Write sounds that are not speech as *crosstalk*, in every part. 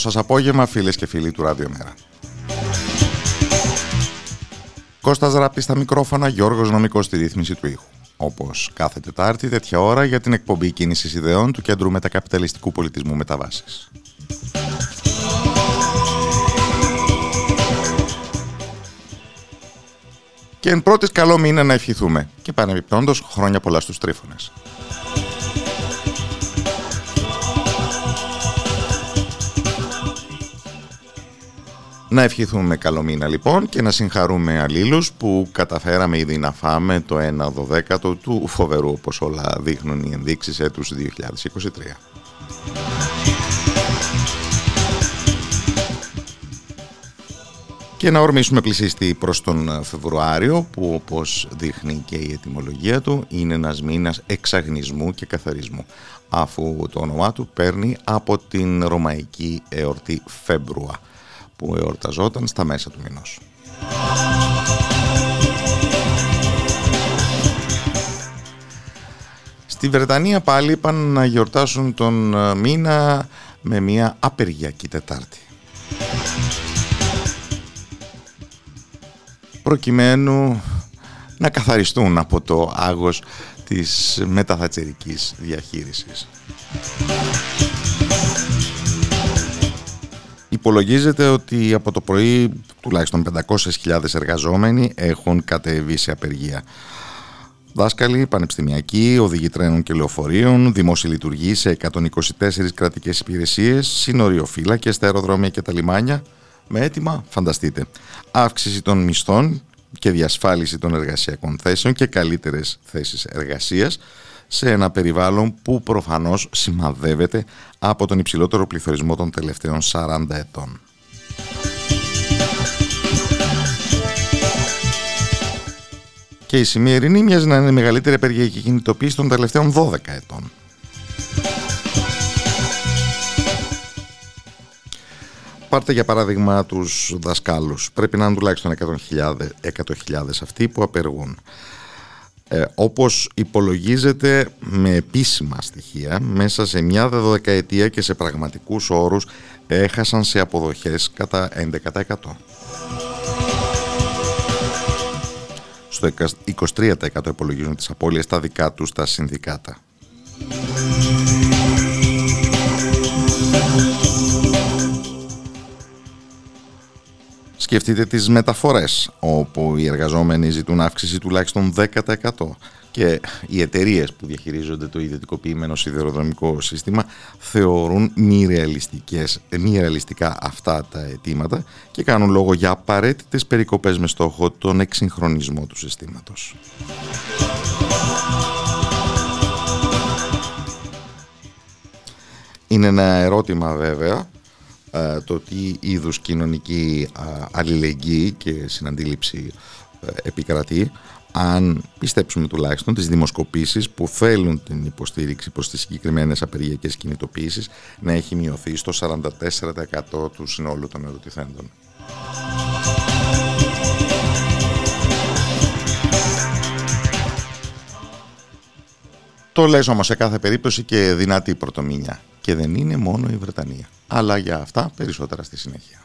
Σας απόγευμα φίλες και φίλοι του Ράδιο Μέρα. Κώστας Ράπτη στα μικρόφωνα, Γιώργος Νομικός στη ρύθμιση του ήχου. Όπως κάθε Τετάρτη, τέτοια ώρα για την εκπομπή κίνησης ιδεών του Κέντρου Μετακαπιταλιστικού Πολιτισμού Μεταβάσεις. Και εν πρώτης καλό μήνα να ευχηθούμε και πανεπιπτόντως χρόνια πολλά στους τρίφωνες. Να ευχηθούμε καλό μήνα λοιπόν και να συγχαρούμε αλλήλους που καταφέραμε ήδη να φάμε το 1 δωδέκατο του φοβερού όπως όλα δείχνουν οι ενδείξεις έτους 2023. Και να ορμήσουμε πλησίστη προς τον Φεβρουάριο που όπως δείχνει και η ετοιμολογία του είναι ένας μήνας εξαγνισμού και καθαρισμού αφού το όνομά του παίρνει από την ρωμαϊκή εορτή Φέμπρουα που εορταζόταν στα μέσα του μηνός. Στη Βρετανία πάλι είπαν να γιορτάσουν τον ε, μήνα με μια απεργιακή Τετάρτη. Προκειμένου να καθαριστούν από το άγος της μεταθατσερικής διαχείρισης. Υπολογίζεται ότι από το πρωί τουλάχιστον 500.000 εργαζόμενοι έχουν κατεβεί σε απεργία. Δάσκαλοι, πανεπιστημιακοί, οδηγοί τρένων και λεωφορείων, δημόσιοι λειτουργοί σε 124 κρατικές υπηρεσίες, συνοριοφύλακες στα αεροδρόμια και τα λιμάνια, με έτοιμα, φανταστείτε, αύξηση των μισθών και διασφάλιση των εργασιακών θέσεων και καλύτερες θέσεις εργασίας, σε ένα περιβάλλον που προφανώς σημαδεύεται από τον υψηλότερο πληθωρισμό των τελευταίων 40 ετών. Και η σημερινή μοιάζει να είναι η μεγαλύτερη απεργιακή κινητοποίησης των τελευταίων 12 ετών. Πάρτε για παράδειγμα τους δασκάλους. Πρέπει να είναι τουλάχιστον 100.000, 100.000 αυτοί που απεργούν ε, όπως υπολογίζεται με επίσημα στοιχεία μέσα σε μια δεκαετία και σε πραγματικούς όρους έχασαν σε αποδοχές κατά 11%. Στο 23% υπολογίζουν τις απώλειες τα δικά τους τα συνδικάτα. Σκεφτείτε τις μεταφορές, όπου οι εργαζόμενοι ζητούν αύξηση τουλάχιστον 10% και οι εταιρείες που διαχειρίζονται το ιδιωτικοποιημένο σιδηροδρομικό σύστημα θεωρούν μη, ρεαλιστικές, μη ρεαλιστικά αυτά τα αιτήματα και κάνουν λόγο για απαραίτητες περικοπές με στόχο τον εξυγχρονισμό του συστήματος. Είναι ένα ερώτημα βέβαια ε, το τι είδους κοινωνική αλληλεγγύη και συναντήληψη επικρατεί αν πιστέψουμε τουλάχιστον τις δημοσκοπήσεις που θέλουν την υποστήριξη προς τις συγκεκριμένες απεργιακές κινητοποίησεις να έχει μειωθεί στο 44% του συνόλου των ερωτηθέντων. Το λες όμως σε κάθε περίπτωση και δυνατή πρωτομήνια. Και δεν είναι μόνο η Βρετανία. Αλλά για αυτά περισσότερα στη συνέχεια.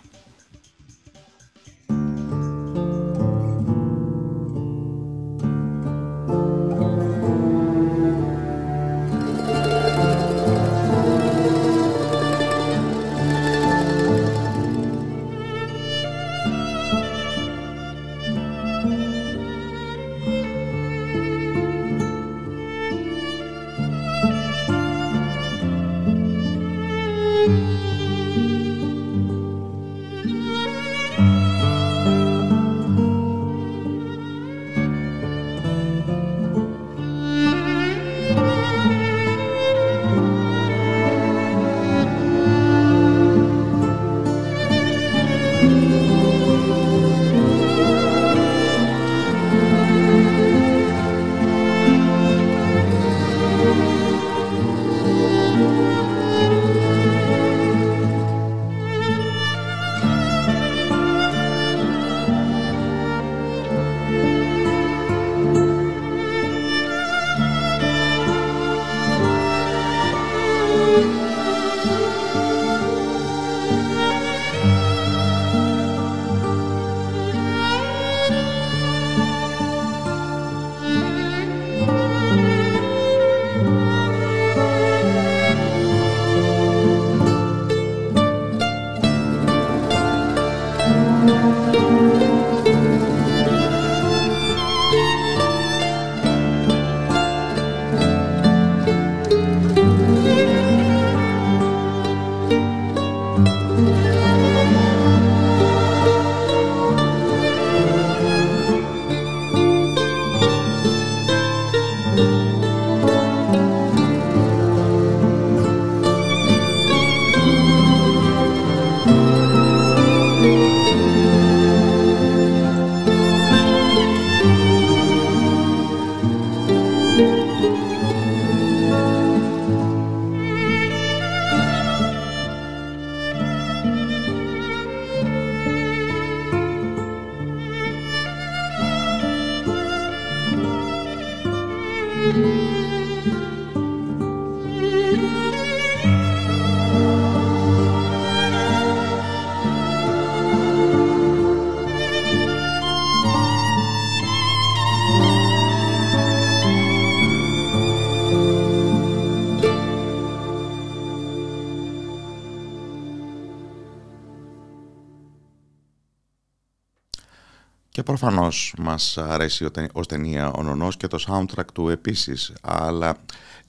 Προφανώς μας αρέσει ως ταινία ο Νονός και το soundtrack του επίσης, αλλά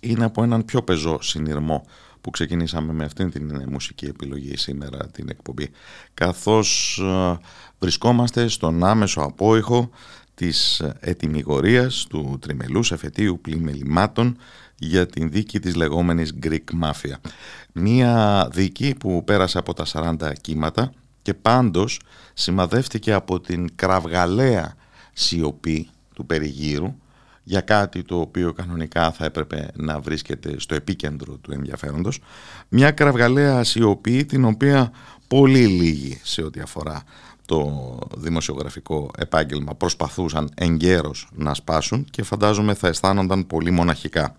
είναι από έναν πιο πεζό συνειρμό που ξεκινήσαμε με αυτήν την μουσική επιλογή σήμερα την εκπομπή, καθώς ε, βρισκόμαστε στον άμεσο απόϊχο της ετοιμιγορίας του τριμελούς εφετείου πλημελημάτων για την δίκη της λεγόμενης Greek Mafia. Μία δίκη που πέρασε από τα 40 κύματα και πάντως σημαδεύτηκε από την κραυγαλαία σιωπή του περιγύρου για κάτι το οποίο κανονικά θα έπρεπε να βρίσκεται στο επίκεντρο του ενδιαφέροντος μια κραυγαλαία σιωπή την οποία πολύ λίγοι σε ό,τι αφορά το δημοσιογραφικό επάγγελμα προσπαθούσαν εγκαίρως να σπάσουν και φαντάζομαι θα αισθάνονταν πολύ μοναχικά.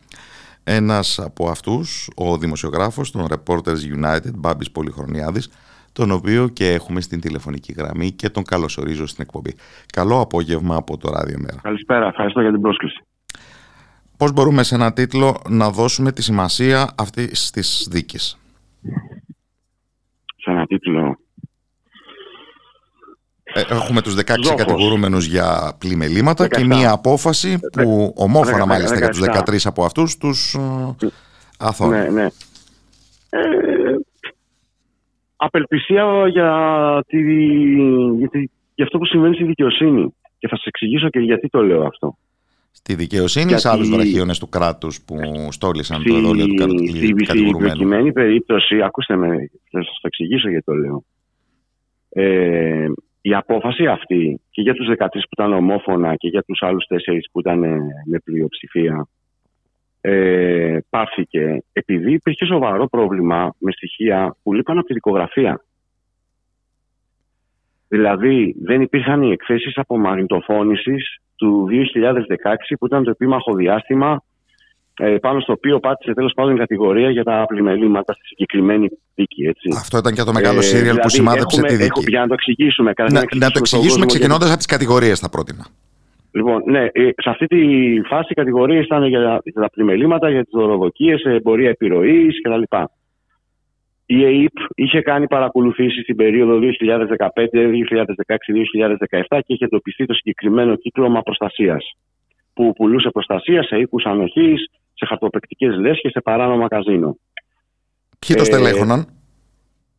Ένας από αυτούς, ο δημοσιογράφος των Reporters United, Μπάμπης Πολυχρονιάδης, τον οποίο και έχουμε στην τηλεφωνική γραμμή και τον καλωσορίζω στην εκπομπή. Καλό απόγευμα από το Ράδιο Μέρα. Καλησπέρα, ευχαριστώ για την πρόσκληση. Πώς μπορούμε σε ένα τίτλο να δώσουμε τη σημασία αυτή της δίκης; Σε ένα τίτλο... Ε, έχουμε τους 16 Ζόφος. κατηγορούμενους για πλημελήματα και μία απόφαση που ομόφωνα μάλιστα για τους 13 από αυτούς τους uh, Ναι, ναι. Ε, απελπισία για, τη, για, τη, για αυτό που συμβαίνει στη δικαιοσύνη. Και θα σας εξηγήσω και γιατί το λέω αυτό. Στη δικαιοσύνη ή σε άλλους βραχίονε του κράτους που στόλισαν το εδόλιο του κατηγορουμένου. Στην προκειμένη περίπτωση, ακούστε με, θα σας εξηγήσω γιατί το λέω. Ε, η απόφαση αυτή και για τους 13 που ήταν ομόφωνα και για τους άλλους 4 που ήταν με πλειοψηφία ε, πάθηκε επειδή υπήρχε σοβαρό πρόβλημα με στοιχεία που λείπαν από τη δικογραφία. Δηλαδή δεν υπήρχαν οι εκθέσεις απομαγνητοφώνησης του 2016 που ήταν το επίμαχο διάστημα ε, πάνω στο οποίο πάτησε τέλος πάντων η κατηγορία για τα πλημελήματα στη συγκεκριμένη δίκη. Έτσι. Αυτό ήταν και το μεγάλο ε, σύριαλ που δηλαδή, σημάδεψε τη δίκη. για να το εξηγήσουμε. Να, να, το εξηγήσουμε ξεκινώντας από τις κατηγορίες, θα πρότεινα. Λοιπόν, ναι, ε, σε αυτή τη φάση οι κατηγορίες ήταν για, για τα πλημελήματα, για τις δωροδοκίες, εμπορία επιρροής κτλ. Η ΕΕΠ είχε κάνει παρακολουθήσεις στην περίοδο 2015, 2016, 2017 και είχε εντοπιστεί το συγκεκριμένο κύκλωμα προστασίας. Που πουλούσε προστασία σε οίκους ανοχής, σε χαρτοπεκτικέ λέσχες, σε παράνομα καζίνο. Ποιοι το ε, στελέχωναν,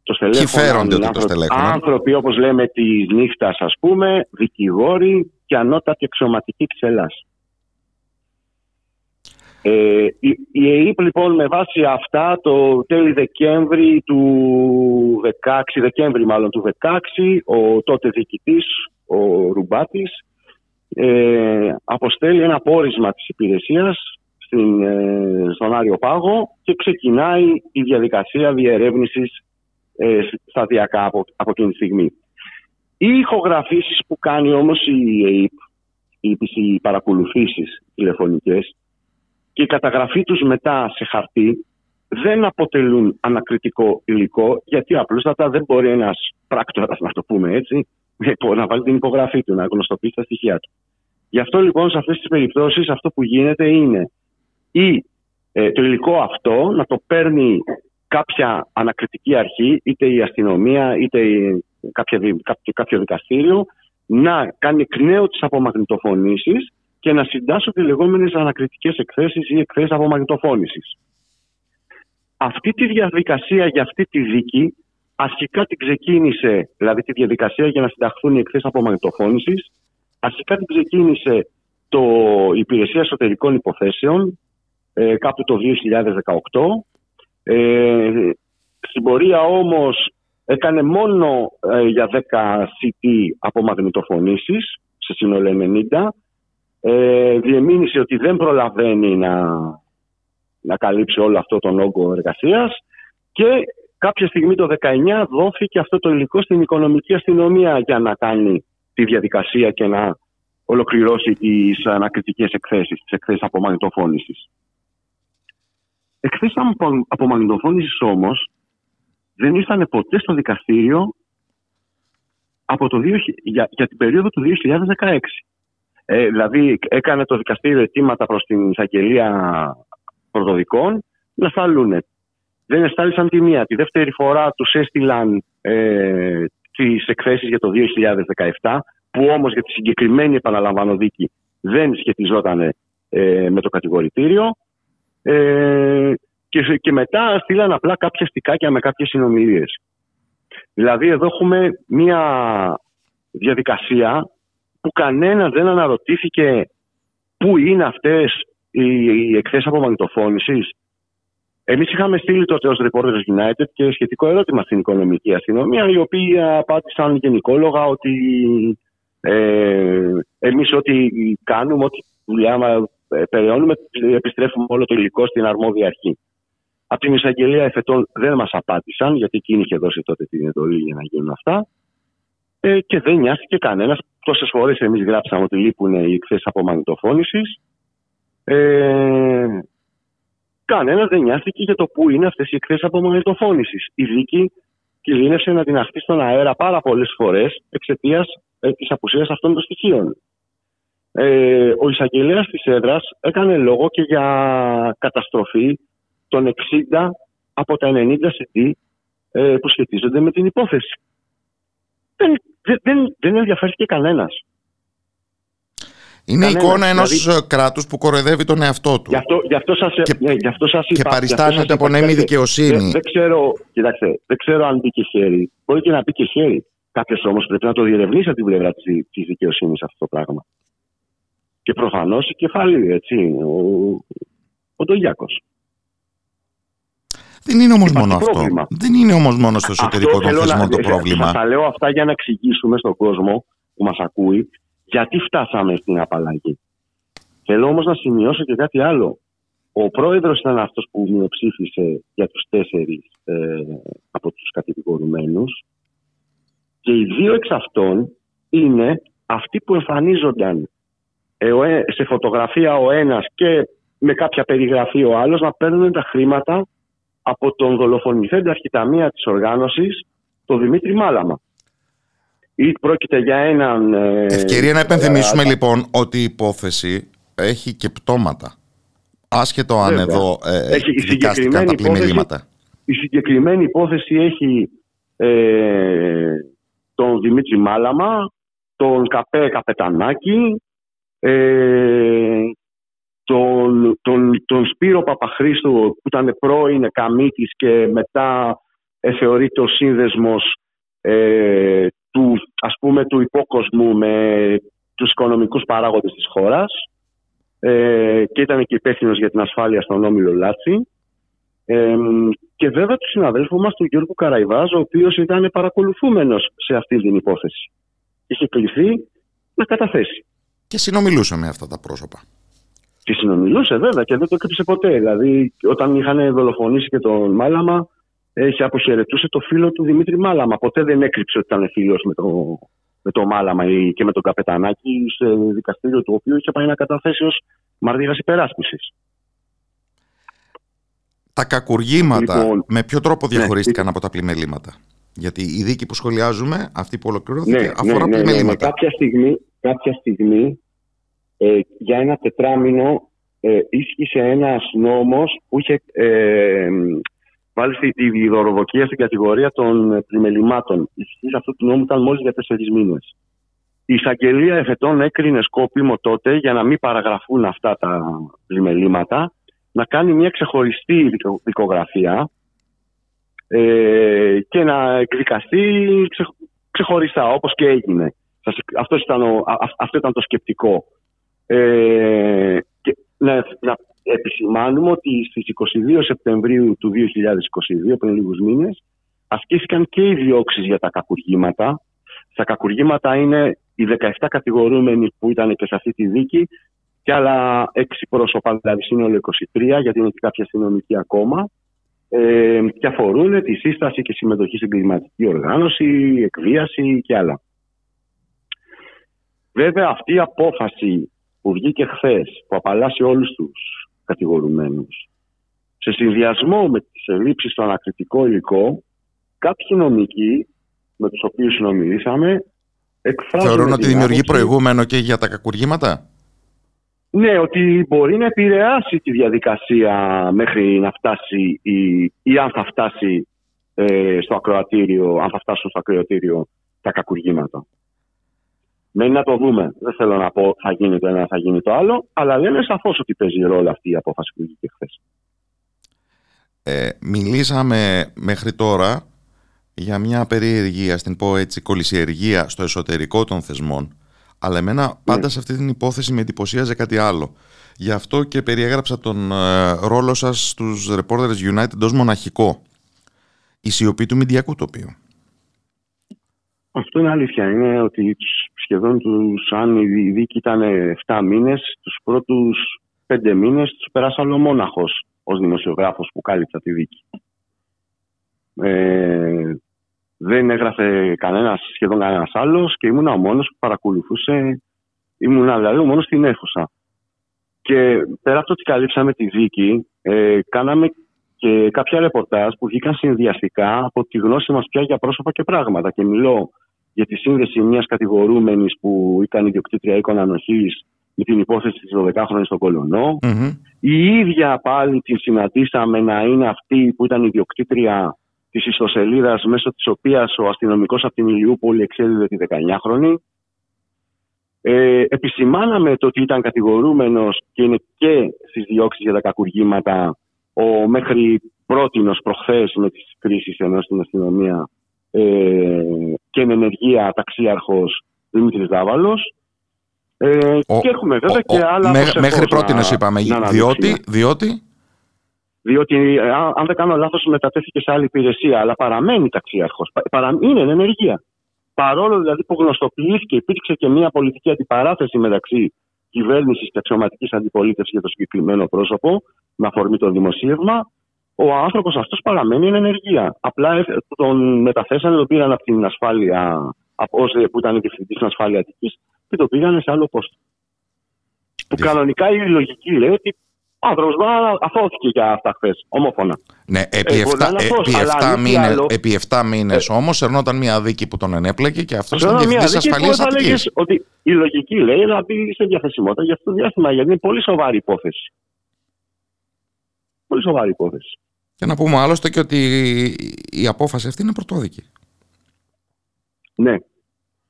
το στελέχωναν. Ποιοι φέρονται ότι το στελέχωναν. Άνθρωποι όπως λέμε της νύχτας, ας πούμε, δικηγόροι και ανώτατη αξιωματική τη Ελλάδα. Ε, η, η ΕΕΠ λοιπόν με βάση αυτά το τέλη Δεκέμβρη του 16, Δεκέμβρη μάλλον του 16, ο τότε διοικητής, ο Ρουμπάτης, ε, αποστέλει ένα πόρισμα της υπηρεσίας στην, ε, στον Άριο Πάγο και ξεκινάει η διαδικασία διερεύνησης ε, σταδιακά από, από εκείνη τη στιγμή. Οι ηχογραφήσεις που κάνει όμως η ΕΕΠ, οι, οι παρακολουθήσεις τηλεφωνικές, και η καταγραφή τους μετά σε χαρτί δεν αποτελούν ανακριτικό υλικό γιατί απλούστατα δεν μπορεί ένας πράκτορας να το πούμε έτσι να βάλει την υπογραφή του, να γνωστοποιήσει τα στοιχεία του. Γι' αυτό λοιπόν σε αυτές τις περιπτώσεις αυτό που γίνεται είναι ή ε, το υλικό αυτό να το παίρνει κάποια ανακριτική αρχή, είτε η αστυνομία είτε η, κάποια, κάποιο, κάποιο δικαστήριο, να κάνει εκ νέου τις απομαγνητοφωνήσεις και να συντάσσω τις λεγόμενες ανακριτικές εκθέσεις ή εκθέσεις απομαγνητοφώνησης. Αυτή τη διαδικασία για αυτή τη δίκη αρχικά την ξεκίνησε, δηλαδή τη διαδικασία για να συνταχθούν οι εκθέσεις απομαγνητοφώνησης, αρχικά την ξεκίνησε το Υπηρεσία Εσωτερικών Υποθέσεων ε, κάπου το 2018. Ε, στην πορεία όμως έκανε μόνο ε, για 10 CT απομαγνητοφωνήσεις σε σύνολο 90 ε, διεμήνυσε ότι δεν προλαβαίνει να, να καλύψει όλο αυτό τον όγκο εργασίας και κάποια στιγμή το 19 δόθηκε αυτό το υλικό στην οικονομική αστυνομία για να κάνει τη διαδικασία και να ολοκληρώσει τις ανακριτικές εκθέσεις, τις εκθέσεις απομαγνητοφώνησης. Εκθέσεις απομαγνητοφώνησης όμως δεν ήρθαν ποτέ στο δικαστήριο από το, για, για την περίοδο του 2016. Ε, δηλαδή έκανε το δικαστήριο αιτήματα προς την εισαγγελία πρωτοδικών να σταλούν. Δεν εστάλησαν τη μία. Τη δεύτερη φορά τους έστειλαν ε, τις εκθέσεις για το 2017 που όμως για τη συγκεκριμένη επαναλαμβάνω δίκη δεν σχετιζόταν ε, με το κατηγορητήριο ε, και, και μετά στείλαν απλά κάποια στικάκια με κάποιες συνομιλίες. Δηλαδή εδώ έχουμε μία διαδικασία που κανένας δεν αναρωτήθηκε πού είναι αυτές οι εκθέσεις απομαγνητοφώνησης. Εμείς είχαμε στείλει τότε ως Reporters United και σχετικό ερώτημα στην οικονομική αστυνομία, οι οποίοι απάντησαν γενικόλογα ότι ε, εμείς ό,τι κάνουμε, ό,τι δουλειά ε, περιώνουμε, επιστρέφουμε όλο το υλικό στην αρμόδια αρχή. Από την εισαγγελία εφετών δεν μας απάντησαν, γιατί εκείνη είχε δώσει τότε την εντολή για να γίνουν αυτά. Ε, και δεν νοιάστηκε κανένας. Τόσες φορές εμείς γράψαμε ότι λείπουν οι εκθέσεις απομαγνητοφώνησης. Ε, Κανένας δεν νοιάστηκε για το πού είναι αυτές οι εκθέσεις απομαγνητοφώνησης. Η δίκη κινδύνευσε να την αχθεί στον αέρα πάρα πολλές φορές εξαιτίας ε, της απουσίας αυτών των στοιχείων. Ε, ο εισαγγελέας της έδρας έκανε λόγο και για καταστροφή των 60 από τα 90 CD ε, που σχετίζονται με την υπόθεση δεν, δεν, δεν ενδιαφέρθηκε κανένας. Είναι η εικόνα ενός δηλαδή, κράτους που κοροϊδεύει τον εαυτό του. Γι' αυτό, γι αυτό σας, και, ναι, γι αυτό σας είπα. Και παριστάνεται από νέμη δικαιοσύνη. Δεν, δεν, ξέρω, κοιτάξτε, δεν ξέρω αν μπήκε χέρι. Μπορεί και να μπήκε χέρι. Κάποιος όμως πρέπει να το διερευνήσει από την πλευρά της δικαιοσύνης αυτό το πράγμα. Και προφανώς η κεφαλή, έτσι, ο, ο Ντογιάκος. Δεν είναι όμως μόνο αυτό. Δεν είναι όμως μόνο στο εσωτερικό των θεσμών το πρόβλημα. Θα λέω αυτά για να εξηγήσουμε στον κόσμο που μας ακούει γιατί φτάσαμε στην απαλλαγή. Θέλω όμως να σημειώσω και κάτι άλλο. Ο πρόεδρος ήταν αυτός που μειοψήφισε για τους τέσσερις ε, από τους κατηγορουμένους. Και οι δύο εξ αυτών είναι αυτοί που εμφανίζονταν ε, σε φωτογραφία ο ένας και με κάποια περιγραφή ο άλλος να παίρνουν τα χρήματα από τον δολοφονηθέντα αρχιταμία της οργάνωσης, τον Δημήτρη Μάλαμα. Ή πρόκειται για έναν... Ε, Ευκαιρία να επενθυμίσουμε λοιπόν ότι η υπόθεση έχει και πτώματα. Άσχετο αν εδώ ε, έχει, δικάστηκαν τα πλημελήματα. Η συγκεκριμένη υπόθεση έχει ε, τον Δημήτρη Μάλαμα, τον Καπέ Καπετανάκη, ε, τον, τον, τον Σπύρο Παπαχρήστου που ήταν πρώην Καμίτης και μετά ε, θεωρείται ο σύνδεσμος ε, του, ας πούμε, του υπόκοσμου με τους οικονομικούς παράγοντες της χώρας ε, και ήταν και υπεύθυνος για την ασφάλεια στον Όμιλο Λάτσι. Ε, και βέβαια του συναδέλφου μας, του Γιώργου Καραϊβάζ, ο οποίος ήταν παρακολουθούμενος σε αυτή την υπόθεση. Είχε κληθεί να καταθέσει. Και συνομιλούσε με αυτά τα πρόσωπα. Και συνομιλούσε βέβαια και δεν το έκρυψε ποτέ. Δηλαδή, όταν είχαν δολοφονήσει και τον Μάλαμα, είχε αποχαιρετούσε το φίλο του Δημήτρη Μάλαμα. Ποτέ δεν έκρυψε ότι ήταν φίλος με το, με το Μάλαμα ή και με τον Καπετανάκη σε δικαστήριο του οποίου είχε πάει να καταθέσει ως μαρτύρας υπεράσπισης. Τα κακουργήματα, λοιπόν, με ποιο τρόπο ναι, διαχωρίστηκαν από τα πλημελήματα; Γιατί η δίκη που σχολιάζουμε, αυτή που ολοκληρώθηκε, ναι, αφορά ναι, ναι, πλημελήματα. κάποια στιγμή, κάποια στιγμή ε, για ένα τετράμινο ε, ίσχυσε ένας νόμος που είχε ε, βάλει τη δωροδοκία στην κατηγορία των πλημελημάτων. Η ισχύς αυτού του νόμου ήταν μόλις για τέσσερις μήνες. Η εισαγγελία εφετών έκρινε σκόπιμο τότε για να μην παραγραφούν αυτά τα πλημελήματα να κάνει μια ξεχωριστή δικογραφία ε, και να εκδικαστεί ξεχωριστά όπως και έγινε. Αυτός ήταν, αυτό ήταν το σκεπτικό. Ε, και να, να επισημάνουμε ότι στις 22 Σεπτεμβρίου του 2022, πριν λίγους μήνες, ασκήθηκαν και οι διώξεις για τα κακουργήματα. Στα κακουργήματα είναι οι 17 κατηγορούμενοι που ήταν και σε αυτή τη δίκη και άλλα 6 πρόσωπα, δηλαδή σύνολο 23, γιατί είναι και κάποια αστυνομική ακόμα, ε, και αφορούν τη σύσταση και συμμετοχή στην κλιματική οργάνωση, εκβίαση και άλλα. Βέβαια αυτή η απόφαση που βγήκε χθες, που απαλλάσσει όλους τους κατηγορουμένους, σε συνδυασμό με τις ελλείψεις στο ανακριτικό υλικό, κάποιοι νομικοί με τους οποίους συνομιλήσαμε εκφράζουν... Θεωρούν ότι δημιουργεί προηγούμενο και για τα κακουργήματα; Ναι, ότι μπορεί να επηρεάσει τη διαδικασία μέχρι να φτάσει ή, ή αν θα φτάσει ε, στο ακροατήριο, αν θα φτάσουν στο ακροατήριο τα κακουργήματα. Μένει να το δούμε. Δεν θέλω να πω θα γίνει το ένα, θα γίνει το άλλο, αλλά λένε σαφώς ότι παίζει ρόλο αυτή η απόφαση που βγήκε χθες. Ε, μιλήσαμε μέχρι τώρα για μια περίεργη, ας την πω έτσι, κολυσιεργία στο εσωτερικό των θεσμών. Αλλά εμένα ναι. πάντα σε αυτή την υπόθεση με εντυπωσίαζε κάτι άλλο. Γι' αυτό και περιέγραψα τον ε, ρόλο σας στους Reporters United ως μοναχικό. Η σιωπή του μηντιακού τοπίου. Αυτό είναι αλήθεια. Είναι ότι σχεδόν τους, αν η δίκη ήταν 7 μήνες, τους πρώτους 5 μήνες τους περάσα μόναχος ως δημοσιογράφος που κάλυψα τη δίκη. Ε, δεν έγραφε κανένας, σχεδόν κανένας άλλος και ήμουν ο μόνος που παρακολουθούσε. Ήμουν δηλαδή ο μόνος στην αίθουσα. Και πέρα από το ότι καλύψαμε τη δίκη, ε, κάναμε και κάποια ρεπορτάζ που βγήκαν συνδυαστικά από τη γνώση μας πια για πρόσωπα και πράγματα. Και μιλώ για τη σύνδεση μιας κατηγορούμενης που ήταν ιδιοκτήτρια οίκων ανοχής με την υπόθεση της 12χρονη στον κολονο Η ίδια πάλι την συναντήσαμε να είναι αυτή που ήταν ιδιοκτήτρια της ιστοσελίδας μέσω της οποίας ο αστυνομικός από την Ηλιούπολη εξέδιδε τη 19χρονη. Ε, επισημάναμε το ότι ήταν κατηγορούμενος και είναι και στις διώξεις για τα κακουργήματα ο μέχρι πρότινο προχθές με τις κρίσεις ενώ στην αστυνομία ε, και με ενεργεία ταξίαρχος Δημήτρης Δάβαλος. Ε, και έχουμε βέβαια και άλλα. μέχρι πρότινο είπαμε. διότι, διότι; Διότι, αν δεν κάνω λάθος, μετατέθηκε σε άλλη υπηρεσία, αλλά παραμένει ταξιάρχο. Είναι εν ενεργεία. Παρόλο δηλαδή που γνωστοποιήθηκε, υπήρξε και μια πολιτική αντιπαράθεση μεταξύ κυβέρνησης και αξιωματικής αντιπολίτευσης για το συγκεκριμένο πρόσωπο, με αφορμή το δημοσίευμα, ο άνθρωπος αυτός παραμένει εν ενεργεία. Απλά τον μεταθέσανε, τον πήραν από την ασφάλεια, από όσοι που ήταν διευθυντή στην ασφάλεια Αττικής, και τον πήγανε σε άλλο πόστο. Που κανονικά η λογική λέει ότι ο άνθρωπος αθώθηκε για αυτά χθες, ομόφωνα. Ναι, επί 7, επί μήνες, επί 7 μήνες ε, όμως ερνόταν μια δίκη που τον ενέπλεκε και αυτός ήταν διευθυντής ασφαλείας Αττικής. ότι η λογική λέει να μπει σε διαθεσιμότητα για αυτό το διάστημα, γιατί είναι πολύ σοβαρή υπόθεση. Πολύ σοβαρή υπόθεση. Και να πούμε άλλωστε και ότι η απόφαση αυτή είναι πρωτόδικη. Ναι.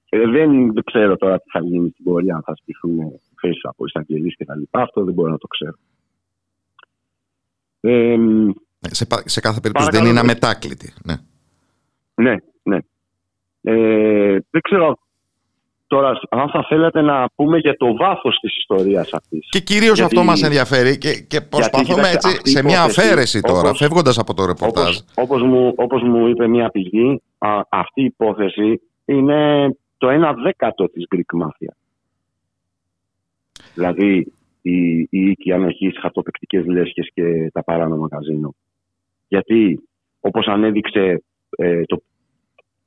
Ε, δεν ξέρω τώρα τι θα γίνει στην πορεία, αν θα σπιθούν θέσεις από εισαγγελίε και τα λοιπά. Αυτό δεν μπορώ να το ξέρω. Ε, σε, σε κάθε περίπτωση δεν είναι αμετάκλητη. Ναι, ναι. ναι. Ε, δεν ξέρω τώρα αν θα θέλετε να πούμε για το βάθος της ιστορίας αυτής. Και κυρίως αυτό μας ενδιαφέρει και, και προσπαθούμε έτσι σε μια αφαίρεση τώρα, όπως, φεύγοντας από το ρεπορτάζ. Όπως, όπως, μου, όπως μου είπε μια πηγή, αυτή η υπόθεση είναι το ένα δέκατο της Greek Mafia. Δηλαδή η, η οίκη ανοχής, χαρτοπαικτικές λέσχες και τα παράνομα καζίνο. Γιατί όπως ανέδειξε ε, το,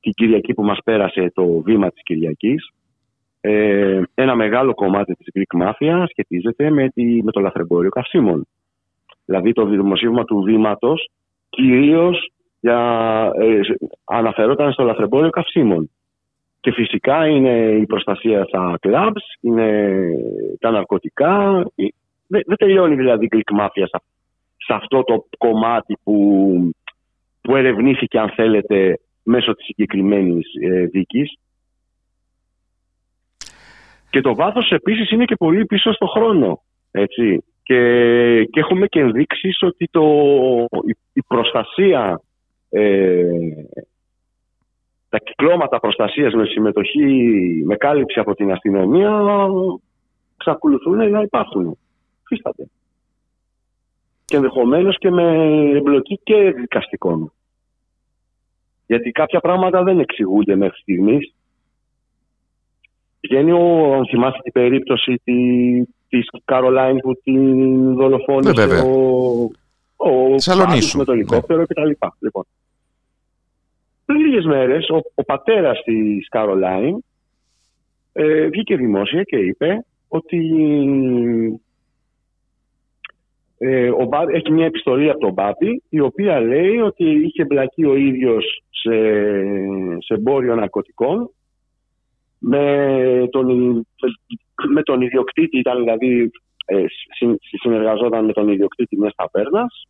την Κυριακή που μας πέρασε το βήμα της Κυριακής, ε, ένα μεγάλο κομμάτι της Greek Mafia σχετίζεται με, τη, με το λαθρεμπόριο καυσίμων. Δηλαδή το δημοσίευμα του βήματος κυρίως για, ε, αναφερόταν στο λαθρεμπόριο καυσίμων. Και φυσικά είναι η προστασία στα κλαμπς, είναι τα ναρκωτικά. Ε, δεν, δεν τελειώνει δηλαδή η Greek Mafia σε, αυτό το κομμάτι που, που ερευνήθηκε αν θέλετε μέσω της συγκεκριμένης ε, δίκης. Και το βάθος επίσης είναι και πολύ πίσω στο χρόνο. Έτσι. Και, και έχουμε και ενδείξεις ότι το, η, προστασία, ε, τα κυκλώματα προστασίας με συμμετοχή, με κάλυψη από την αστυνομία ξακολουθούν να υπάρχουν. Φύσταται. Και ενδεχομένως και με εμπλοκή και δικαστικών. Γιατί κάποια πράγματα δεν εξηγούνται μέχρι στιγμής Βγαίνει ο, αν θυμάστε την περίπτωση τη, της Καρολάιν που την δολοφόνησε ναι, ο, ο με το ελικόπτερο ναι. κτλ. Λοιπόν. Πριν λίγες μέρες ο, ο πατέρας της Καρολάιν ε, βγήκε δημόσια και είπε ότι ε, ο έχει μια επιστολή από τον Μπάμπη η οποία λέει ότι είχε μπλακεί ο ίδιος σε, σε εμπόριο ναρκωτικών με τον, με τον ιδιοκτήτη, ήταν δηλαδή ε, συνεργαζόταν με τον ιδιοκτήτη μιας ταβέρνας.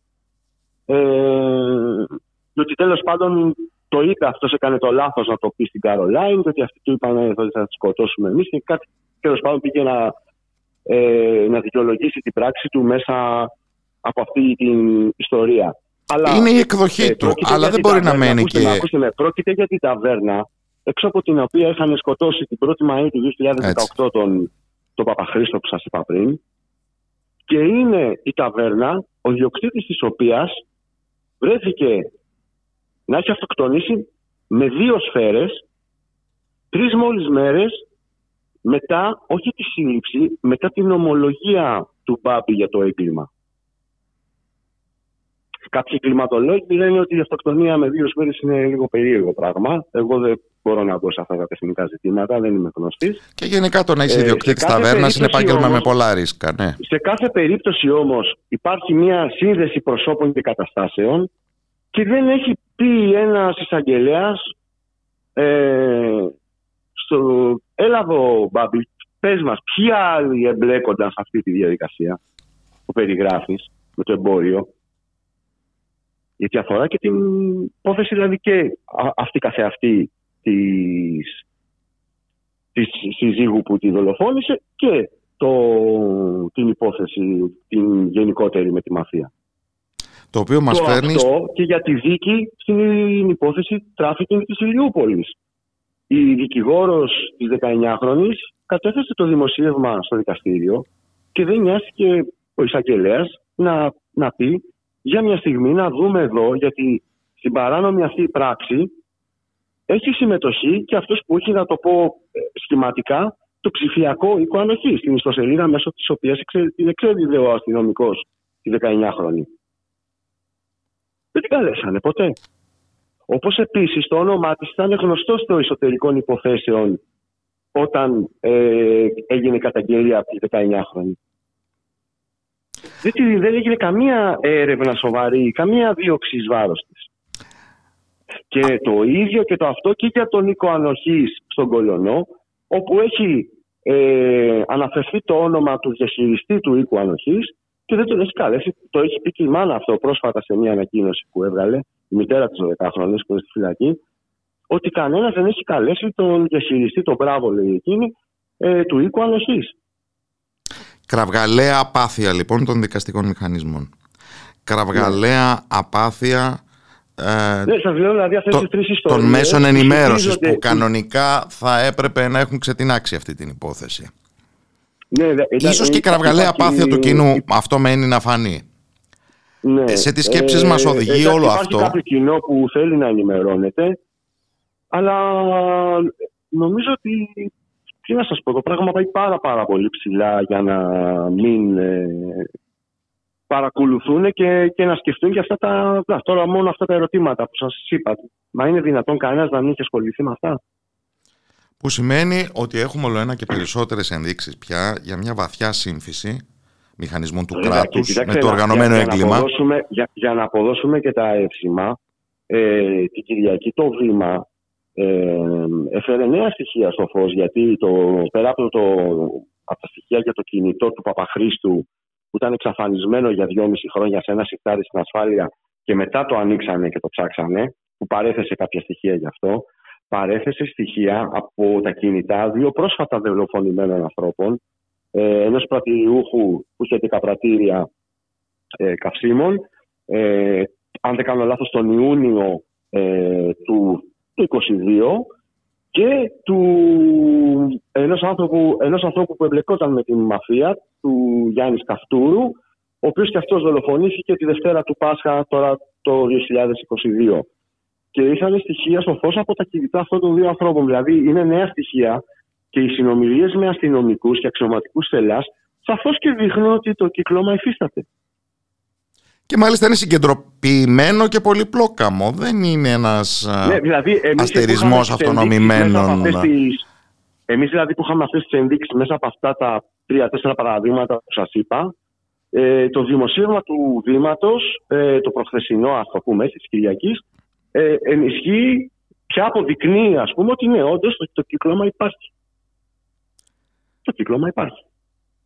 Ε, ότι τέλος πάντων το είπε αυτός έκανε το λάθος να το πει στην Καρολάιν ότι αυτοί του είπαν ε, ότι θα τη σκοτώσουμε εμείς και κάτι τέλος πάντων πήγε να, ε, να δικαιολογήσει την πράξη του μέσα από αυτή την ιστορία. Αλλά, είναι η εκδοχή ε, του, αλλά δεν μπορεί να μένει και... Ακούστε με, πρόκειται για την ταβέρνα έξω από την οποία είχαν σκοτώσει την 1η Μαΐου του 2018 τον, τον Παπαχρήστο που σας είπα πριν και είναι η ταβέρνα ο διοκτήτης της οποίας βρέθηκε να έχει αυτοκτονήσει με δύο σφαίρες τρεις μόλις μέρες μετά, όχι τη σύλληψη, μετά την ομολογία του Μπάμπη για το έγκλημα. Κάποιοι κλιματολόγοι λένε ότι η αυτοκτονία με δύο σφαίρες είναι λίγο περίεργο πράγμα. Εγώ δεν μπορώ να μπω σε αυτά τα τεχνικά ζητήματα, δεν είμαι γνωστής. Και γενικά το να είσαι ιδιοκτήτης ταβέρνας είναι επάγγελμα με πολλά ρίσκα. Ναι. Σε κάθε περίπτωση όμως υπάρχει μια σύνδεση προσώπων και καταστάσεων και δεν έχει πει ένας εισαγγελέας ε, στο έλα εδώ Μπάμπη, πες μας ποιοι άλλοι εμπλέκονταν σε αυτή τη διαδικασία που περιγράφεις με το εμπόριο γιατί αφορά και την υπόθεση δηλαδή και αυτή καθεαυτή της, της συζύγου που τη δολοφόνησε και το, την υπόθεση την γενικότερη με τη μαφία. Το οποίο μας το φέρνει... Αυτό και για τη δίκη στην υπόθεση τράφικινγκ της Ηλιούπολης. Η δικηγόρος της 19χρονης κατέθεσε το δημοσίευμα στο δικαστήριο και δεν νοιάστηκε ο εισαγγελέας να, να πει για μια στιγμή να δούμε εδώ, γιατί στην παράνομη αυτή πράξη έχει συμμετοχή και αυτός που έχει, να το πω ε, σχηματικά, το ψηφιακό οίκο ανοχής στην ιστοσελίδα μέσω της οποίας την εξέδιδε ο αστυνομικός τη 19χρονη. Δεν την καλέσανε ποτέ. Όπως επίσης το όνομά της ήταν γνωστό στο εσωτερικών υποθέσεων όταν ε, έγινε καταγγελία από τη 19χρονη. Δεν, δεν έγινε καμία έρευνα σοβαρή, καμία δίωξη εις βάρος της. Και το ίδιο και το αυτό και για τον Νίκο Ανοχής στον Κολονό, όπου έχει ε, αναφερθεί το όνομα του διαχειριστή του οίκου Ανοχής και δεν τον έχει καλέσει. Το έχει πει και η μάνα αυτό πρόσφατα σε μια ανακοίνωση που έβγαλε, η μητέρα της 12χρονης που είναι στη φυλακή, ότι κανένας δεν έχει καλέσει τον διαχειριστή, τον μπράβο λέει εκείνη, ε, του οίκου Ανοχής. Κραυγαλαία απάθεια λοιπόν των δικαστικών μηχανισμών. Κραυγαλαία ναι. απάθεια ε, ναι, σας λέω, δηλαδή, αυτές το, τρεις των μέσων ενημέρωσης που κανονικά θα έπρεπε να έχουν ξετινάξει αυτή την υπόθεση. Ναι, ήταν, Ίσως και η κραυγαλαία απάθεια του κοινού αυτό μένει να φανεί. Ναι. Ε, σε τις σκέψεις ε, μας οδηγεί όλο υπάρχει αυτό. Υπάρχει κάποιο κοινό που θέλει να ενημερώνεται αλλά νομίζω ότι τι να σας πω, το πράγμα πάει πάρα πάρα πολύ ψηλά για να μην ε, παρακολουθούν και, και να σκεφτούν και αυτά τα, τώρα μόνο αυτά τα ερωτήματα που σας είπα. Μα είναι δυνατόν κανένας να μην έχει ασχοληθεί με αυτά; Που σημαίνει ότι έχουμε όλο ένα και περισσότερες ενδείξεις πια για μια βαθιά σύμφυση μηχανισμών του κράτους με το οργανωμένο για, έγκλημα. Για να, αποδώσουμε, για, για να αποδώσουμε και τα εύσημα, ε, την Κυριακή το βήμα ε, έφερε νέα στοιχεία στο φως γιατί το, πέρα από, το, από τα στοιχεία για το κινητό του Παπαχρίστου που ήταν εξαφανισμένο για δυόμιση χρόνια σε ένα σιρτάρι στην ασφάλεια και μετά το ανοίξανε και το ψάξανε που παρέθεσε κάποια στοιχεία γι' αυτό παρέθεσε στοιχεία από τα κινητά δύο πρόσφατα δολοφονημένων ανθρώπων ε, ενός πρατηριούχου που είχε καπρατήρια ε, καυσίμων. Ε, αν δεν κάνω λάθος τον Ιούνιο ε, του το 22 και του ενός ανθρώπου, ενός ανθρώπου που εμπλεκόταν με την μαφία, του Γιάννης Καυτούρου, ο οποίος και αυτός δολοφονήθηκε τη Δευτέρα του Πάσχα τώρα το 2022. Και ήρθαν στοιχεία στο φως από τα κινητά αυτών των δύο ανθρώπων. Δηλαδή είναι νέα στοιχεία και οι συνομιλίες με αστυνομικούς και αξιωματικούς θελάς σαφώς και δείχνουν ότι το κυκλώμα υφίσταται. Και μάλιστα είναι συγκεντρωποιημένο και πολυπλόκαμο. Δεν είναι ένας ναι, δηλαδή, αστερισμός αυτονομημένων. Εμείς δηλαδή που είχαμε αυτές τις ενδείξεις μέσα από αυτά τα τρία-τέσσερα παραδείγματα που σας είπα, ε, το δημοσίευμα του Δήματος, ε, το προχθεσινό ας το πούμε της Κυριακής, ε, ενισχύει πια αποδεικνύει ας πούμε ότι ναι όντως το, το κύκλωμα υπάρχει. Το κύκλωμα υπάρχει.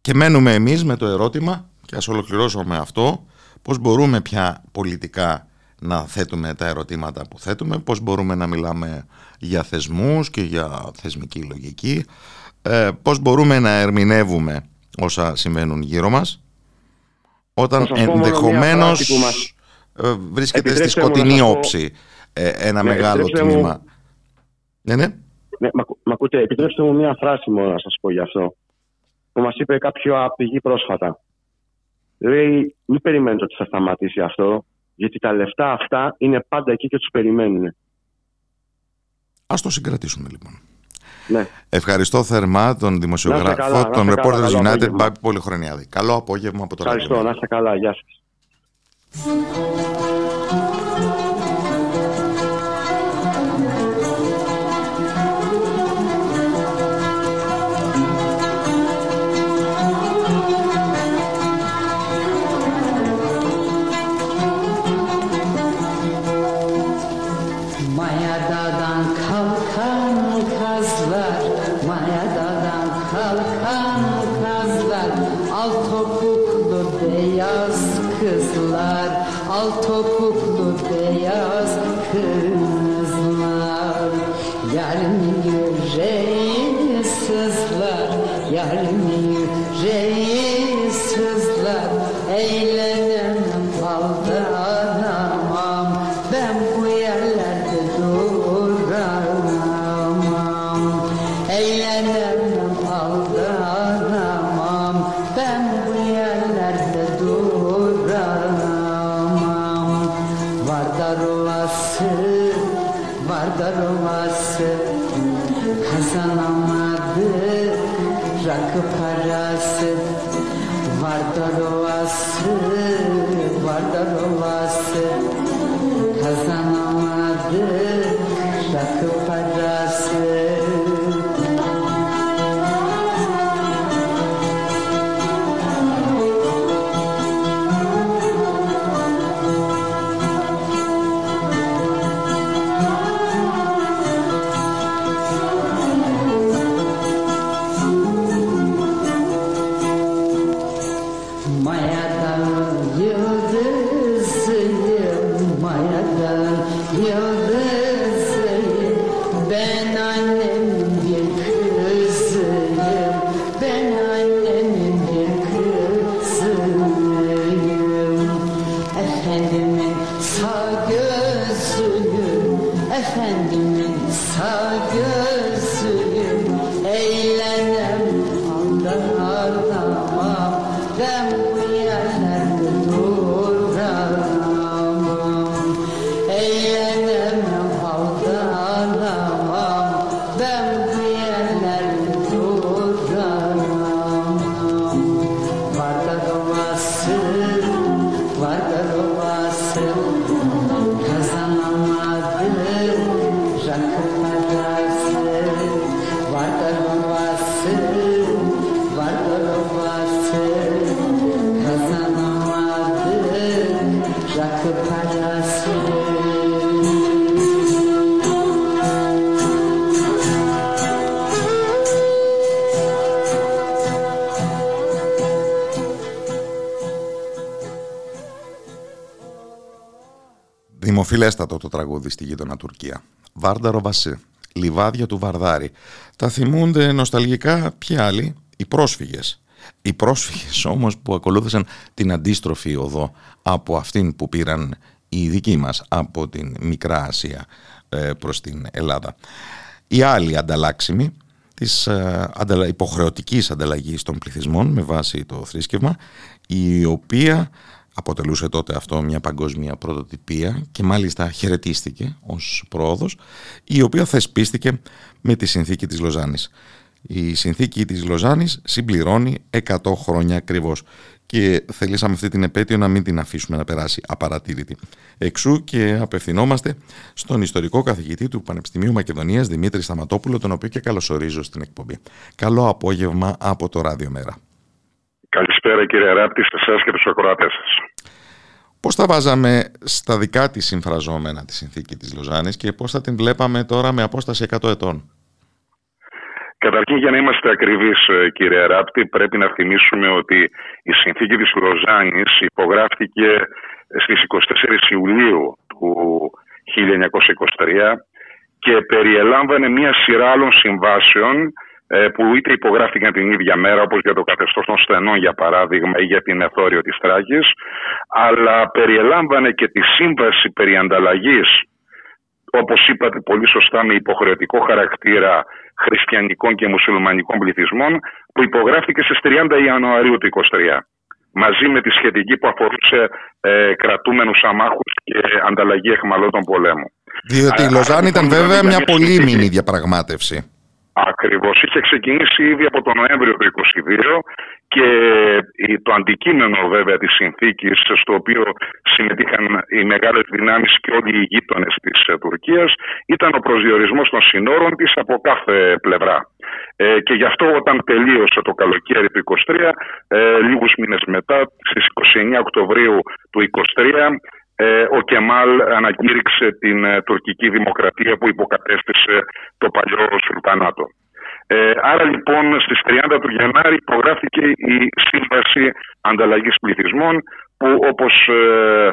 Και μένουμε εμείς με το ερώτημα και ας ολοκληρώσουμε αυτό πώς μπορούμε πια πολιτικά να θέτουμε τα ερωτήματα που θέτουμε, πώς μπορούμε να μιλάμε για θεσμούς και για θεσμική λογική, ε, πώς μπορούμε να ερμηνεύουμε όσα συμβαίνουν γύρω μας, όταν ενδεχομένως μας... Ε, βρίσκεται στη σκοτεινή όψη ε, ένα ναι, μεγάλο τμήμα. Ναι, ναι. ναι μα, μα ακούτε, επιτρέψτε μου μια φράση μόνο να σας πω γι' αυτό, που μας είπε κάποιο πηγή πρόσφατα. Λέει, μην περιμένετε ότι θα σταματήσει αυτό, γιατί τα λεφτά αυτά είναι πάντα εκεί και τους περιμένουν. Ας το συγκρατήσουμε λοιπόν. Ναι. Ευχαριστώ θερμά τον δημοσιογράφο, τον Reporters United, Μπάπη Πολυχρονιάδη. Καλό απόγευμα από το Ευχαριστώ, να είστε καλά. Γεια σας. Vardar ovası Kazanamadı Rakı parası. Vardar ovası Vardar ovası Kazanamadı Rakı parası Δημοφιλέστατο το τραγούδι στη γείτονα Τουρκία. Βάρνταρο Βασί. Λιβάδια του Βαρδάρη. Τα θυμούνται νοσταλγικά ποιοι άλλοι, οι πρόσφυγες. Οι πρόσφυγες όμως που ακολούθησαν την αντίστροφη οδό από αυτήν που πήραν οι δικοί μας από την Μικρά Ασία ε, προς την Ελλάδα. Η άλλη ανταλλάξιμη της ε, υποχρεωτικής ανταλλαγής των πληθυσμών με βάση το θρήσκευμα η οποία αποτελούσε τότε αυτό μια παγκόσμια πρωτοτυπία και μάλιστα χαιρετίστηκε ως πρόοδος η οποία θεσπίστηκε με τη συνθήκη της Λοζάνης. Η συνθήκη της Λοζάνης συμπληρώνει 100 χρόνια ακριβώς και θελήσαμε αυτή την επέτειο να μην την αφήσουμε να περάσει απαρατήρητη. Εξού και απευθυνόμαστε στον ιστορικό καθηγητή του Πανεπιστημίου Μακεδονίας Δημήτρη Σταματόπουλο, τον οποίο και καλωσορίζω στην εκπομπή. Καλό απόγευμα από το Ράδιο Μέρα. Καλησπέρα κύριε Ράπτη, σε εσάς και τους ακροατές σας. Πώς θα βάζαμε στα δικά της συμφραζόμενα τη συνθήκη της Λοζάνης και πώς θα την βλέπαμε τώρα με απόσταση 100 ετών; Καταρχήν για να είμαστε ακριβείς ε, κύριε Ράπτη πρέπει να θυμίσουμε ότι η συνθήκη της Λοζάνης υπογράφτηκε στις 24 Ιουλίου του 1923 και περιελάμβανε μια σειρά άλλων συμβάσεων ε, που είτε υπογράφηκαν την ίδια μέρα όπως για το καθεστώς των στενών για παράδειγμα ή για την εθόριο της Τράκης αλλά περιελάμβανε και τη σύμβαση περί ανταλλαγής όπως είπατε πολύ σωστά με υποχρεωτικό χαρακτήρα χριστιανικών και μουσουλμανικών πληθυσμών που υπογράφηκε στις 30 Ιανουαρίου του 2023 μαζί με τη σχετική που αφορούσε ε, κρατούμενους αμάχους και ανταλλαγή εχμαλώτων πολέμου. Διότι η Λοζάνη ήταν βέβαια μια πολύμηνη διαπραγμάτευση. Ακριβώς. Είχε ξεκινήσει ήδη από τον Νοέμβριο του 2022 και το αντικείμενο βέβαια της συνθήκης στο οποίο συμμετείχαν οι μεγάλες δυνάμεις και όλοι οι γείτονες της ε, Τουρκίας ήταν ο προσδιορισμός των συνόρων της από κάθε πλευρά. Ε, και γι' αυτό όταν τελείωσε το καλοκαίρι του 2023, ε, λίγους μήνες μετά, στις 29 Οκτωβρίου του 2023, ε, ο Κεμάλ ανακήρυξε την ε, τουρκική δημοκρατία που υποκατέστησε το παλιό Σουλτανάτο. Ε, άρα λοιπόν στις 30 του Γενάρη υπογράφηκε η Σύμβαση Ανταλλαγής Πληθυσμών που όπως ε,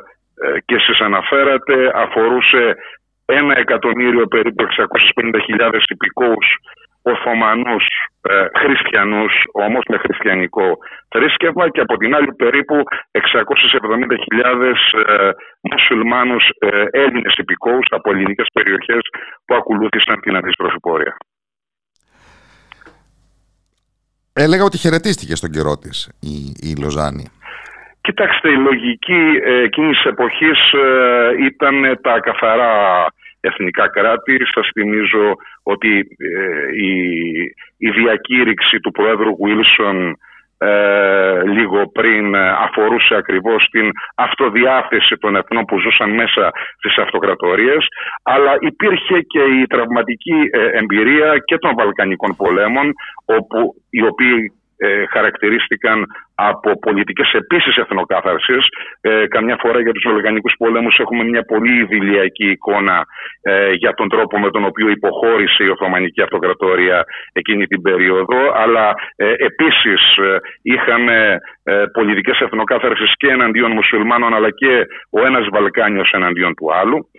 και εσείς αναφέρατε αφορούσε ένα εκατομμύριο περίπου 650.000 υπηκόους Οθωμανούς ε, χριστιανούς όμως με χριστιανικό θρήσκευμα και από την άλλη περίπου 670.000 ε, μουσουλμάνους ε, Έλληνες υπηκόους από ελληνικές περιοχές που ακολούθησαν την αντίστροφη πορεία. Έλεγα ότι χαιρετίστηκε στον καιρό της η, η Λοζάνη. Κοιτάξτε, η λογική εκείνης εποχής ήταν τα καθαρά εθνικά κράτη. Σας θυμίζω ότι η, η διακήρυξη του Πρόεδρου Βίλσον ε, λίγο πριν ε, αφορούσε ακριβώς την αυτοδιάθεση των εθνών που ζούσαν μέσα στις αυτοκρατορίες αλλά υπήρχε και η τραυματική ε, εμπειρία και των Βαλκανικών πολέμων όπου οι οποίοι ε, χαρακτηρίστηκαν από πολιτικές επίσης εθνοκάθαρσης. Ε, καμιά φορά για τους Βαλκανικούς πολέμους έχουμε μια πολύ ιδηλιακή εικόνα ε, για τον τρόπο με τον οποίο υποχώρησε η Οθωμανική Αυτοκρατορία εκείνη την περίοδο, αλλά ε, επίσης ε, είχαμε ε, πολιτικές εθνοκάθαρσεις και εναντίον μουσουλμάνων αλλά και ο ένας Βαλκάνιος εναντίον του άλλου.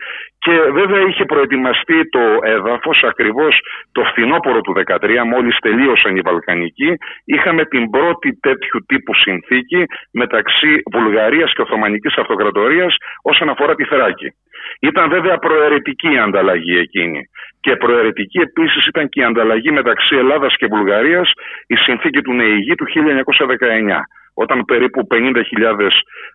Και βέβαια είχε προετοιμαστεί το έδαφος ακριβώς το φθινόπωρο του 2013, μόλις τελείωσαν οι Βαλκανικοί. Είχαμε την πρώτη τέτοιου τύπου συνθήκη μεταξύ Βουλγαρίας και Οθωμανικής Αυτοκρατορίας όσον αφορά τη Θεράκη. Ήταν βέβαια προαιρετική η ανταλλαγή εκείνη. Και προαιρετική επίσης ήταν και η ανταλλαγή μεταξύ Ελλάδας και Βουλγαρίας η συνθήκη του Νεηγή του 1919 όταν περίπου 50.000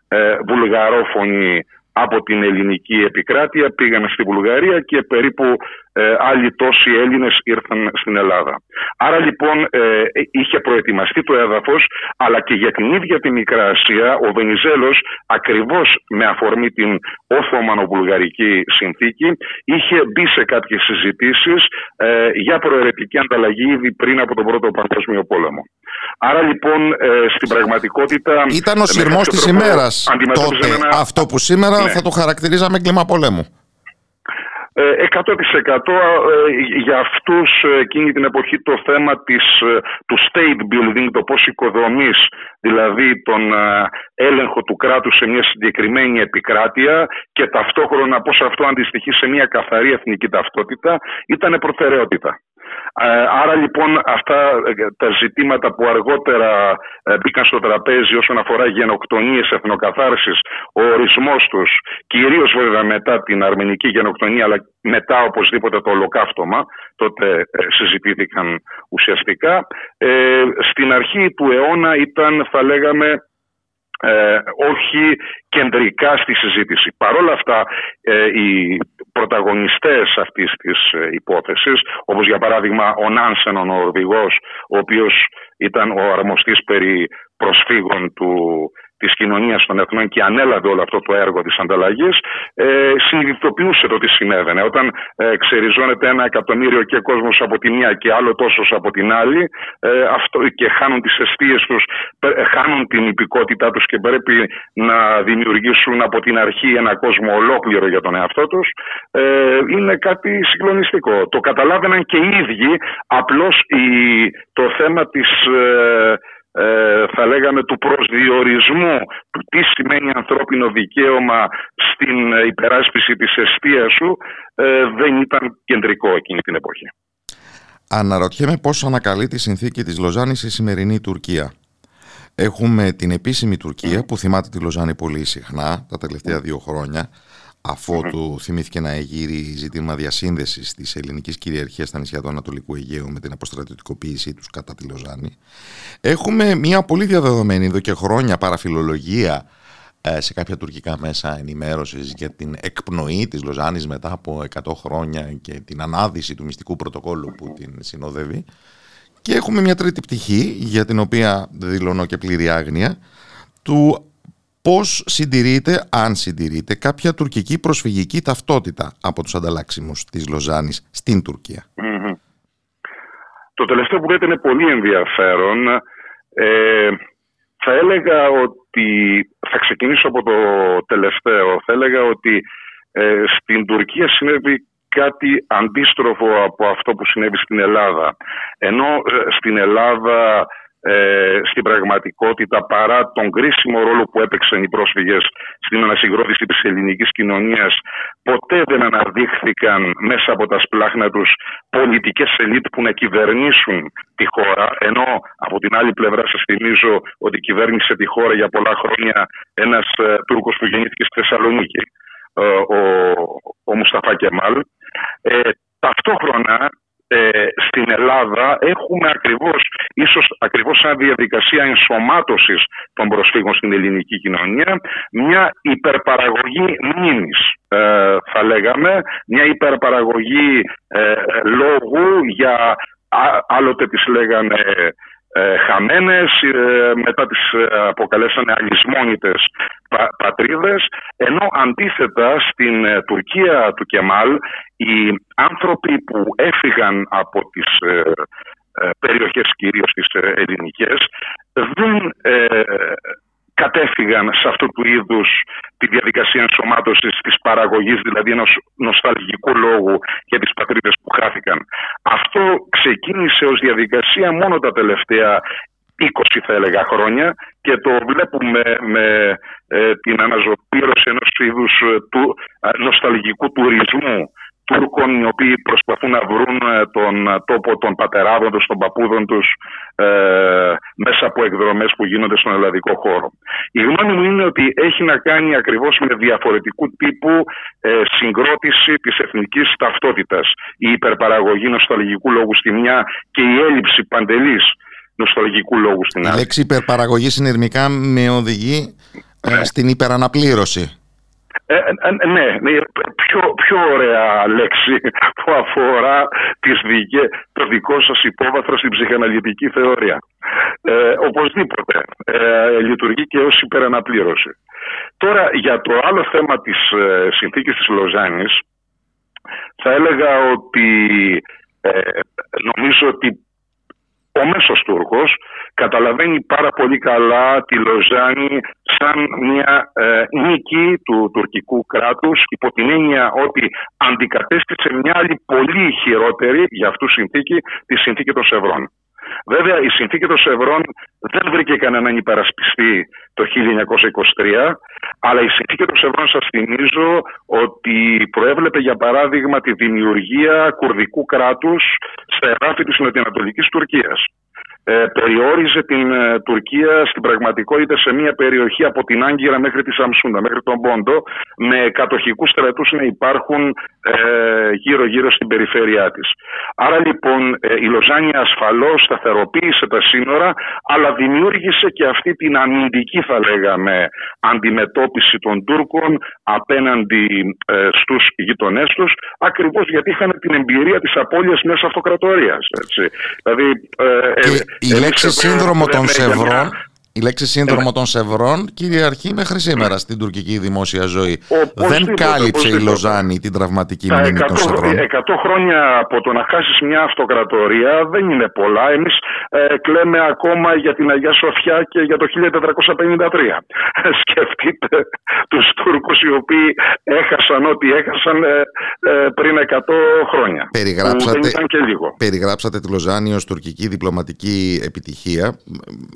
ε, βουλγαρόφωνοι από την ελληνική επικράτεια πήγαν στη Βουλγαρία και περίπου ε, άλλοι τόσοι Έλληνες ήρθαν στην Ελλάδα. Άρα λοιπόν ε, είχε προετοιμαστεί το έδαφος αλλά και για την ίδια τη Μικρά Ασία ο Βενιζέλος ακριβώς με αφορμή την Όθωμανο-Βουλγαρική συνθήκη είχε μπει σε κάποιες συζητήσεις ε, για προαιρετική ανταλλαγή ήδη πριν από τον Πρώτο Παγκόσμιο Πόλεμο. Άρα λοιπόν ε, στην πραγματικότητα... Ήταν ο σειρμός της ημέρας τότε. Αυτό που σήμερα ναι. θα το χαρακτηρίζαμε κλίμα πολέμου. 100% ε, για αυτούς εκείνη την εποχή το θέμα της, του state building, το πώς οικοδομείς δηλαδή τον έλεγχο του κράτους σε μια συγκεκριμένη επικράτεια και ταυτόχρονα πώς αυτό αντιστοιχεί σε μια καθαρή εθνική ταυτότητα ήταν προτεραιότητα. Ε, άρα λοιπόν αυτά ε, τα ζητήματα που αργότερα ε, μπήκαν στο τραπέζι όσον αφορά γενοκτονίες, εθνοκαθάρσεις, ο ορισμός τους, κυρίως βέβαια μετά την αρμενική γενοκτονία αλλά μετά οπωσδήποτε το ολοκαύτωμα, τότε συζητήθηκαν ουσιαστικά. στην αρχή του αιώνα ήταν θα λέγαμε ε, όχι κεντρικά στη συζήτηση. Παρ' όλα αυτά, ε, οι πρωταγωνιστές αυτής της ε, υπόθεσης, όπως για παράδειγμα ο Νάνσεν, ο Νορβηγός, ο οποίος ήταν ο αρμοστής περί προσφύγων του της κοινωνίας των εθνών και ανέλαβε όλο αυτό το έργο της ανταλλαγής, ε, συνειδητοποιούσε το τι συνέβαινε. Όταν ε, ξεριζώνεται ένα εκατομμύριο και κόσμος από τη μία και άλλο τόσος από την άλλη, ε, αυτό, και χάνουν τις αιστείες τους, ε, χάνουν την υπηκότητά τους και πρέπει να δημιουργήσουν από την αρχή ένα κόσμο ολόκληρο για τον εαυτό τους, ε, είναι κάτι συγκλονιστικό. Το καταλάβαιναν και οι ίδιοι, απλώς το θέμα της. Ε, ε, θα λέγαμε του προσδιορισμού του τι σημαίνει ανθρώπινο δικαίωμα στην ε, υπεράσπιση της αιστείας σου ε, δεν ήταν κεντρικό εκείνη την εποχή. Αναρωτιέμαι πώς ανακαλεί τη συνθήκη της Λοζάνης η σημερινή Τουρκία. Έχουμε την επίσημη Τουρκία που θυμάται τη Λοζάνη πολύ συχνά τα τελευταία δύο χρόνια αφού του θυμήθηκε να εγείρει ζήτημα διασύνδεσης της ελληνικής κυριαρχίας στα νησιά του Ανατολικού Αιγαίου με την αποστρατιωτικοποίησή τους κατά τη Λοζάνη. Έχουμε μια πολύ διαδεδομένη εδώ και χρόνια παραφιλολογία ε, σε κάποια τουρκικά μέσα ενημέρωσης για την εκπνοή της Λοζάνης μετά από 100 χρόνια και την ανάδυση του μυστικού πρωτοκόλλου που την συνοδεύει και έχουμε μια τρίτη πτυχή για την οποία δηλώνω και πλήρη άγνοια του πώς συντηρείται, αν συντηρείται, κάποια τουρκική προσφυγική ταυτότητα από τους ανταλλάξιμους της Λοζάνης στην τουρκια Το τελευταίο που λέτε είναι πολύ ενδιαφέρον. Ε, θα έλεγα ότι, θα ξεκινήσω από το τελευταίο, θα έλεγα ότι ε, στην Τουρκία συνέβη κάτι αντίστροφο από αυτό που συνέβη στην Ελλάδα. Ενώ ε, στην Ελλάδα ε, στην πραγματικότητα παρά τον κρίσιμο ρόλο που έπαιξαν οι πρόσφυγες στην ανασυγκρότηση της ελληνικής κοινωνίας ποτέ δεν αναδείχθηκαν μέσα από τα σπλάχνα τους πολιτικές ελίτ που να κυβερνήσουν τη χώρα ενώ από την άλλη πλευρά σας θυμίζω ότι κυβέρνησε τη χώρα για πολλά χρόνια ένας ε, Τούρκος που γεννήθηκε στη Θεσσαλονίκη ε, ο, ο Μουσταφά Κεμάλ. Ε, ταυτόχρονα ε, στην Ελλάδα φορά έχουμε ακριβώς, ίσως ακριβώς σαν διαδικασία ενσωμάτωσης των προσφύγων στην ελληνική κοινωνία, μια υπερπαραγωγή μνήμης, ε, θα λέγαμε, μια υπερπαραγωγή ε, λόγου για άλλοτε τις λέγανε ε, χαμένες, ε, μετά τις ε, αποκαλέσανε αλυσμόνητες πα, πατρίδες, ενώ αντίθετα στην ε, Τουρκία του Κεμάλ οι άνθρωποι που έφυγαν από τις περιοχές κυρίως τις ελληνικές δεν κατέφυγαν σε αυτού του είδους τη διαδικασία ενσωμάτωσης της παραγωγής, δηλαδή ενός νοσταλγικού λόγου για τις πατρίδες που χάθηκαν. Αυτό ξεκίνησε ως διαδικασία μόνο τα τελευταία 20 θα έλεγα χρόνια και το βλέπουμε με ε, την αναζωπήρωση ενός είδους ε, του, ε, νοσταλγικού τουρισμού Τούρκων οι οποίοι προσπαθούν να βρουν ε, τον ε, τόπο των πατεράδων τους, των παππούδων τους ε, μέσα από εκδρομές που γίνονται στον ελλαδικό χώρο. Η γνώμη μου είναι ότι έχει να κάνει ακριβώς με διαφορετικού τύπου ε, συγκρότηση της εθνικής ταυτότητας. Η υπερπαραγωγή νοσταλγικού λόγου στη μια και η έλλειψη παντελής νοσταλγικού λόγου στην άλλη. Η λέξη υπερπαραγωγή συνειρμικά με οδηγεί ε, στην υπεραναπλήρωση. Ε, ε, ε, ναι, ναι πιο, πιο ωραία λέξη που αφορά τις δικές, το δικό σας υπόβαθρο στην ψυχαναλυτική θεωρία. Ε, οπωσδήποτε ε, λειτουργεί και ως υπεραναπλήρωση. Τώρα για το άλλο θέμα της ε, συνθήκης της Λοζάνης θα έλεγα ότι νομίζω ότι ο μέσος Τούρκος καταλαβαίνει πάρα πολύ καλά τη Λοζάνη σαν μια ε, νίκη του τουρκικού κράτους υπό την έννοια ότι αντικατέστησε μια άλλη πολύ χειρότερη για αυτούς συνθήκη τη συνθήκη των Σευρών. Βέβαια η συνθήκη των Σευρών δεν βρήκε κανέναν υπερασπιστή το 1923 αλλά η συνθήκη των Σευρών σας θυμίζω ότι προέβλεπε για παράδειγμα τη δημιουργία κουρδικού κράτους στα εδάφη της νοτιοανατολικής Τουρκίας. ε, περιόριζε την ε, Τουρκία στην πραγματικότητα σε μια περιοχή από την Άγκυρα μέχρι τη Σαμσούντα, μέχρι τον Πόντο, με κατοχικού στρατούς να υπάρχουν ε, γύρω-γύρω στην περιφέρειά της. Άρα λοιπόν ε, η Λοζάνη ασφαλώς σταθεροποίησε τα σύνορα, αλλά δημιούργησε και αυτή την αμυντική, θα λέγαμε, αντιμετώπιση των Τούρκων απέναντι ε, στους γειτονές τους, ακριβώς γιατί είχαν την εμπειρία της απώλειας μέσα αυτοκρατορίας. Δηλαδή, ε, η λέξη σύνδρομο των Σευρών η λέξη σύνδρομο των Σευρών κυριαρχεί μέχρι σήμερα στην τουρκική δημόσια ζωή. Δεν κάλυψε η Λοζάνη την τραυματική μνήμη των Σευρών. 100 χρόνια από το να χάσεις μια αυτοκρατορία δεν είναι πολλά. Εμείς ε, κλαίμε ακόμα για την Αγία Σοφιά και για το 1453. *laughs* Σκεφτείτε τους Τούρκους οι οποίοι έχασαν ό,τι έχασαν ε, ε, πριν 100 χρόνια. Περιγράψατε, και λίγο. περιγράψατε τη Λοζάνη ως τουρκική διπλωματική επιτυχία.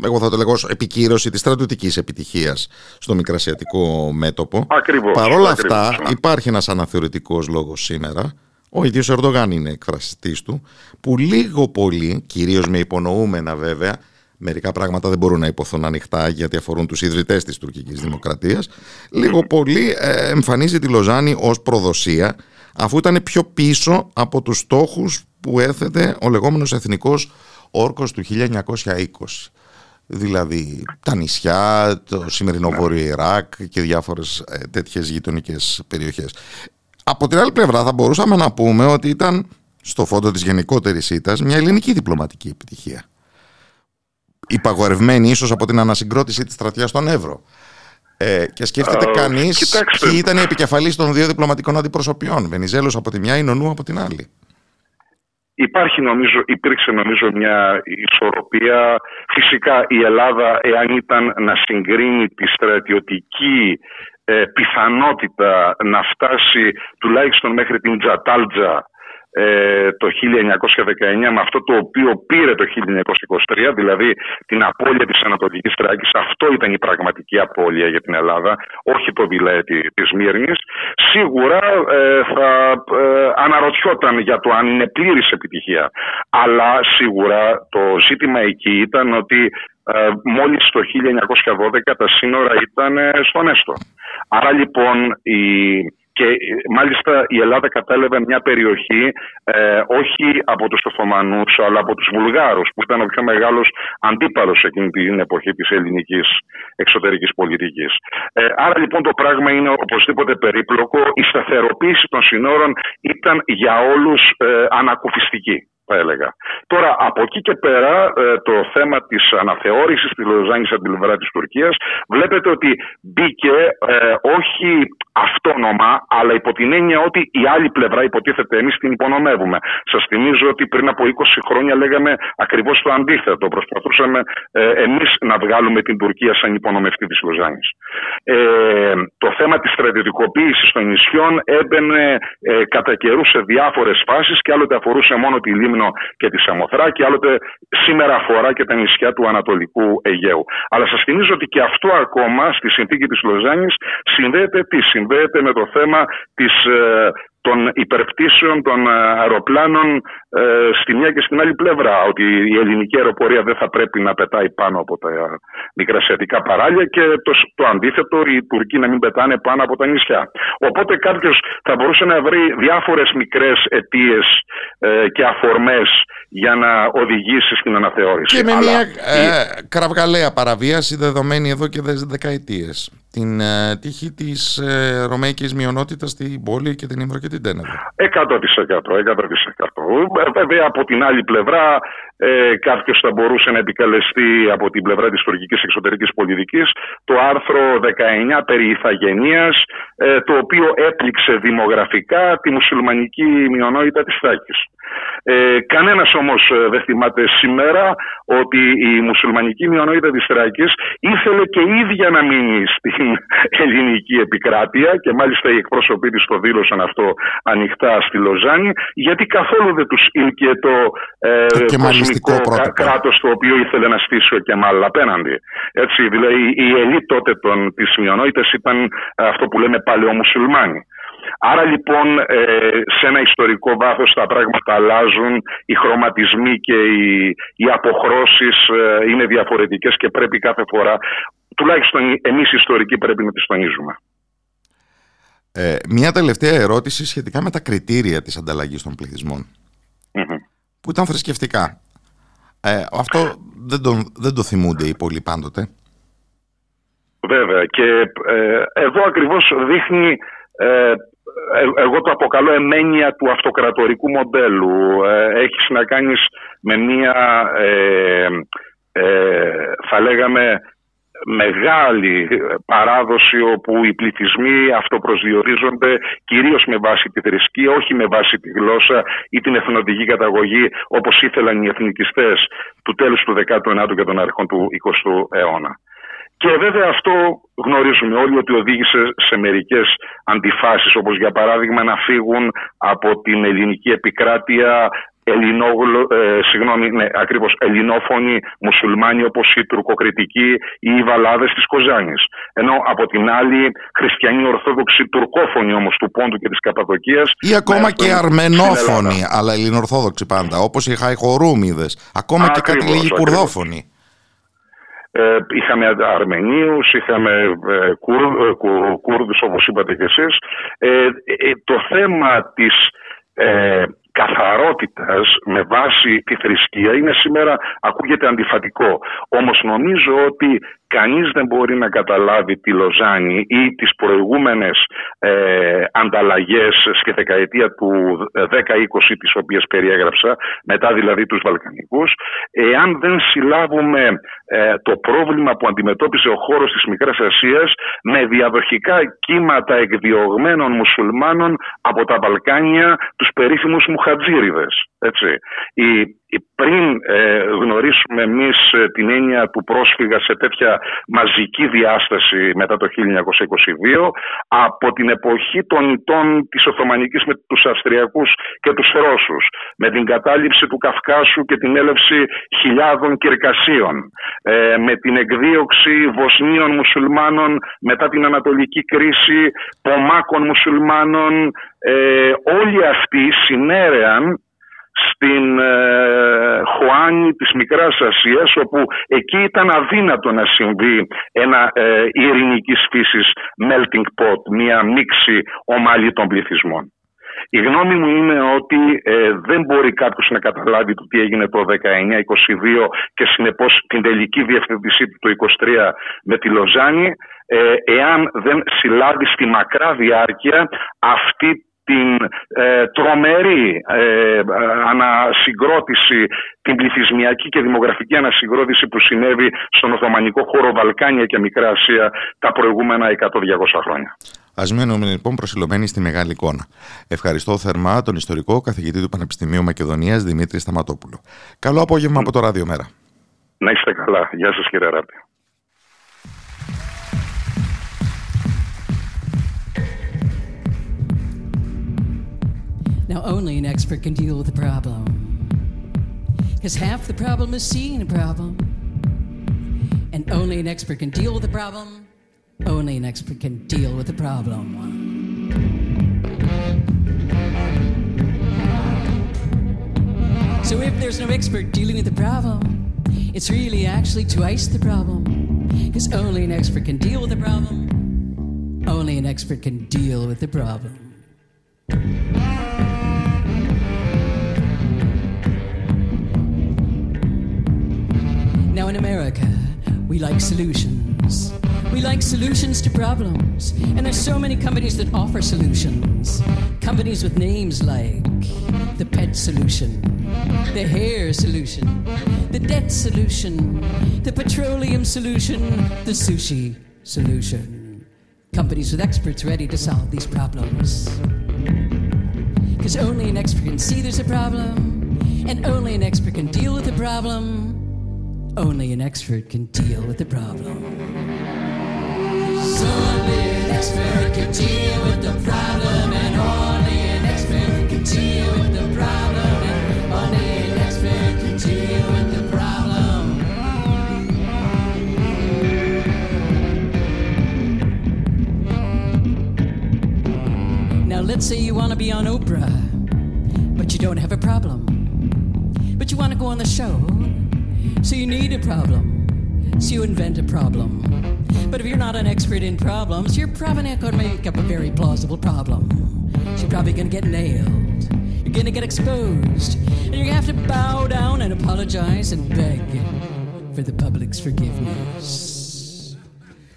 Εγώ θα το λέγω επικύρωση της στρατιωτικής επιτυχίας στο μικρασιατικό μέτωπο. Ακριβώς. Παρ' όλα αυτά υπάρχει ένας αναθεωρητικός λόγος σήμερα ο ίδιος Ερντογάν είναι εκφραστής του, που λίγο πολύ, κυρίως με υπονοούμενα βέβαια, μερικά πράγματα δεν μπορούν να υποθούν ανοιχτά γιατί αφορούν τους ιδρυτές της τουρκικής δημοκρατίας, λίγο πολύ ε, εμφανίζει τη Λοζάνη ως προδοσία, αφού ήταν πιο πίσω από τους στόχους που έθετε ο λεγόμενος εθνικός όρκος του 1920 δηλαδή τα νησιά, το σημερινό ναι. Βόρειο Ιράκ και διάφορες ε, τέτοιες γειτονικές περιοχές. Από την άλλη πλευρά θα μπορούσαμε να πούμε ότι ήταν στο φόντο της γενικότερης ήττας μια ελληνική διπλωματική επιτυχία. Υπαγορευμένη ίσως από την ανασυγκρότηση της στρατιάς στον Εύρο. Ε, και σκέφτεται uh, κανείς ποιοι ήταν οι επικεφαλής των δύο διπλωματικών αντιπροσωπιών. Βενιζέλος από τη μια, ή Νονού από την άλλη. Υπάρχει νομίζω, υπήρξε νομίζω μια ισορροπία. Φυσικά η Ελλάδα εάν ήταν να συγκρίνει τη στρατιωτική ε, πιθανότητα να φτάσει τουλάχιστον μέχρι την Τζατάλτζα ε, το 1919 με αυτό το οποίο πήρε το 1923, δηλαδή την απώλεια της Ανατολικής Τράκης. Αυτό ήταν η πραγματική απώλεια για την Ελλάδα, όχι το βιλέτη της Μύρνης. Σίγουρα ε, θα ε, αναρωτιόταν για το αν είναι πλήρης επιτυχία. Αλλά σίγουρα το ζήτημα εκεί ήταν ότι ε, μόλις το 1912 τα σύνορα ήταν στον έστω. Άρα λοιπόν η και ε, μάλιστα η Ελλάδα κατέλαβε μια περιοχή ε, όχι από τους Οθωμανούς αλλά από τους Βουλγάρους που ήταν ο πιο μεγάλος αντίπαλος εκείνη την εποχή της ελληνικής εξωτερικής πολιτικής. Ε, άρα λοιπόν το πράγμα είναι οπωσδήποτε περίπλοκο. Η σταθεροποίηση των συνόρων ήταν για όλους ε, ανακουφιστική θα έλεγα. Τώρα, από εκεί και πέρα, ε, το θέμα της αναθεώρησης της Λοζάνης από την πλευρά της Τουρκίας, βλέπετε ότι μπήκε ε, όχι αυτόνομα, αλλά υπό την έννοια ότι η άλλη πλευρά υποτίθεται εμείς την υπονομεύουμε. Σας θυμίζω ότι πριν από 20 χρόνια λέγαμε ακριβώς το αντίθετο. Προσπαθούσαμε ε, εμείς να βγάλουμε την Τουρκία σαν υπονομευτή της Λοζάνης. Ε, το θέμα της στρατιωτικοποίησης των νησιών έμπαινε ε, κατά καιρού σε διάφορες φάσεις και άλλοτε αφορούσε μόνο τη Λίμνο και τη Σαμοθρά και άλλοτε σήμερα αφορά και τα νησιά του Ανατολικού Αιγαίου. Αλλά σας θυμίζω ότι και αυτό ακόμα στη συνθήκη της Λοζάνης συνδέεται τι, συνδέεται με το θέμα της, ε, των υπερπτήσεων των ε, αεροπλάνων ε, στη μια και στην άλλη πλευρά. Ότι η ελληνική αεροπορία δεν θα πρέπει να πετάει πάνω από τα μικρασιατικά παράλια και το, το αντίθετο οι Τουρκοί να μην πετάνε πάνω από τα νησιά. Οπότε κάποιος θα μπορούσε να βρει διάφορες μικρές αιτίες ε, και αφορμές για να οδηγήσει στην αναθεώρηση. Και με μια ε, κραυγαλαία παραβίαση δεδομένη εδώ και δεκαετίες. Την ε, τύχη της ε, ρωμαϊκής μειονότητας στην πόλη και την Ήμβρο και την Τένεδο. 100%. 100%. Βέβαια από την άλλη πλευρά ε, κάποιος θα μπορούσε να επικαλεστεί από την πλευρά της τουρκικής εξωτερικής πολιτικής το άρθρο 19 περί ηθαγενείας ε, το οποίο έπληξε δημογραφικά τη μουσουλμανική μειονότητα της Θάκης. Ε, κανένας όμως ε, δεν θυμάται σήμερα ότι η μουσουλμανική μειονότητα της Θράκης ήθελε και ίδια να μείνει στην ελληνική επικράτεια και μάλιστα οι εκπρόσωποι της το δήλωσαν αυτό ανοιχτά στη Λοζάνη γιατί καθόλου δεν τους ήλκε το, ε, το κοσμικό κράτος το οποίο ήθελε να στήσει ο Κεμάλ απέναντι. Έτσι, δηλαδή η ελίτ τότε των, της μειονότητας ήταν αυτό που λέμε παλαιομουσουλμάνοι. Άρα λοιπόν ε, σε ένα ιστορικό βάθος τα πράγματα αλλάζουν, οι χρωματισμοί και οι, οι αποχρώσεις ε, είναι διαφορετικές και πρέπει κάθε φορά, τουλάχιστον εμείς οι ιστορικοί πρέπει να τις τονίζουμε. Ε, μια τελευταία ερώτηση σχετικά με τα κριτήρια της ανταλλαγής των πληθυσμων που ήταν θρησκευτικά. Ε, αυτό δεν, τον, δεν το θυμούνται οι πολλοί πάντοτε. Βέβαια και ε, εδώ ακριβώς δείχνει ε, ε, εγώ το αποκαλώ εμένεια του αυτοκρατορικού μοντέλου. Ε, έχεις να κάνεις με μία, ε, θα λέγαμε, μεγάλη παράδοση όπου οι πληθυσμοί αυτοπροσδιορίζονται κυρίως με βάση τη θρησκεία, όχι με βάση τη γλώσσα ή την εθνοτική καταγωγή όπως ήθελαν οι εθνικιστές του τέλους του 19ου και των αρχών του 20ου αιώνα. Και βέβαια αυτό γνωρίζουμε όλοι ότι οδήγησε σε μερικές αντιφάσεις όπως για παράδειγμα να φύγουν από την ελληνική επικράτεια Ελληνόγλω, ε, συγγνώμη, ναι, ακριβώς ελληνόφωνοι μουσουλμάνοι όπως οι τουρκοκριτικοί ή οι βαλάδες της Κοζάνης. Ενώ από την άλλη χριστιανοί ορθόδοξοι τουρκόφωνοι όμως του Πόντου και της Καπαδοκίας. Ή ακόμα και αρμενόφωνοι, αλλά ελληνορθόδοξοι πάντα, όπως οι Χαϊχορούμιδες. Ακόμα και κάτι λίγοι κουρδόφωνοι. Ε, είχαμε Αρμενίους, είχαμε ε, Κούρ, ε, Κούρδους όπως είπατε και εσείς. Ε, το θέμα της καθαρότητας με βάση τη θρησκεία είναι σήμερα ακούγεται αντιφατικό. Όμως νομίζω ότι κανείς δεν μπορεί να καταλάβει τη Λοζάνη ή τις προηγούμενες ε, ανταλλαγές στη δεκαετία του 10-20 τις οποίες περιέγραψα, μετά δηλαδή τους Βαλκανικούς, εάν δεν συλλάβουμε ε, το πρόβλημα που αντιμετώπιζε ο χώρος της Μικράς Ασίας με διαδοχικά κύματα εκδιωγμένων μουσουλμάνων από τα Βαλκάνια, τους περίφημους Μουχατζήριδες. Έτσι. Η, πριν ε, γνωρίσουμε εμείς ε, την έννοια του πρόσφυγα σε τέτοια μαζική διάσταση μετά το 1922 από την εποχή των ιτών της Οθωμανικής με τους Αυστριακούς και τους Ρώσους με την κατάληψη του Καυκάσου και την έλευση χιλιάδων κυρκασίων ε, με την εκδίωξη Βοσνίων μουσουλμάνων μετά την Ανατολική κρίση Πομάκων μουσουλμάνων όλοι αυτοί συνέρεαν στην ε, Χουάνι της Μικράς Ασίας όπου εκεί ήταν αδύνατο να συμβεί ένα ε, ειρηνικής φύσης melting pot, μια μίξη ομαλή των πληθυσμών. Η γνώμη μου είναι ότι ε, δεν μπορεί κάποιος να καταλάβει το τι έγινε το 1922 και συνεπώς την τελική διευθυντησή του το 23 με τη Λοζάνη ε, εάν δεν συλλάβει στη μακρά διάρκεια αυτή την ε, τρομερή ε, ανασυγκρότηση, την πληθυσμιακή και δημογραφική ανασυγκρότηση που συνέβη στον Οθωμανικό χώρο Βαλκάνια και Μικρά Ασία τα προηγούμενα 100-200 χρόνια. Α μένουμε λοιπόν προσιλωμένοι στη μεγάλη εικόνα. Ευχαριστώ θερμά τον ιστορικό καθηγητή του Πανεπιστημίου Μακεδονίας Δημήτρη Σταματόπουλο. Καλό απόγευμα από το Ράδιο Μέρα. Να είστε καλά. Γεια σας κύριε Ράπη. Now, only an expert can deal with the problem. Because half the problem is seeing a problem. And only an expert can deal with a problem. Only an expert can deal with a problem. So if there's no expert dealing with the problem, it's really actually twice the problem. Because only an expert can deal with the problem. Only an expert can deal with the problem. In America, we like solutions. We like solutions to problems. And there's so many companies that offer solutions. Companies with names like the pet solution, the hair solution, the debt solution, the petroleum solution, the sushi solution. Companies with experts ready to solve these problems. Because only an expert can see there's a problem, and only an expert can deal with the problem. Only an expert can deal with the problem. So only an expert can deal with the problem, and only an expert can deal with the problem, and only an expert can deal with the problem. Now, let's say you want to be on Oprah, but you don't have a problem. But you want to go on the show, so you need a problem. So you invent a problem. But if you're not an expert in problems, you're probably not going to make up a very plausible problem. You're probably going to get nailed. You're going to get exposed. And you're to have to bow down and apologize and beg for the public's forgiveness.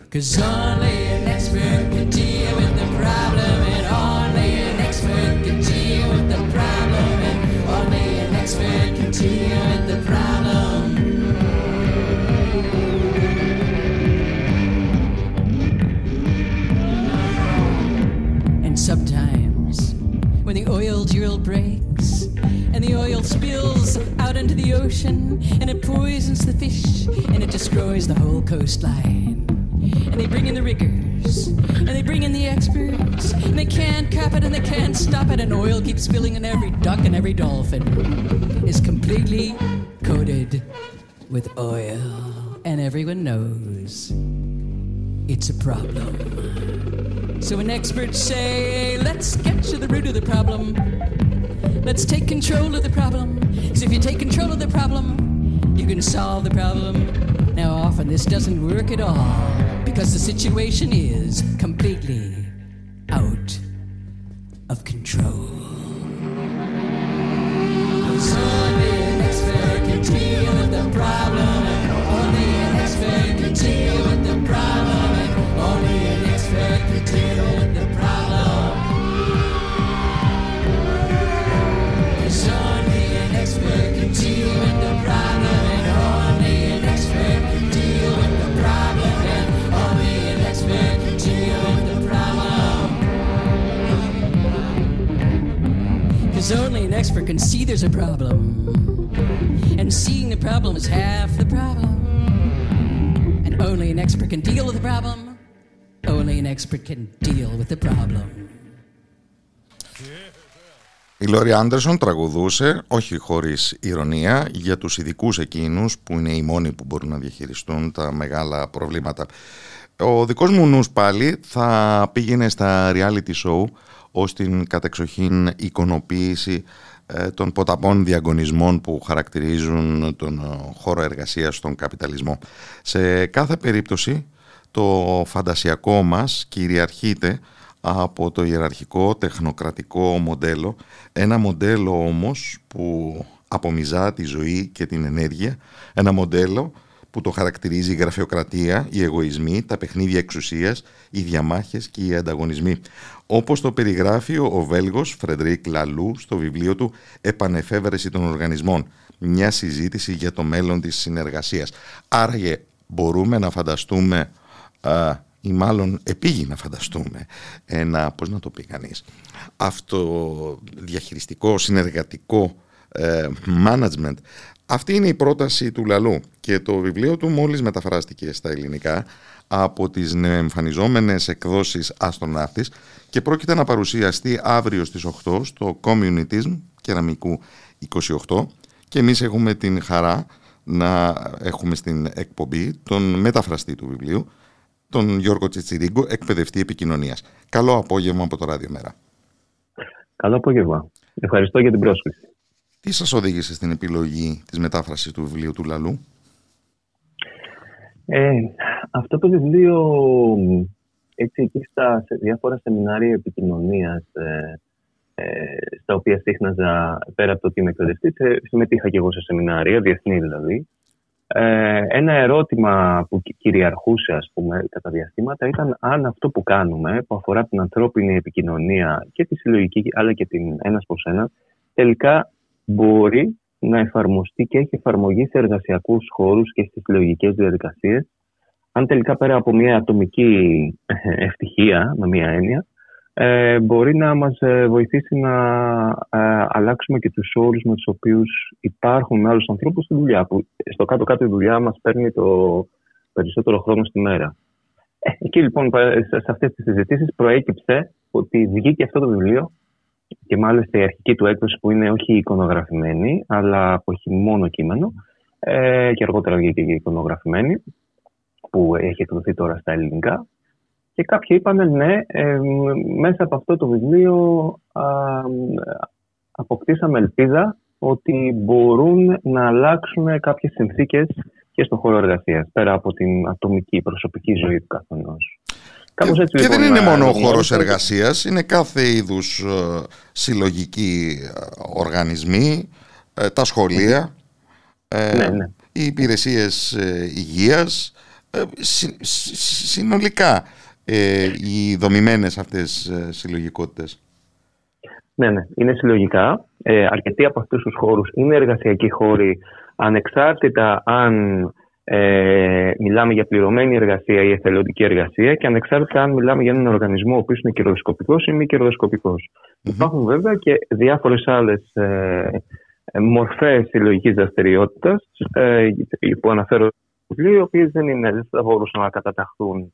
Cause only an expert can deal with the problem, and only an expert can deal with the problem, and only an expert can deal with the problem. Ocean and it poisons the fish and it destroys the whole coastline, and they bring in the riggers and they bring in the experts and they can't cap it and they can't stop it, and oil keeps spilling in every duck and every dolphin. Is completely coated with oil, and everyone knows it's a problem. So when experts say, let's get to the root of the problem, let's take control of the problem. Because if you take control of the problem, you can solve the problem. Now, often this doesn't work at all because the situation is completely out of control. Expert can see there's a problem. And seeing the problem is half the problem. And only an expert can deal with the problem. Only an expert can deal with the problem. Η Λόρι Άντερσον τραγουδούσε, όχι χωρίς ηρωνία, για τους ειδικούς εκείνους που είναι οι μόνοι που μπορούν να διαχειριστούν τα μεγάλα προβλήματα. Ο δικός μου νους πάλι θα πήγαινε στα reality show ως την κατεξοχήν εικονοποίηση ε, των ποταπών διαγωνισμών που χαρακτηρίζουν τον χώρο εργασίας στον καπιταλισμό. Σε κάθε περίπτωση το φαντασιακό μας κυριαρχείται από το ιεραρχικό τεχνοκρατικό μοντέλο, ένα μοντέλο όμως που απομυζά τη ζωή και την ενέργεια, ένα μοντέλο που το χαρακτηρίζει η γραφειοκρατία, οι εγωισμοί, τα παιχνίδια εξουσίας, οι διαμάχες και οι ανταγωνισμοί. Όπως το περιγράφει ο Βέλγος Φρεντρίκ Λαλού στο βιβλίο του «Επανεφεύρεση των οργανισμών», μια συζήτηση για το μέλλον της συνεργασίας. Άραγε μπορούμε να φανταστούμε ή μάλλον επείγει να φανταστούμε ένα, πώς να το πει κανείς, αυτοδιαχειριστικό, συνεργατικό ε, management. Αυτή είναι η πρόταση του Λαλού και το βιβλίο του μόλις μεταφράστηκε στα ελληνικά από τις νεοεμφανιζόμενες εκδόσεις Αστροναύτης και πρόκειται να παρουσιαστεί αύριο στις 8 στο Communitism Κεραμικού 28 και εμείς έχουμε την χαρά να έχουμε στην εκπομπή τον μεταφραστή του βιβλίου τον Γιώργο Τσιτσιρίγκο, εκπαιδευτή επικοινωνίας. Καλό απόγευμα από το Ράδιο Μέρα. Καλό απόγευμα. Ευχαριστώ για την πρόσκληση. Τι σας οδήγησε στην επιλογή της μετάφρασης του βιβλίου του Λαλού; Ε, αυτό το βιβλίο, έτσι εκεί στα, σε διάφορα σεμινάρια επικοινωνίας, ε, ε, στα οποία σύχναζα πέρα από το ότι είμαι εκπαιδευτής, ε, συμμετείχα και εγώ σε σεμινάρια, διεθνή δηλαδή, ε, ένα ερώτημα που κυριαρχούσε ας πούμε κατά διαστήματα ήταν αν αυτό που κάνουμε που αφορά την ανθρώπινη επικοινωνία και τη συλλογική αλλά και την ένας προς ένα τελικά μπορεί να εφαρμοστεί και έχει εφαρμογή σε εργασιακούς χώρους και στις συλλογικές διαδικασίες αν τελικά πέρα από μια ατομική ευτυχία με μια έννοια ε, μπορεί να μας ε, βοηθήσει να ε, αλλάξουμε και τους όρους με τους οποίους υπάρχουν με άλλους ανθρώπους στη δουλειά. Που στο κάτω-κάτω η δουλειά μας παίρνει το περισσότερο χρόνο στη μέρα. Ε, εκεί λοιπόν σε αυτές τις συζητήσεις προέκυψε ότι βγήκε αυτό το βιβλίο και μάλιστα η αρχική του έκδοση που είναι όχι εικονογραφημένη αλλά που έχει μόνο κείμενο ε, και αργότερα βγήκε και εικονογραφημένη που έχει εκδοθεί τώρα στα ελληνικά και κάποιοι είπαν ναι, ε, μέσα από αυτό το βιβλίο α, αποκτήσαμε ελπίδα ότι μπορούν να αλλάξουν κάποιες συνθήκες και στον χώρο εργασίας, πέρα από την ατομική προσωπική ζωή του καθενός. Και, έτσι, και λοιπόν, δεν είναι μόνο ο χώρος εργασίας, είναι κάθε είδους ε, συλλογικοί ε, οργανισμοί, ε, τα σχολεία, ναι, ναι. οι υπηρεσίες υγείας, συνολικά ε, οι δομημένες αυτές ε, συλλογικότητες. Ναι, ναι, είναι συλλογικά. Ε, αρκετοί από αυτούς τους χώρους είναι εργασιακοί χώροι ανεξάρτητα αν ε, μιλάμε για πληρωμένη εργασία ή εθελοντική εργασία και ανεξάρτητα αν μιλάμε για έναν οργανισμό ο οποίος είναι κερδοσκοπικός ή μη κερδοσκοπικός. Mm-hmm. Υπάρχουν βέβαια και διάφορες άλλες ε, μορφές συλλογικής δραστηριότητας ε, που αναφέρω οι οποίε δεν, είναι, δεν θα μπορούσαν να καταταχθούν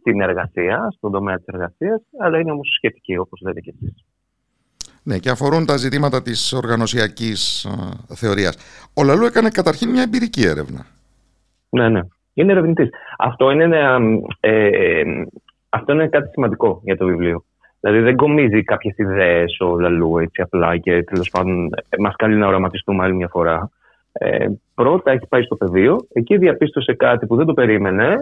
στην εργασία, στον τομέα της εργασίας, αλλά είναι όμως σχετική όπως λέτε και εσείς. Ναι, και αφορούν τα ζητήματα της οργανωσιακής α, θεωρίας. Ο Λαλού έκανε καταρχήν μια εμπειρική έρευνα. Ναι, ναι. Είναι ερευνητής. Αυτό είναι, ε, ε, αυτό είναι κάτι σημαντικό για το βιβλίο. Δηλαδή δεν κομίζει κάποιες ιδέες ο Λαλού έτσι απλά και τέλος πάντων ε, μας κάνει να οραματιστούμε άλλη μια φορά. Ε, πρώτα έχει πάει στο πεδίο, εκεί διαπίστωσε κάτι που δεν το περίμενε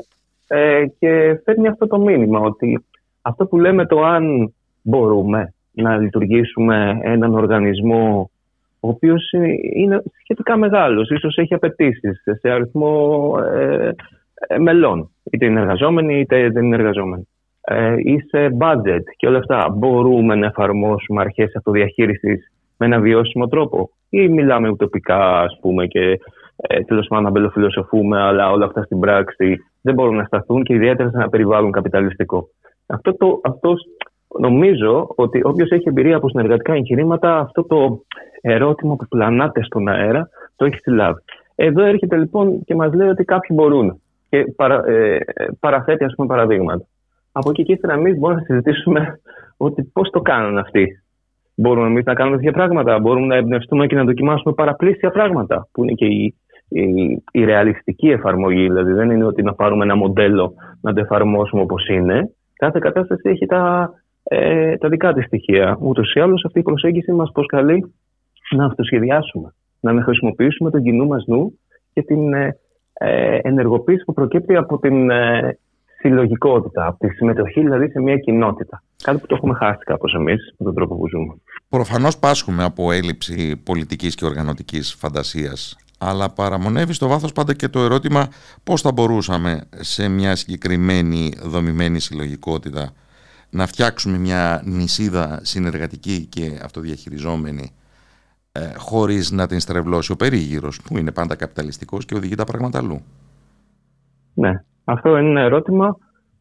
ε, και φέρνει αυτό το μήνυμα ότι αυτό που λέμε το αν μπορούμε να λειτουργήσουμε έναν οργανισμό ο οποίος είναι σχετικά μεγάλος, ίσως έχει απαιτήσεις σε αριθμό ε, ε, μελών, είτε είναι εργαζόμενοι είτε δεν είναι εργαζόμενοι. Ε, ή σε budget και όλα αυτά. Μπορούμε να εφαρμόσουμε αρχές αυτοδιαχείρισης με ένα βιώσιμο τρόπο; Ή μιλάμε ουτοπικά ας πούμε και ε, τέλος πάντων να μπελοφιλοσοφούμε αλλά όλα αυτά στην πράξη δεν μπορούν να σταθούν και ιδιαίτερα σε ένα περιβάλλον καπιταλιστικό. Αυτό, το, αυτός νομίζω ότι όποιος έχει εμπειρία από συνεργατικά εγχειρήματα, αυτό το ερώτημα που πλανάται στον αέρα το έχει συλλάβει. Εδώ έρχεται λοιπόν και μας λέει ότι κάποιοι μπορούν και παρα, ε, παραθέτει ας πούμε παραδείγματα. Από εκεί και ύστερα εμείς μπορούμε να συζητήσουμε ότι πώς το κάνουν αυτοί. Μπορούμε εμείς να κάνουμε τέτοια πράγματα. Μπορούμε να εμπνευστούμε και να δοκιμάσουμε παραπλήσια πράγματα, που είναι και η η, η ρεαλιστική εφαρμογή. Δηλαδή δεν είναι ότι να πάρουμε ένα μοντέλο να το εφαρμόσουμε όπως είναι. Κάθε κατάσταση έχει τα, ε, τα δικά της στοιχεία. Ούτως ή άλλως αυτή η προσέγγιση μας προσκαλεί να αυτοσχεδιάσουμε, να χρησιμοποιήσουμε τον κοινού μας νου και την ε, ε, ενεργοποίηση που προκύπτει από την ε, συλλογικότητα, από τη συμμετοχή δηλαδή σε μια κοινότητα. Κάτι που το έχουμε χάσει κάπως εμείς με τον τρόπο που ζούμε. Προφανώς πάσχουμε από έλλειψη πολιτικής και οργανωτικής φαντασίας. Αλλά παραμονεύει στο βάθος πάντα και το ερώτημα πώς θα μπορούσαμε σε μια συγκεκριμένη δομημένη συλλογικότητα να φτιάξουμε μια νησίδα συνεργατική και αυτοδιαχειριζόμενη ε, χωρίς να την στρεβλώσει ο περίγυρος που είναι πάντα καπιταλιστικός και οδηγεί τα πράγματα αλλού. Ναι, αυτό είναι ένα ερώτημα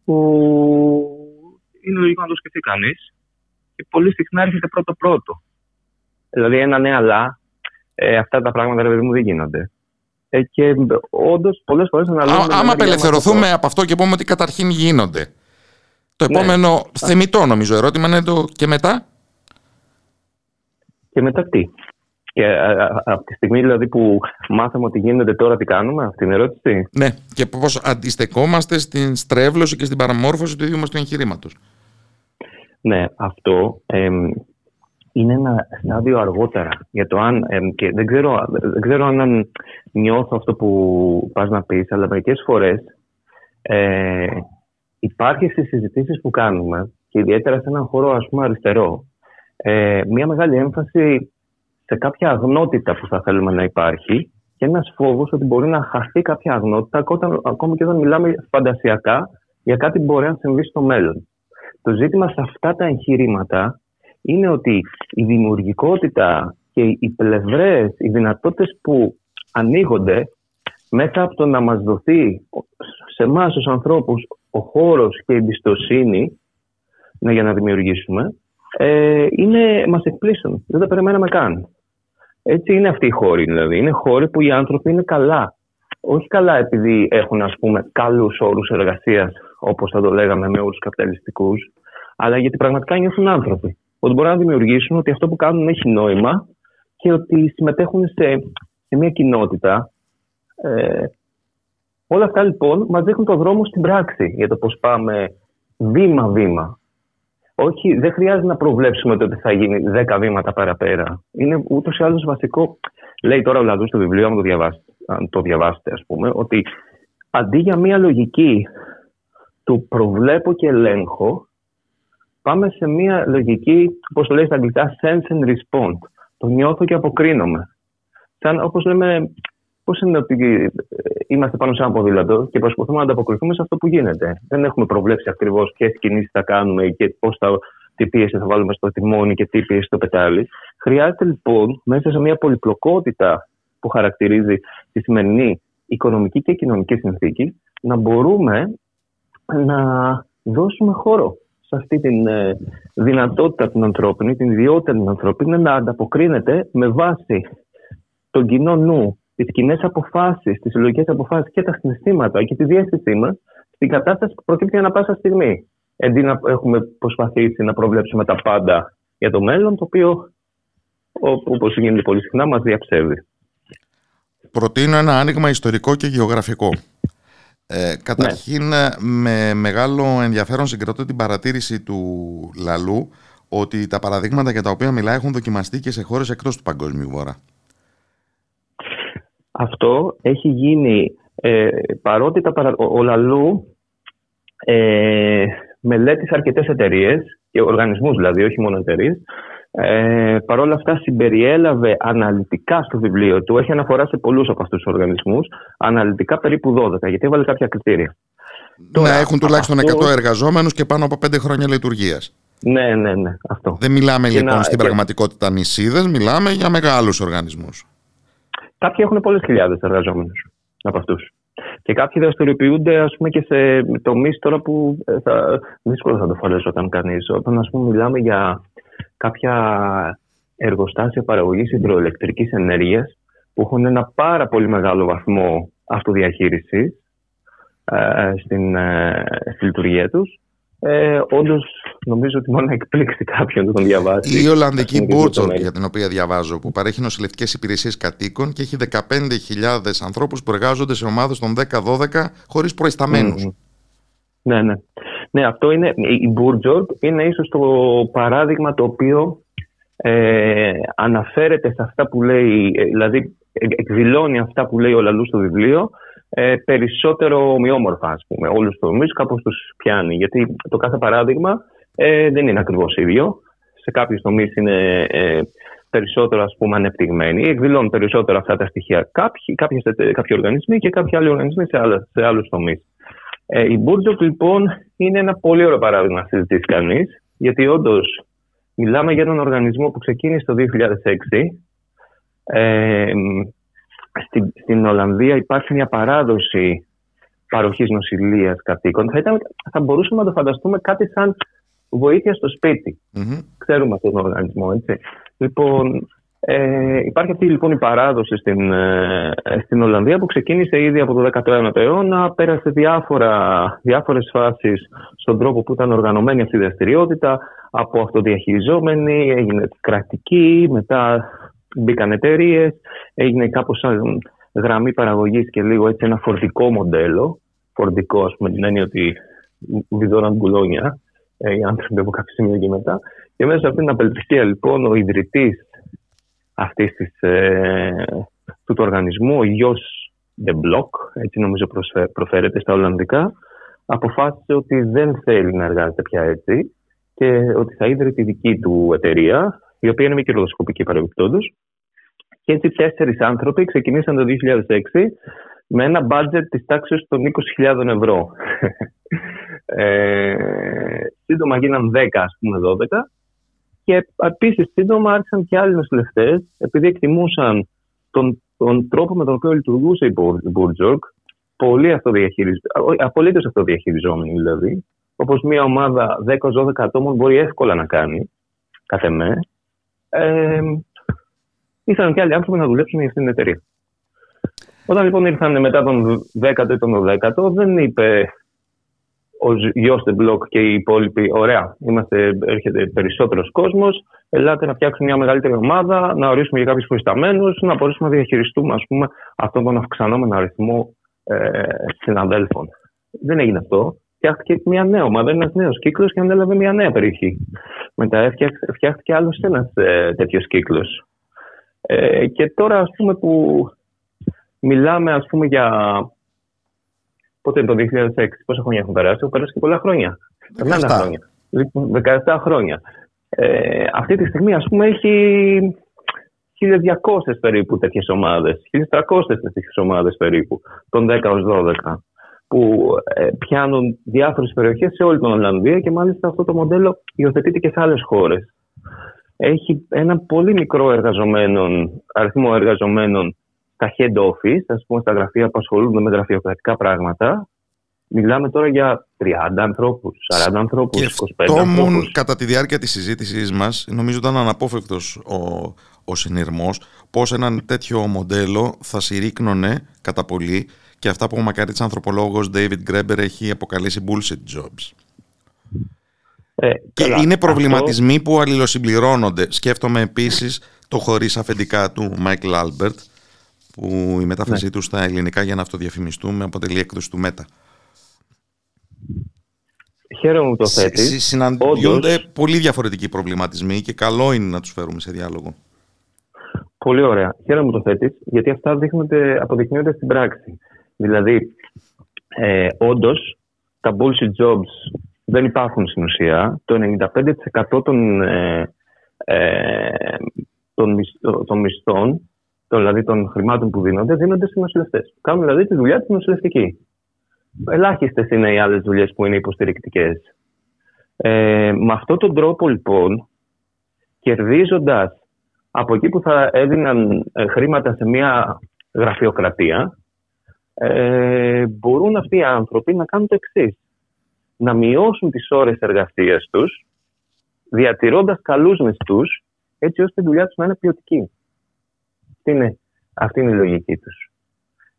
που είναι λογικό να το σκεφτεί κανείς και πολύ συχνά έρχεται πρώτο-πρώτο. Δηλαδή, ένα ναι, αλλά ε, αυτά τα πράγματα ρε, μου δεν γίνονται. Ε, και όντως πολλές φορές αναλύουμε. Άμα απελευθερωθούμε από αυτό και πούμε ότι καταρχήν γίνονται. Το ναι. επόμενο θεμητό νομίζω ερώτημα είναι το και μετά. Και μετά τι. Και από τη στιγμή δηλαδή που μάθαμε ότι γίνεται τώρα τι κάνουμε, αυτή την ερώτηση; Ναι, και πώς αντιστεκόμαστε στην στρέβλωση και στην παραμόρφωση του ίδιου μας του εγχειρήματος; Ναι, αυτό είναι ένα στάδιο αργότερα. Για το αν, και δεν ξέρω, δεν ξέρω αν νιώθω αυτό που πας να πεις, αλλά μερικές φορές ε, υπάρχει στις συζητήσεις που κάνουμε και ιδιαίτερα σε έναν χώρο ας πούμε αριστερό ε, μια μεγάλη έμφαση σε κάποια αγνότητα που θα θέλουμε να υπάρχει και ένας φόβος ότι μπορεί να χαθεί κάποια αγνότητα ακόμα και όταν μιλάμε φαντασιακά για κάτι που μπορεί να συμβεί στο μέλλον. Το ζήτημα σε αυτά τα εγχειρήματα είναι ότι η δημιουργικότητα και οι πλευρές, οι δυνατότητες που ανοίγονται μέσα από το να μας δοθεί σε εμάς τους ανθρώπους ο χώρος και η εμπιστοσύνη ναι, για να δημιουργήσουμε, ε, είναι, μας εκπλήσουν. Δεν τα περιμέναμε καν. Έτσι είναι αυτή η χώρη δηλαδή. Είναι χώροι που οι άνθρωποι είναι καλά. Όχι καλά επειδή έχουν ας πούμε καλούς όρους εργασίας όπως θα το λέγαμε με όρους καπιταλιστικούς αλλά γιατί πραγματικά νιώθουν άνθρωποι. Ότι μπορούν να δημιουργήσουν ότι αυτό που κάνουν έχει νόημα και ότι συμμετέχουν σε, σε μια κοινότητα. Ε, όλα αυτά λοιπόν μας δείχνουν το δρόμο στην πράξη για το πώς πάμε βήμα-βήμα όχι, δεν χρειάζεται να προβλέψουμε το ότι θα γίνει 10 βήματα παραπέρα. Είναι ούτως ή άλλως βασικό. Λέει τώρα ο Λαδού στο βιβλίο, αν το, διαβάσετε, αν το διαβάσετε, ας πούμε, ότι αντί για μια λογική του προβλέπω και ελέγχω, πάμε σε μια λογική, όπως το λέει στα αγγλικά, sense and respond. Το νιώθω και αποκρίνομαι. Σαν όπως λέμε, Πώς είναι ότι ε, είμαστε πάνω σε ένα ποδήλατο και προσπαθούμε να ανταποκριθούμε σε αυτό που γίνεται. Δεν έχουμε προβλέψει ακριβώς ποιες κινήσεις θα κάνουμε και πώς θα, τι πίεση θα βάλουμε στο τιμόνι και τι πίεση στο πετάλι. Χρειάζεται λοιπόν μέσα σε μια πολυπλοκότητα που χαρακτηρίζει τη σημερινή οικονομική και κοινωνική συνθήκη να μπορούμε να δώσουμε χώρο σε αυτή τη ε, δυνατότητα την ανθρώπινη, την ιδιότητα την ανθρώπινη να ανταποκρίνεται με βάση τον κοινό νου τις κοινές αποφάσεις, τις συλλογικές αποφάσεις και τα συναισθήματα και τη διέστησή μας στην κατάσταση που προκύπτει ανά πάσα στιγμή. Αντί να έχουμε προσπαθήσει να προβλέψουμε τα πάντα για το μέλλον, το οποίο, όπως γίνεται πολύ συχνά, μας διαψεύδει. Προτείνω ένα άνοιγμα ιστορικό και γεωγραφικό. Ε, καταρχήν, ναι. με μεγάλο ενδιαφέρον συγκρατώ την παρατήρηση του Λαλού ότι τα παραδείγματα για τα οποία μιλάει έχουν δοκιμαστεί και σε χώρες εκτός του Παγκόσμιου Βόρα. Αυτό έχει γίνει ε, παρότι τα παρα... ο Λαλού ε, μελέτησε αρκετές εταιρείες και οργανισμούς δηλαδή, όχι μόνο εταιρείες. Ε, Παρ' όλα αυτά συμπεριέλαβε αναλυτικά στο βιβλίο του, έχει αναφορά σε πολλούς από αυτούς τους οργανισμούς, αναλυτικά περίπου 12, γιατί έβαλε κάποια κριτήρια. Να έχουν τουλάχιστον αυτό... 100 εργαζόμενους και πάνω από 5 χρόνια λειτουργίας. Ναι, ναι, ναι, αυτό. Δεν μιλάμε λοιπόν στην πραγματικότητα νησίδες, μιλάμε για μεγάλους οργανισμούς. Κάποιοι έχουν πολλές χιλιάδες εργαζόμενους από αυτούς. Και κάποιοι δραστηριοποιούνται ας πούμε, και σε τομείς τώρα που ε, θα, δύσκολα θα το όταν κανείς. Όταν ας πούμε, μιλάμε για κάποια εργοστάσια παραγωγής υδροελεκτρικής ενέργειας που έχουν ένα πάρα πολύ μεγάλο βαθμό αυτοδιαχείρισης ε, στην, ε, στη λειτουργία τους ε, Όντως, νομίζω ότι μόνο εκπλήξει κάποιον να τον διαβάσει. Η Ολλανδική Μπούτσορ, για την οποία διαβάζω, που παρέχει νοσηλευτικές υπηρεσίες κατοίκων και έχει 15.000 ανθρώπους που εργάζονται σε ομάδες των 10-12 χωρίς προϊσταμένους. Ναι, ναι. Ναι, αυτό είναι. Η Μπούρτζορ είναι ίσως το παράδειγμα το οποίο ε, αναφέρεται σε αυτά που λέει, ε, δηλαδή ε, εκδηλώνει αυτά που λέει ο Λαλούς στο βιβλίο ε, περισσότερο ομοιόμορφα, ας πούμε. Όλους τους τομείς κάπως τους πιάνει. Γιατί το κάθε παράδειγμα ε, δεν είναι ακριβώς ίδιο. Σε κάποιους τομείς είναι ε, περισσότερο ας πούμε ανεπτυγμένοι. Εκδηλώνουν περισσότερο αυτά τα στοιχεία κάποιοι, κάποιοι, κάποιοι οργανισμοί και κάποιοι άλλοι οργανισμοί σε, άλλα, σε άλλους τομείς. Ε, η Buurtzorg λοιπόν είναι ένα πολύ ωραίο παράδειγμα να συζητήσει κανείς, γιατί όντως μιλάμε για έναν οργανισμό που ξεκίνησε το 2006. Ε, στην, στην Ολλανδία υπάρχει μια παράδοση παροχής νοσηλείας κατοίκων. Θα, ήταν, θα μπορούσαμε να το φανταστούμε κάτι σαν βοήθεια στο σπιτι Ξέρουμε αυτόν τον οργανισμό, έτσι. Λοιπόν, ε, υπάρχει αυτή λοιπόν η παράδοση στην, ε, στην Ολλανδία που ξεκίνησε ήδη από το 19ο αιώνα, πέρασε διάφορα, διάφορες φάσεις στον τρόπο που ήταν οργανωμένη αυτή η δραστηριότητα, από αυτοδιαχειριζόμενη, έγινε κρατική, μετά μπήκαν εταιρείες, έγινε κάπως σαν γραμμή παραγωγής και λίγο έτσι ένα φορτικό μοντέλο, φορτικό ας πούμε την έννοια ότι βιδώναν κουλόνια ε, οι άνθρωποι από κάποιο σημείο και μετά. Και μέσα σε αυτήν την απελπισία λοιπόν ο ιδρυτής αυτής της, ε, του, του οργανισμού, ο γιος The Block, έτσι νομίζω προφέρεται στα Ολλανδικά, αποφάσισε ότι δεν θέλει να εργάζεται πια έτσι και ότι θα ίδρυε τη δική του εταιρεία, η οποία είναι μη κερδοσκοπική παρεμπιπτόντως. Και έτσι τέσσερις άνθρωποι ξεκινήσαν το 2006 με ένα budget της τάξης των 20.000 ευρώ. *laughs* ε, σύντομα γίναν 10, ας πούμε 12 και επίσης σύντομα άρχισαν και άλλοι νοσηλευτές, επειδή εκτιμούσαν τον, τον τρόπο με τον οποίο λειτουργούσε η Μπουρτζοκ, πολύ απολύτως αυτοδιαχειριζόμενοι δηλαδή, όπως μια ομάδα 10-12 ατόμων μπορεί εύκολα να κάνει, κάθε με, ε, ήθελαν και άλλοι άνθρωποι να δουλέψουν για αυτήν την εταιρεία. Όταν λοιπόν ήρθαν μετά τον 10ο ή τον 12ο, δεν είπε ο Γιώστε Μπλοκ και οι υπόλοιποι, ωραία, είμαστε, έρχεται περισσότερος κόσμος. Ελάτε να φτιάξουμε μια μεγαλύτερη ομάδα, να ορίσουμε για κάποιους προϊσταμένου, να μπορέσουμε να διαχειριστούμε ας πούμε, αυτόν τον αυξανόμενο αριθμό ε, συναδέλφων. Δεν έγινε αυτό. Φτιάχτηκε μια νέα ομάδα, ένας νέος κύκλος και ανέλαβε μια νέα περιοχή. Μετά φτιάχτηκε άλλο ένας ε, τέτοιος κύκλος. Ε, και τώρα, ας πούμε, που μιλάμε ας πούμε για Πότε το 2006, πόσα χρόνια έχουν περάσει, έχουν περάσει και πολλά χρόνια. 17 χρόνια. 17 λοιπόν, χρόνια. Ε, αυτή τη στιγμή, ας πούμε, έχει 1.200 περίπου τέτοιες ομάδες, 1.300 τέτοιες ομάδες περίπου, των 10 ως 12, που ε, πιάνουν διάφορες περιοχές σε όλη την Ολλανδία και μάλιστα αυτό το μοντέλο υιοθετείται και σε άλλες χώρες. Έχει ένα πολύ μικρό εργαζομένων, αριθμό εργαζομένων στα head office, ας πούμε στα γραφεία που ασχολούνται με γραφειοκρατικά πράγματα, μιλάμε τώρα για 30 ανθρώπους, 40 ανθρώπους, 25 ανθρώπους. κατά τη διάρκεια της συζήτησής μας, νομίζω ήταν αναπόφευκτος ο, ο συνειρμός, πώς έναν τέτοιο μοντέλο θα συρρήκνωνε κατά πολύ και αυτά που ο μακαρίτη ανθρωπολόγος David Graeber έχει αποκαλέσει bullshit jobs. Ε, και είναι προβληματισμοί που αλληλοσυμπληρώνονται. Σκέφτομαι επίσης το χωρίς αφεντικά του Michael Albert που η μετάφρασή ναι. του στα ελληνικά για να αυτοδιαφημιστούμε αποτελεί έκδοση του ΜΕΤΑ. Χαίρομαι που το θέτεις. Συναντιόνται πολύ διαφορετικοί προβληματισμοί και καλό είναι να τους φέρουμε σε διάλογο. Πολύ ωραία. Χαίρομαι που το θέτεις, γιατί αυτά δείχνονται, αποδεικνύονται στην πράξη. Δηλαδή, ε, όντως, τα bullshit jobs δεν υπάρχουν στην ουσία. Το 95% των, ε, ε, των, των μισθών δηλαδή των χρημάτων που δίνονται, δίνονται στους νοσηλευτές. Κάνουν δηλαδή τη δουλειά τη νοσηλευτική. Ελάχιστες είναι οι άλλες δουλειές που είναι υποστηρικτικές. Ε, με αυτόν τον τρόπο λοιπόν, κερδίζοντας από εκεί που θα έδιναν ε, χρήματα σε μια γραφειοκρατία, ε, μπορούν αυτοί οι άνθρωποι να κάνουν το εξής. Να μειώσουν τις ώρες εργασίας τους, διατηρώντας καλούς μισθούς, έτσι ώστε η δουλειά τους να είναι ποιοτική. Αυτή είναι, αυτή είναι η λογική τους.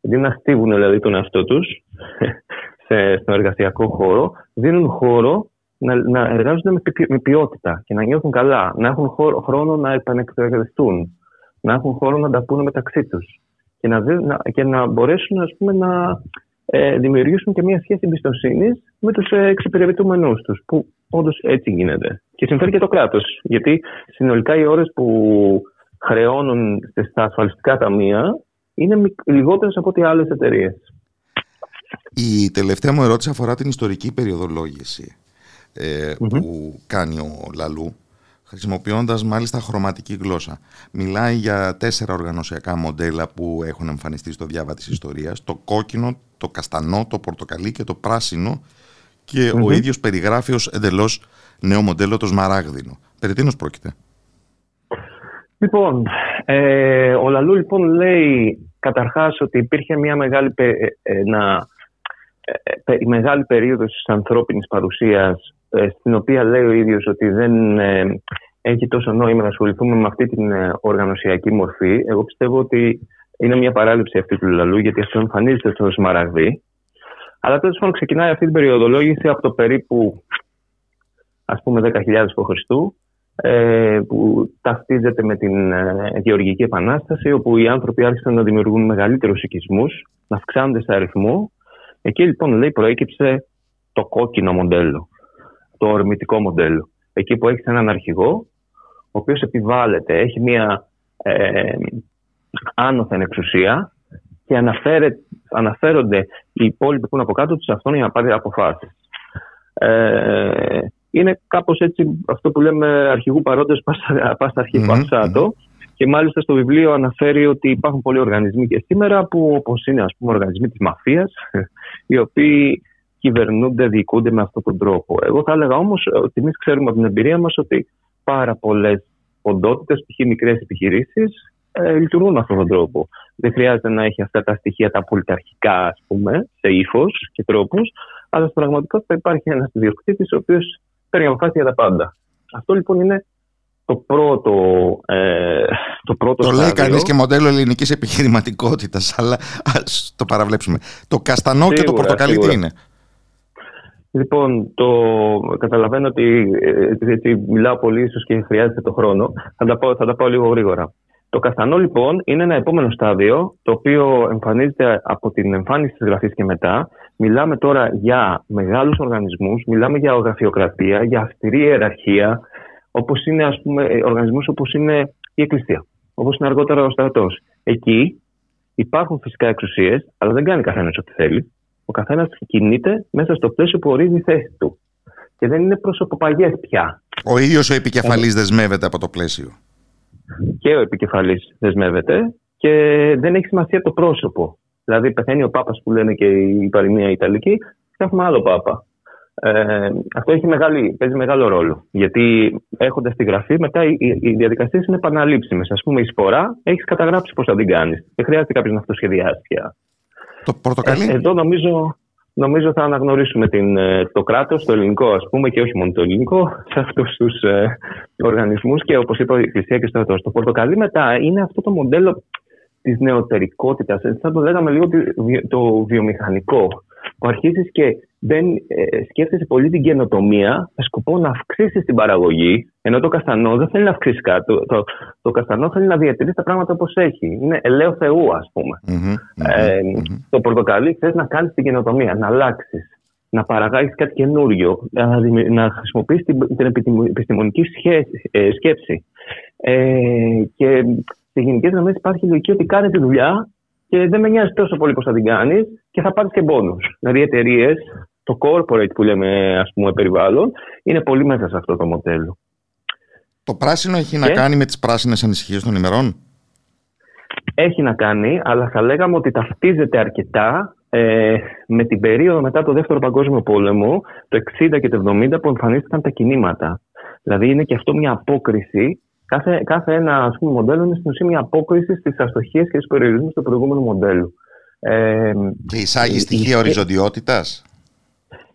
Αντί να στίβουν δηλαδή τον εαυτό τους *laughs* σε, στον εργασιακό χώρο, δίνουν χώρο να, να εργάζονται με, με ποιότητα και να νιώθουν καλά, να έχουν χώρο, χρόνο να επανεκπαιδευτούν, να έχουν χώρο να τα πούνε μεταξύ τους και να, να, και να μπορέσουν ας πούμε, να ε, δημιουργήσουν και μια σχέση εμπιστοσύνη με τους ε, εξυπηρετούμενους τους που όντως έτσι γίνεται. Και συμφέρει και το κράτος. Γιατί συνολικά οι ώρες που χρεώνουν στα ασφαλιστικά ταμεία είναι λιγότερες από ό,τι άλλες εταιρείες. Η τελευταία μου ερώτηση αφορά την ιστορική περιοδολόγηση ε, που κάνει ο Λαλού χρησιμοποιώντας μάλιστα χρωματική γλώσσα. Μιλάει για τέσσερα οργανωσιακά μοντέλα που έχουν εμφανιστεί στο διάβα της ιστορίας, το κόκκινο, το καστανό, το πορτοκαλί και το πράσινο και ο ίδιος περιγράφει ως εντελώς νέο μοντέλο το σμαράγδινο. Περί τίνος πρόκειται; Λοιπόν, ε, ο Λαλού λοιπόν λέει καταρχάς ότι υπήρχε μια μεγάλη, ε, ε, μεγάλη περίοδος της ανθρώπινης παρουσίας ε, στην οποία λέει ο ίδιος ότι δεν ε, έχει τόσο νόημα να ασχοληθούμε με αυτή την ε, οργανωσιακή μορφή. Εγώ πιστεύω ότι είναι μια παράληψη αυτή του λαλού, γιατί αυτό εμφανίζεται στο Σμαραγδί. Αλλά τέλος πάντων ξεκινάει αυτή την περιοδολόγηση από το περίπου ας πούμε 10.000 π.Χ. που ταυτίζεται με την Γεωργική Επανάσταση, όπου οι άνθρωποι άρχισαν να δημιουργούν μεγαλύτερους οικισμούς, να αυξάνονται σε αριθμό. Εκεί λοιπόν λέει προέκυψε το κόκκινο μοντέλο το ορμητικό μοντέλο. Εκεί που έχεις έναν αρχηγό, ο οποίος επιβάλλεται, έχει μια ε, άνωθεν εξουσία και αναφέρονται οι υπόλοιποι που είναι από κάτω τους αυτόν για να πάρει αποφάσεις. Ε, είναι κάπως έτσι αυτό που λέμε αρχηγού παρόντες πας στα αρχή mm Και μάλιστα στο βιβλίο αναφέρει ότι υπάρχουν πολλοί οργανισμοί και σήμερα που όπως είναι ας πούμε οργανισμοί της μαφίας *laughs* οι οποίοι κυβερνούνται, διοικούνται με αυτόν τον τρόπο. Εγώ θα έλεγα όμως ότι εμείς ξέρουμε από την εμπειρία μας ότι πάρα πολλές οντότητες, π.χ. μικρές επιχειρήσεις, ε, λειτουργούν με αυτόν τον τρόπο. Δεν χρειάζεται να έχει αυτά τα στοιχεία τα πολιταρχικά, ας πούμε, σε ύφος και τρόπους, αλλά στην πραγματικότητα υπάρχει ένας ιδιοκτήτης ο οποίος παίρνει αποφάσεις για τα πάντα. Αυτό λοιπόν είναι το πρώτο. Ε, το πρώτο το λέει κανείς και μοντέλο ελληνικής επιχειρηματικότητας, αλλά ας το παραβλέψουμε. Το καστανό και το πορτοκαλί τι είναι; Λοιπόν, το καταλαβαίνω ότι ε, έτσι, μιλάω πολύ ίσως και χρειάζεται το χρόνο. Θα τα, πω, θα τα πω λίγο γρήγορα. Το καστανό λοιπόν είναι ένα επόμενο στάδιο το οποίο εμφανίζεται από την εμφάνιση της γραφής και μετά. Μιλάμε τώρα για μεγάλους οργανισμούς, μιλάμε για γραφειοκρατία, για αυστηρή ιεραρχία, όπως είναι ας πούμε, ε, οργανισμούς όπως είναι η Εκκλησία, όπως είναι αργότερα ο στρατός. Εκεί υπάρχουν φυσικά εξουσίες, αλλά δεν κάνει καθένας ό,τι θέλει ο καθένας κινείται μέσα στο πλαίσιο που ορίζει η θέση του. Και δεν είναι προσωποπαγέ πια. Ο ίδιος ο επικεφαλής δεσμεύεται από το πλαίσιο. Και ο επικεφαλής δεσμεύεται και δεν έχει σημασία το πρόσωπο. Δηλαδή, πεθαίνει ο Πάπας που λένε και η παροιμία Ιταλική, και έχουμε άλλο Πάπα. Ε, αυτό έχει μεγάλη, παίζει μεγάλο ρόλο. Γιατί έχοντας τη γραφή, μετά οι, οι διαδικασίες είναι επαναλήψιμες. Α πούμε, η σπορά έχεις καταγράψει πώς θα την κάνεις. Δεν χρειάζεται κάποιος να αυτοσχεδιάσει πια. Το πορτοκαλί; Ε, εδώ νομίζω, νομίζω θα αναγνωρίσουμε την, ε, το κράτος, το ελληνικό ας πούμε, και όχι μόνο το ελληνικό, σε αυτούς τους ε, οργανισμούς και όπως είπα, η Εκκλησία και στο Το πορτοκαλί μετά είναι αυτό το μοντέλο της νεωτερικότητας. Θα το λέγαμε λίγο το βιομηχανικό. Που αρχίζεις και δεν ε, σκέφτεσαι πολύ την καινοτομία με σκοπό να αυξήσεις την παραγωγή, ενώ το καστανό δεν θέλει να αυξήσει κάτι. Το, το, το καστανό θέλει να διατηρήσει τα πράγματα όπως έχει. Είναι ελαίο Θεού, ας πουμε ε, Το πορτοκαλί θες να κάνεις την καινοτομία, να αλλάξεις, να παραγάγεις κάτι καινούριο, να, να χρησιμοποιήσεις την, την επιστημονική σχέση, ε, σκέψη. Ε, και σε γενικές γραμμές υπάρχει λογική ότι κάνει τη δουλειά και δεν με νοιάζει τόσο πολύ πώς θα την κάνεις και θα πάρεις και μπόνου. Δηλαδή, εταιρείες το corporate που λέμε ας πούμε περιβάλλον είναι πολύ μέσα σε αυτό το μοντέλο. Το πράσινο έχει να κάνει με τις πράσινες ανησυχίες των ημερών; Έχει να κάνει, αλλά θα λέγαμε ότι ταυτίζεται αρκετά ε, με την περίοδο μετά το Δεύτερο Παγκόσμιο Πόλεμο, το 60 και το 70 που εμφανίστηκαν τα κινήματα. Δηλαδή είναι και αυτό μια απόκριση Κάθε, κάθε ένα ας πούμε, μοντέλο είναι στην ουσία μια απόκρισης στις αστοχίες και στου περιορισμούς του προηγούμενου μοντέλου. Ε, και εισάγει στοιχεία οριζοντιότητας;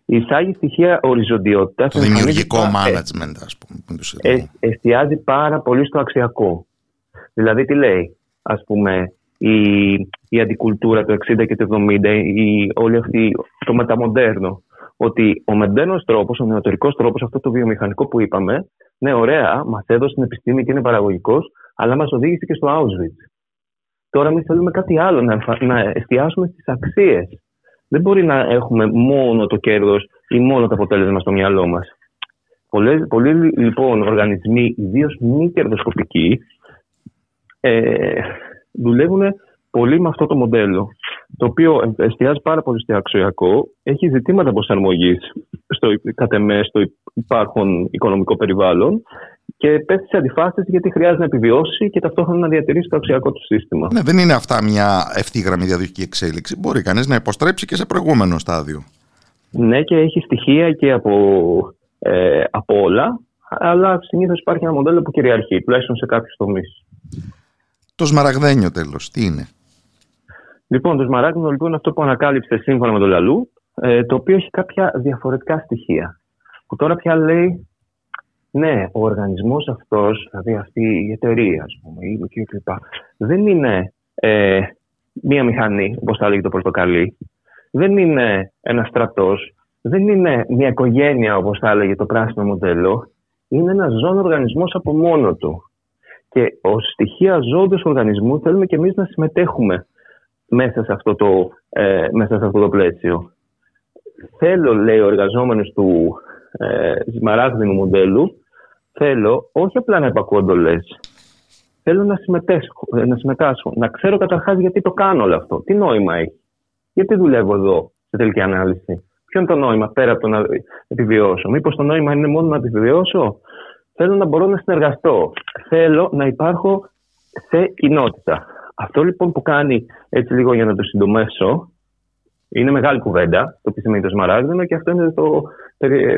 εισάγει στοιχεία οριζοντιότητας. Το δημιουργικό management, ας πούμε. Ε, εστιάζει πάρα πολύ στο αξιακό. Δηλαδή, τι λέει, ας πούμε, η, η αντικουλτούρα το 60 και το 70, η, όλη αυτή, το μεταμοντέρνο. Ότι ο μεντένος τρόπος, ο νεωτερικός τρόπος, αυτό το βιομηχανικό που είπαμε, ναι, ωραία, μας έδωσε την επιστήμη και είναι παραγωγικός, αλλά μας οδήγησε και στο Auschwitz. Τώρα εμείς θέλουμε κάτι άλλο, να, να εστιάσουμε στις αξίες δεν μπορεί να έχουμε μόνο το κέρδος ή μόνο το αποτέλεσμα στο μυαλό μας. Πολλές, πολλοί λοιπόν οργανισμοί, ιδίως μη κερδοσκοπικοί, ε, δουλεύουν πολύ με αυτό το μοντέλο. Το οποίο εστιάζει πάρα πολύ στο αξιακό, έχει ζητήματα προσαρμογής στο, κατ' εμέ, στο υπάρχον οικονομικό περιβάλλον και πέφτει σε αντιφάσεις γιατί χρειάζεται να επιβιώσει και ταυτόχρονα να διατηρήσει το αξιακό του σύστημα. Ναι, δεν είναι αυτά μια ευθύγραμμη διαδοχική εξέλιξη. Μπορεί κανείς να υποστρέψει και σε προηγούμενο στάδιο. Ναι, και έχει στοιχεία και από, ε, από όλα, αλλά συνήθως υπάρχει ένα μοντέλο που κυριαρχεί, τουλάχιστον σε κάποιους τομείς. Το σμαραγδένιο τέλος, τι είναι; Λοιπόν, το σμαράγδινο λοιπόν είναι αυτό που ανακάλυψε σύμφωνα με τον Λαλού, ε, το οποίο έχει κάποια διαφορετικά στοιχεία. Που τώρα πια λέει, ναι, ο οργανισμός αυτός, δηλαδή αυτή η εταιρεία, ας πούμε, η κλπ. Δεν είναι ε, μία μηχανή, όπως θα λέγει το πορτοκαλί. Δεν είναι ένας στρατός. Δεν είναι μια οικογένεια, όπως θα έλεγε το πράσινο μοντέλο. Είναι ένας ζώνο οργανισμός από μόνο του. Και ως στοιχεία ζώντος οργανισμού θέλουμε και εμείς να συμμετέχουμε μέσα σε αυτό το, ε, μέσα σε αυτό το πλαίσιο. Θέλω, λέει ο εργαζόμενος του ε, μοντέλου, θέλω όχι απλά να υπακούω εντολές, θέλω να συμμετάσχω, να συμμετάσχω, να ξέρω καταρχάς γιατί το κάνω όλο αυτό, τι νόημα έχει, γιατί δουλεύω εδώ σε τελική ανάλυση; Ποιο είναι το νόημα πέρα από το να επιβιώσω; Μήπως το νόημα είναι μόνο να επιβιώσω; Θέλω να μπορώ να συνεργαστώ. Θέλω να υπάρχω σε κοινότητα. Αυτό λοιπόν που κάνει, έτσι λίγο για να το συντομεύσω, είναι μεγάλη κουβέντα, το τι σημαίνει το σμαράγδινο και αυτό είναι το,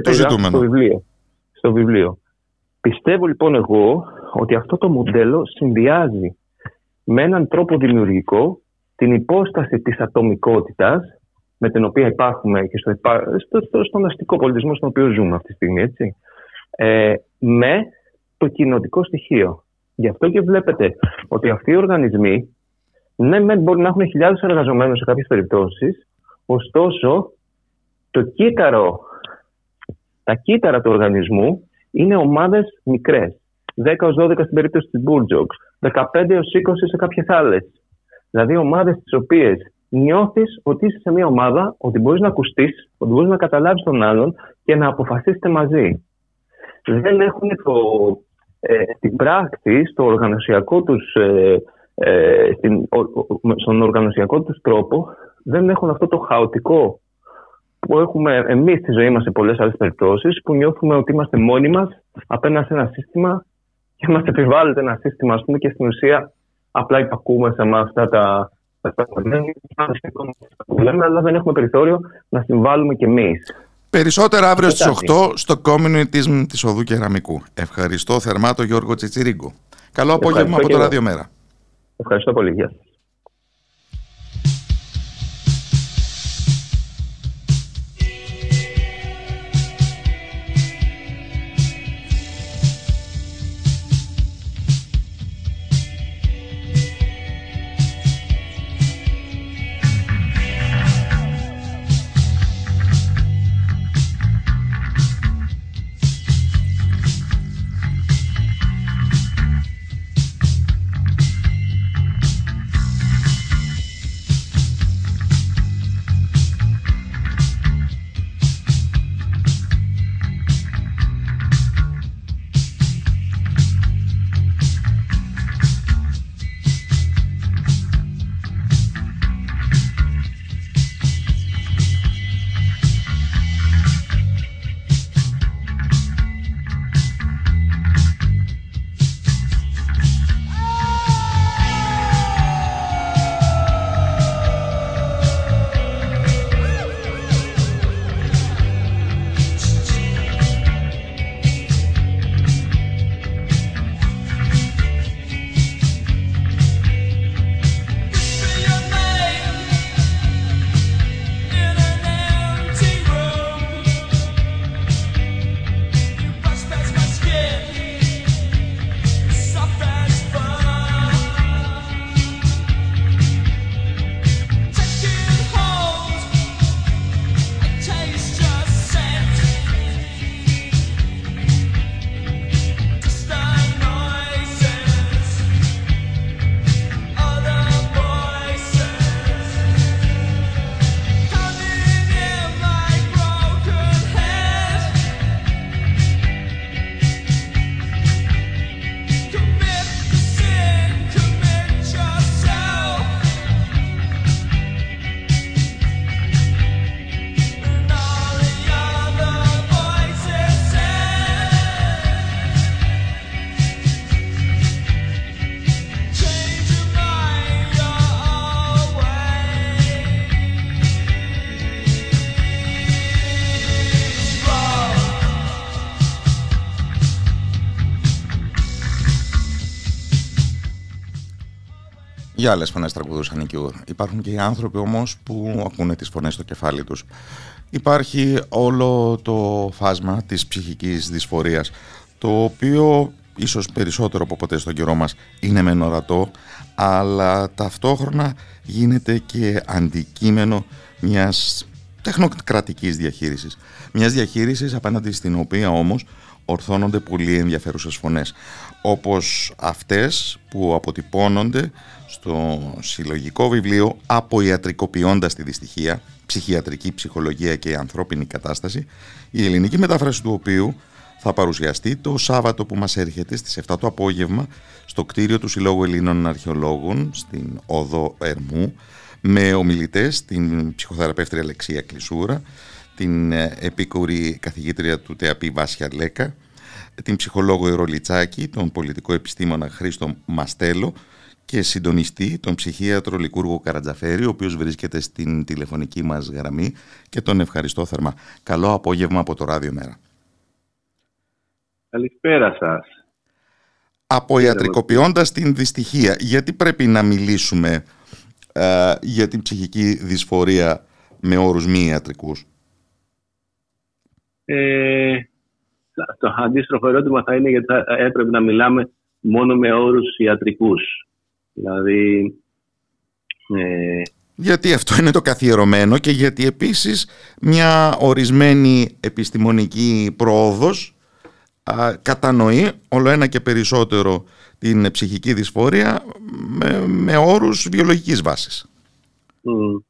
το στο βιβλίο. στο βιβλίο. Πιστεύω λοιπόν εγώ ότι αυτό το μοντέλο συνδυάζει με έναν τρόπο δημιουργικό την υπόσταση της ατομικότητας με την οποία υπάρχουμε και στο, στο, στο, στον αστικό πολιτισμό στον οποίο ζούμε αυτή τη στιγμή, έτσι, ε, με το κοινοτικό στοιχείο. Γι' αυτό και βλέπετε ότι αυτοί οι οργανισμοί, ναι, μεν μπορεί να έχουν χιλιάδες εργαζομένους σε κάποιες περιπτώσεις, ωστόσο το κύτταρο, τα κύτταρα του οργανισμού είναι ομάδες μικρές. 10 12 στην περίπτωση της Bulldog, 15 20 σε κάποιες άλλες. Δηλαδή ομάδες τις οποίες νιώθεις ότι είσαι σε μια ομάδα, ότι μπορείς να ακουστείς, ότι μπορείς να καταλάβεις τον άλλον και να αποφασίσετε μαζί. Δεν έχουν το, ε, στην πράξη, στο οργανωσιακό τους, ε, ε, στην, στον οργανωσιακό τους τρόπο, δεν έχουν αυτό το χαοτικό που έχουμε εμεί στη ζωή μα σε πολλέ άλλε περιπτώσει, που νιώθουμε ότι είμαστε μόνοι μα απέναντι σε ένα σύστημα και μα επιβάλλεται ένα σύστημα, α πούμε, και στην ουσία απλά υπακούμε σε εμά αυτά τα. λέμε, αλλά δεν έχουμε περιθώριο να συμβάλλουμε κι εμεί. Περισσότερα αύριο στις 8 στο Community της Οδού Κεραμικού. Ευχαριστώ θερμά τον Γιώργο Τσιτσιρίγκο. Καλό απόγευμα από το Ραδιομέρα. Ευχαριστώ πολύ. Γεια Για άλλες φωνές τραγουδούσαν εκεί. Υπάρχουν και οι άνθρωποι όμως που ακούνε τις φωνές στο κεφάλι τους. Υπάρχει όλο το φάσμα της ψυχικής δυσφορίας το οποίο ίσως περισσότερο από ποτέ στον καιρό μας είναι μεν ορατό αλλά ταυτόχρονα γίνεται και αντικείμενο μιας τεχνοκρατικής διαχείρισης. Μιας διαχείρισης απέναντι στην οποία όμως ορθώνονται πολύ ενδιαφέρουσες φωνές όπως αυτές που αποτυπώνονται στο συλλογικό βιβλίο «Αποιατρικοποιώντας τη δυστυχία» ψυχιατρική ψυχολογία και η ανθρώπινη κατάσταση η ελληνική μετάφραση του οποίου θα παρουσιαστεί το Σάββατο που μας έρχεται στις 7 το απόγευμα στο κτίριο του Συλλόγου Ελλήνων Αρχαιολόγων στην Οδό Ερμού με ομιλητές την ψυχοθεραπεύτρια Αλεξία Κλεισούρα, την ε, επίκουρη καθηγήτρια του ΤΕΑΠΗ Βάσια Λέκα, την ψυχολόγο Ερολιτσάκη, τον πολιτικό επιστήμονα Χρήστο Μαστέλο και συντονιστή τον ψυχίατρο Λικούργο Καρατζαφέρη, ο οποίος βρίσκεται στην τηλεφωνική μας γραμμή και τον ευχαριστώ θερμά. Καλό απόγευμα από το Ράδιο Μέρα. Καλησπέρα σας. Αποιατρικοποιώντας την δυστυχία, γιατί πρέπει να μιλήσουμε ε, για την ψυχική δυσφορία με όρους μη ιατρικούς; Ε, το αντίστροφο ερώτημα θα είναι γιατί θα έπρεπε να μιλάμε μόνο με όρους ιατρικούς. Δηλαδή... Ε... Γιατί αυτό είναι το καθιερωμένο και γιατί επίσης μια ορισμένη επιστημονική πρόοδος α, κατανοεί όλο ένα και περισσότερο την ψυχική δυσφορία με, με όρους βιολογικής βάσης. Mm.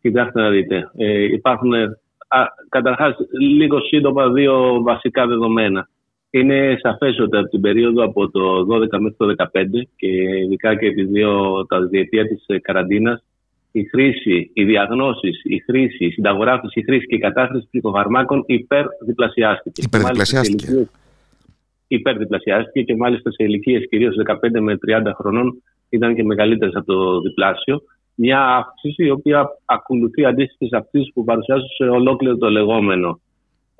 Κοιτάξτε να δείτε. Ε, υπάρχουν α, καταρχάς λίγο σύντομα δύο βασικά δεδομένα. Είναι σαφές ότι από την περίοδο από το 12 μέχρι το 2015 και ειδικά και τις δύο, τα διετία της ε, καραντίνας η χρήση, οι διαγνώσεις, η χρήση, η συνταγογράφηση, η χρήση και η κατάχρηση ψυχοφαρμάκων υπερδιπλασιάστηκε. Υπερδιπλασιάστηκε υπερδιπλασιάστηκε και μάλιστα σε ηλικίες κυρίως 15 με 30 χρονών ήταν και μεγαλύτερες από το διπλάσιο. Μια αύξηση η οποία ακολουθεί αντίστοιχε αυξήσει που παρουσιάζουν σε ολόκληρο το λεγόμενο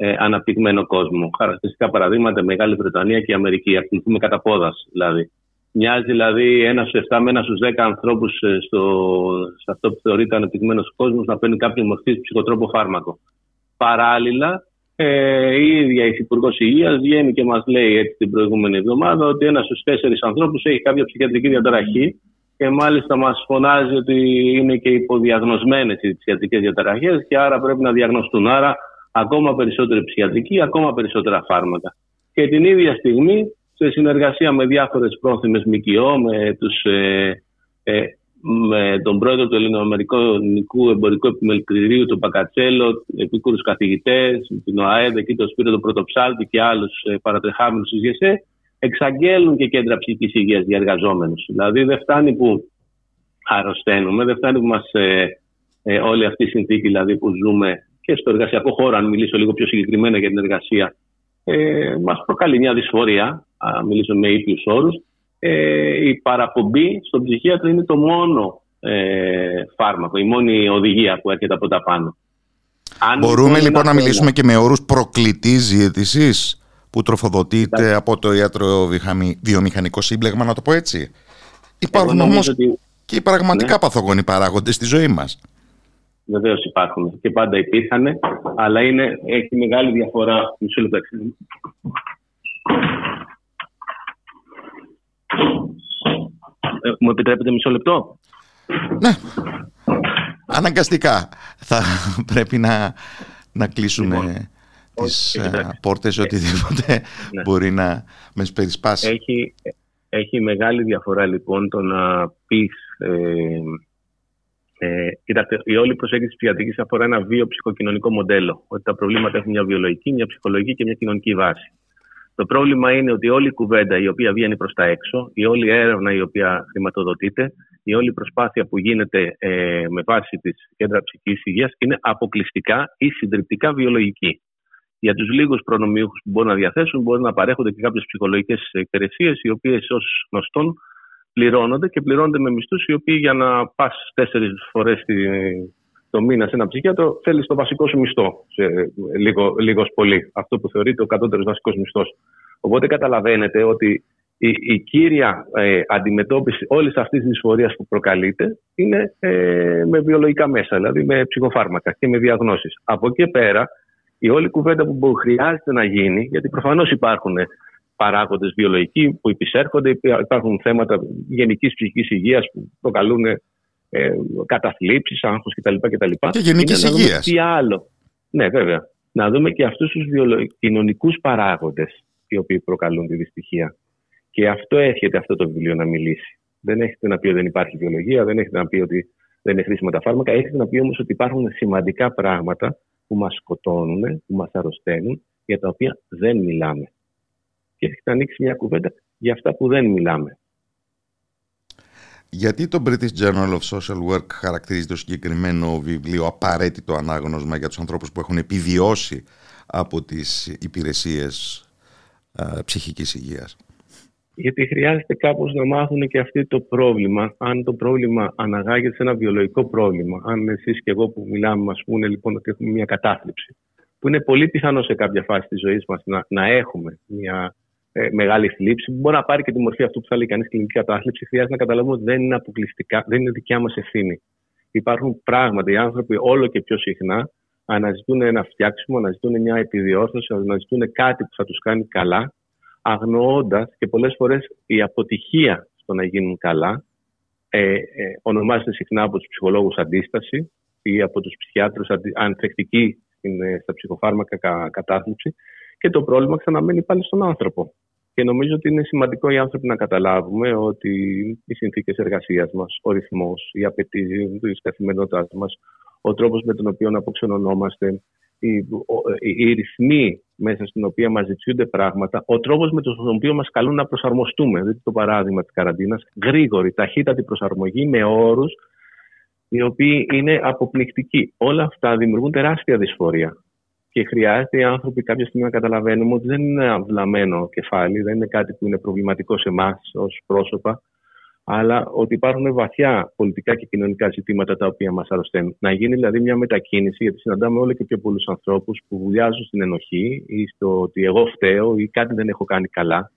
ε, αναπτυγμένο κόσμο. Χαρακτηριστικά παραδείγματα Μεγάλη Βρετανία και η Αμερική. Ακολουθούμε κατά πόδας δηλαδή. Μοιάζει δηλαδή ένας στους 7 με ένα στους 10 ανθρώπους ε, σε αυτό που θεωρείται αναπτυγμένος κόσμος να παίρνει κάποιο μορφή ψυχοτρόπο φάρμακο. Παράλληλα, ε, η ίδια η Υπουργός Υγείας βγαίνει και μας λέει έτσι την προηγούμενη εβδομάδα ότι ένας στους τέσσερις ανθρώπους έχει κάποια ψυχιατρική διαταραχή και μάλιστα μας φωνάζει ότι είναι και υποδιαγνωσμένες οι ψυχιατρικές διαταραχές και άρα πρέπει να διαγνωστούν. Άρα ακόμα περισσότερη ψυχιατρική, ακόμα περισσότερα φάρμακα. Και την ίδια στιγμή, σε συνεργασία με διάφορες πρόθυμες ΜΚΟ, με τους ε, ε, με τον πρόεδρο του Ελληνοαμερικανικού Εμπορικού Επιμελητηρίου, τον Πακατσέλο, επίκουρου καθηγητές, την ΟΑΕΔ, εκεί τον Σπύρο τον Πρωτοψάλτη και άλλους ε, παρατρεχάμενους της ΓΕΣΕ, εξαγγέλνουν και κέντρα ψυχικής υγείας για εργαζόμενους. Δηλαδή δεν φτάνει που αρρωσταίνουμε, δεν φτάνει που μας ε, ε, όλη αυτή η συνθήκη δηλαδή, που ζούμε και στο εργασιακό χώρο, αν μιλήσω λίγο πιο συγκεκριμένα για την εργασία, ε, μας προκαλεί μια δυσφορία, αν μιλήσω με ήπιους όρους ε, η παραπομπή στον ψυχίατρο είναι το μόνο ε, φάρμακο, η μόνη οδηγία που έρχεται από τα πάνω. Αν Μπορούμε λοιπόν να μιλήσουμε και με όρους προκλητής διαιτησής που τροφοδοτείται από το ιατροβιομηχανικό σύμπλεγμα, να το πω έτσι. Υπάρχουν όμως ότι... και οι πραγματικά ναι. παθογόνοι παράγοντες στη ζωή μας. Βεβαίως υπάρχουν και πάντα υπήρχαν, αλλά είναι, έχει μεγάλη διαφορά. Μισό λεπτό. Ε, μου επιτρέπετε μισό λεπτό; Ναι. Αναγκαστικά θα *laughs* πρέπει να, να κλείσουμε λοιπόν, τις ε, πόρτες ε, οτιδήποτε ναι. μπορεί να με περισπάσει. Έχει, έχει μεγάλη διαφορά λοιπόν το να πεις ε, ε, κοιτάξτε, η όλη προσέγγιση ψυχιατρική αφορά ένα βιοψυχοκοινωνικό μοντέλο. Ότι τα προβλήματα έχουν μια βιολογική, μια ψυχολογική και μια κοινωνική βάση. Το πρόβλημα είναι ότι όλη η κουβέντα η οποία βγαίνει προς τα έξω, η όλη έρευνα η οποία χρηματοδοτείται, η όλη προσπάθεια που γίνεται ε, με βάση της κέντρα ψυχικής υγείας είναι αποκλειστικά ή συντριπτικά βιολογική. Για τους λίγους προνομιούχους που μπορούν να διαθέσουν, μπορεί να παρέχονται και κάποιες ψυχολογικές υπηρεσίες, οι οποίες ως γνωστόν πληρώνονται και πληρώνονται με μισθούς οι οποίοι για να πας τέσσερις φορές το μήνα σε ένα ψυχίατρο, θέλεις το βασικό σου μισθό. Σε λίγο, λίγος πολύ. Αυτό που θεωρείται ο κατώτερος βασικός μισθός. Οπότε καταλαβαίνετε ότι η, η κύρια ε, αντιμετώπιση όλης αυτής της δυσφορίας που προκαλείται είναι ε, με βιολογικά μέσα, δηλαδή με ψυχοφάρμακα και με διαγνώσεις. Από εκεί πέρα, η όλη κουβέντα που χρειάζεται να γίνει, γιατί προφανώς υπάρχουν παράγοντες βιολογικοί που υπησέρχονται, υπάρχουν θέματα γενικής ψυχικής υγείας που προκαλούν ε, καταθλίψεις, άγχος κτλ. Και γενικής υγείας. Τι άλλο. Ναι, βέβαια. Να δούμε και αυτούς τους κοινωνικούς παράγοντες οι οποίοι προκαλούν τη δυστυχία. Και αυτό έρχεται αυτό το βιβλίο να μιλήσει. Δεν έχετε να πει ότι δεν υπάρχει βιολογία, δεν έχετε να πει ότι δεν είναι χρήσιμα τα φάρμακα. Έχετε να πει όμως ότι υπάρχουν σημαντικά πράγματα που μας σκοτώνουν, που μας αρρωσταίνουν, για τα οποία δεν μιλάμε. Και έχετε ανοίξει μια κουβέντα για αυτά που δεν μιλάμε. Γιατί το British Journal of Social Work χαρακτηρίζει το συγκεκριμένο βιβλίο απαραίτητο ανάγνωσμα για τους ανθρώπους που έχουν επιβιώσει από τις υπηρεσίες α, ψυχικής υγείας; Γιατί χρειάζεται κάπως να μάθουν και αυτοί το πρόβλημα. Αν το πρόβλημα αναγάγεται σε ένα βιολογικό πρόβλημα, αν εσείς και εγώ που μιλάμε μας πούνε λοιπόν ότι έχουμε μια κατάθλιψη, που είναι πολύ πιθανό σε κάποια φάση της ζωής μας να, να έχουμε μια ε, μεγάλη θλίψη, που μπορεί να πάρει και τη μορφή αυτού που θα λέει κανείς κλινική κατάθλιψη, χρειάζεται να καταλάβουμε ότι δεν είναι αποκλειστικά, δεν είναι δικιά μας ευθύνη. Υπάρχουν πράγματα, οι άνθρωποι όλο και πιο συχνά αναζητούν ένα φτιάξιμο, αναζητούν μια επιδιόρθωση, αναζητούν κάτι που θα τους κάνει καλά, αγνοώντας και πολλές φορές η αποτυχία στο να γίνουν καλά ε, ε, ονομάζεται συχνά από τους ψυχολόγους αντίσταση ή από τους ψυχιάτρους ανθεκτική ε, στα ψυχοφάρμακα κα, κατάθλιψη και το πρόβλημα ξαναμένει πάλι στον άνθρωπο. Και νομίζω ότι είναι σημαντικό οι άνθρωποι να καταλάβουμε ότι οι συνθήκες εργασίας μας, ο ρυθμός, οι απαιτήσεις της καθημερινότητάς μας, ο τρόπος με τον οποίο αποξενωνόμαστε, οι, οι ρυθμοί μέσα στην οποία μας ζητιούνται πράγματα, ο τρόπος με τον οποίο μας καλούν να προσαρμοστούμε. Δείτε το παράδειγμα της καραντίνας. Γρήγορη, ταχύτατη προσαρμογή με όρους οι οποίοι είναι αποπληκτικοί. Όλα αυτά δημιουργούν τεράστια δυσφορία. Και χρειάζεται οι άνθρωποι κάποια στιγμή να καταλαβαίνουμε ότι δεν είναι αυλαμένο κεφάλι, δεν είναι κάτι που είναι προβληματικό σε εμάς ως πρόσωπα, αλλά ότι υπάρχουν βαθιά πολιτικά και κοινωνικά ζητήματα τα οποία μας αρρωσταίνουν. Να γίνει δηλαδή μια μετακίνηση, γιατί συναντάμε όλο και πιο πολλούς ανθρώπους που βουλιάζουν στην ενοχή ή στο ότι εγώ φταίω ή κάτι δεν έχω κάνει καλά.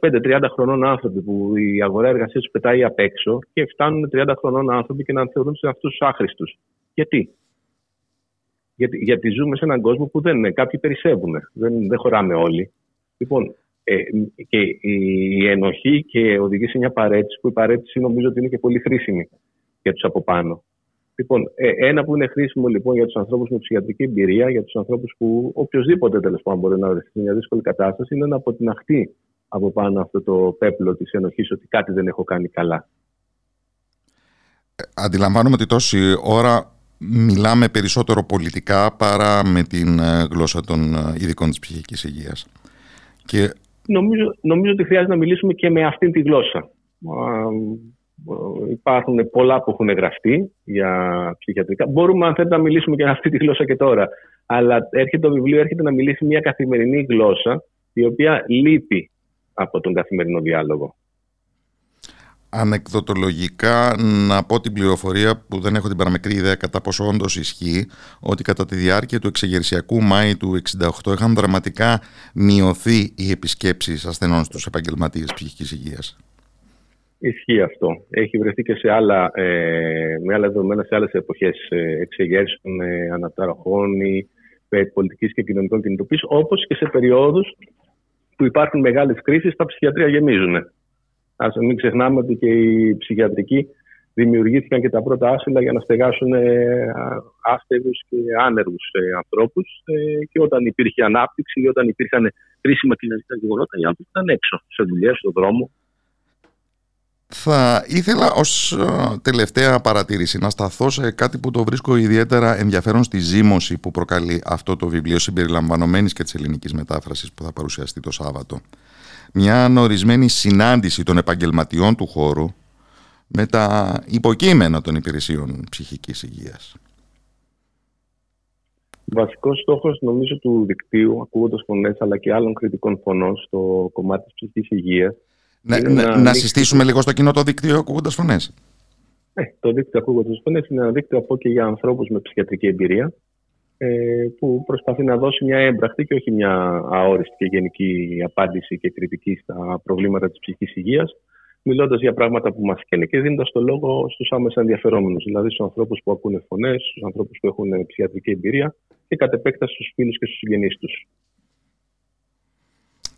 25-30 χρονών άνθρωποι που η αγορά εργασίας τους πετάει απ' έξω και φτάνουν 30 χρονών άνθρωποι και να θεωρούν σε αυτού του άχρηστους. Γιατί; Γιατί, γιατί ζούμε σε έναν κόσμο που δεν είναι. Κάποιοι περισσεύουν. Δεν, δεν χωράμε όλοι. Λοιπόν, ε, και η ενοχή και οδηγεί σε μια παρέτηση που η παρέτηση νομίζω ότι είναι και πολύ χρήσιμη για τους από πάνω. Λοιπόν, ε, ένα που είναι χρήσιμο λοιπόν για τους ανθρώπους με ψυχιατρική εμπειρία, για τους ανθρώπους που οποιοδήποτε τέλος πάντων μπορεί να βρεθεί σε μια δύσκολη κατάσταση, είναι να αποτιναχτεί από πάνω αυτό το πέπλο της ενοχής ότι κάτι δεν έχω κάνει καλά. Ε, αντιλαμβάνομαι ότι τόση ώρα μιλάμε περισσότερο πολιτικά παρά με την ε, γλώσσα των ε, ειδικών της ψυχικής υγείας. Και... Νομίζω, νομίζω ότι χρειάζεται να μιλήσουμε και με αυτή τη γλώσσα. Υπάρχουν πολλά που έχουν γραφτεί για ψυχιατρικά. Μπορούμε αν θέλετε να μιλήσουμε και με αυτή τη γλώσσα και τώρα. Αλλά έρχεται το βιβλίο έρχεται να μιλήσει μια καθημερινή γλώσσα η οποία λείπει από τον καθημερινό διάλογο ανεκδοτολογικά να πω την πληροφορία που δεν έχω την παραμικρή ιδέα κατά πόσο όντως ισχύει ότι κατά τη διάρκεια του εξεγερσιακού Μάη του 1968 είχαν δραματικά μειωθεί οι επισκέψεις ασθενών στους επαγγελματίες ψυχικής υγείας. Ισχύει αυτό. Έχει βρεθεί και σε άλλα, ε, με άλλα δεδομένα σε άλλες εποχές ε, εξεγέρσεων, ε, αναταραχών ή ε, πολιτικής και κοινωνικών κινητοποίησης, όπως και σε περιόδους που υπάρχουν μεγάλες κρίσεις, τα ψυχιατρία γεμίζουν. Α μην ξεχνάμε ότι και οι ψυχιατρικοί δημιουργήθηκαν και τα πρώτα άσυλα για να στεγάσουν ε, άστεγους και άνεργους ε, ανθρώπους. Ε, και όταν υπήρχε ανάπτυξη ή όταν υπήρχαν κρίσιμα κοινωνικά γεγονότα, οι άνθρωποι ήταν έξω, σε δουλειές, στον δρόμο. Θα ήθελα ως τελευταία παρατήρηση να σταθώ σε κάτι που το βρίσκω ιδιαίτερα ενδιαφέρον στη ζήμωση που προκαλεί αυτό το βιβλίο συμπεριλαμβανομένης και της ελληνικής μετάφρασης που θα παρουσιαστεί το Σάββατο μια ανορισμένη συνάντηση των επαγγελματιών του χώρου με τα υποκείμενα των υπηρεσιών ψυχικής υγείας. Βασικός στόχος νομίζω του δικτύου, ακούγοντας φωνές αλλά και άλλων κριτικών φωνών στο κομμάτι της ψυχικής υγείας. Ναι, ναι, να, να συστήσουμε λίγο στο κοινό το δίκτυο ακούγοντας φωνές; Ναι, το δίκτυο ακούγοντας φωνές είναι ένα δίκτυο από και για ανθρώπους με ψυχιατρική εμπειρία, ε, που προσπαθεί να δώσει μια έμπρακτη και όχι μια αόριστη και γενική απάντηση και κριτική στα προβλήματα της ψυχικής υγείας, μιλώντας για πράγματα που μας καίνε και δίνοντας το λόγο στους άμεσα ενδιαφερόμενους, δηλαδή στους ανθρώπους που ακούνε φωνές, στους ανθρώπους που έχουν ψυχιατρική εμπειρία και κατ' επέκταση στους φίλους και στους συγγενείς τους.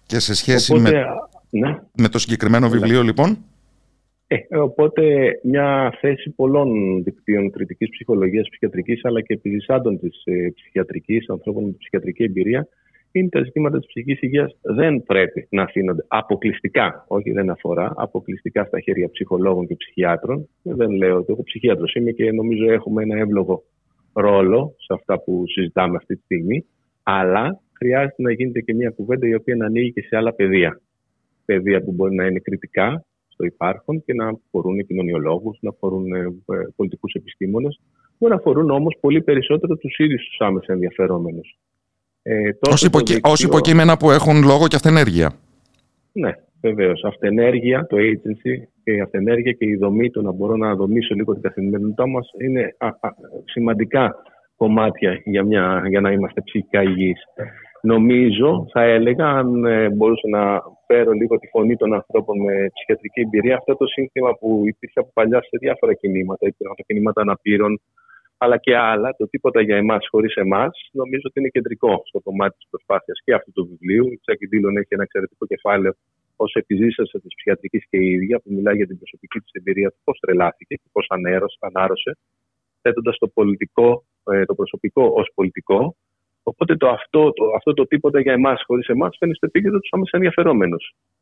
Και σε σχέση με, ναι. με το συγκεκριμένο βιβλίο, λοιπόν. Ε, οπότε μια θέση πολλών δικτύων κριτικής ψυχολογίας, ψυχιατρικής αλλά και επιζησάντων της ε, ψυχιατρικής, ανθρώπων με ψυχιατρική εμπειρία, είναι τα ζητήματα της ψυχικής υγείας δεν πρέπει να αφήνονται αποκλειστικά, όχι δεν αφορά, αποκλειστικά στα χέρια ψυχολόγων και ψυχιάτρων. Δεν λέω ότι εγώ ψυχίατρος είμαι και νομίζω έχουμε ένα εύλογο ρόλο σε αυτά που συζητάμε αυτή τη στιγμή. Αλλά χρειάζεται να γίνεται και μια κουβέντα η οποία να ανοίγει και σε άλλα πεδία. Πεδία που μπορεί να είναι κριτικά στο υπάρχον και να αφορούν κοινωνιολόγους, να αφορούν ε, πολιτικούς επιστήμονες, μπορεί να αφορούν όμως πολύ περισσότερο τους ίδιους τους άμεσα ενδιαφερόμενους. Ε, ως, υποκεί, υποκείμενα που έχουν λόγο και αυτενέργεια. Ναι, βεβαίως. Αυτενέργεια, το agency και η αυτενέργεια και η δομή, το να μπορώ να δομήσω λίγο την καθημερινότητά μας είναι σημαντικά κομμάτια για, μια, για να είμαστε ψυχικά υγιείς. Νομίζω, θα έλεγα, αν ε, μπορούσα να φέρω λίγο τη φωνή των ανθρώπων με ψυχιατρική εμπειρία, αυτό το σύνθημα που υπήρχε από παλιά σε διάφορα κινήματα, υπήρχαν τα κινήματα αναπήρων, αλλά και άλλα, το τίποτα για εμάς χωρίς εμάς, νομίζω ότι είναι κεντρικό στο κομμάτι της προσπάθειας και αυτού του βιβλίου. Η Τσάκη Ντίλον έχει ένα εξαιρετικό κεφάλαιο ως επιζήσασε της ψυχιατρικής και η ίδια, που μιλάει για την προσωπική της εμπειρία του, πώς τρελάθηκε και πώς ανάρρωσε, θέτοντας το, πολιτικό, ε, το προσωπικό ως πολιτικό. Οπότε το αυτό, το, αυτό το τίποτα για εμάς χωρίς εμάς φαίνεται στο επίκεντρο τους άμεσα ενδιαφερόμενου.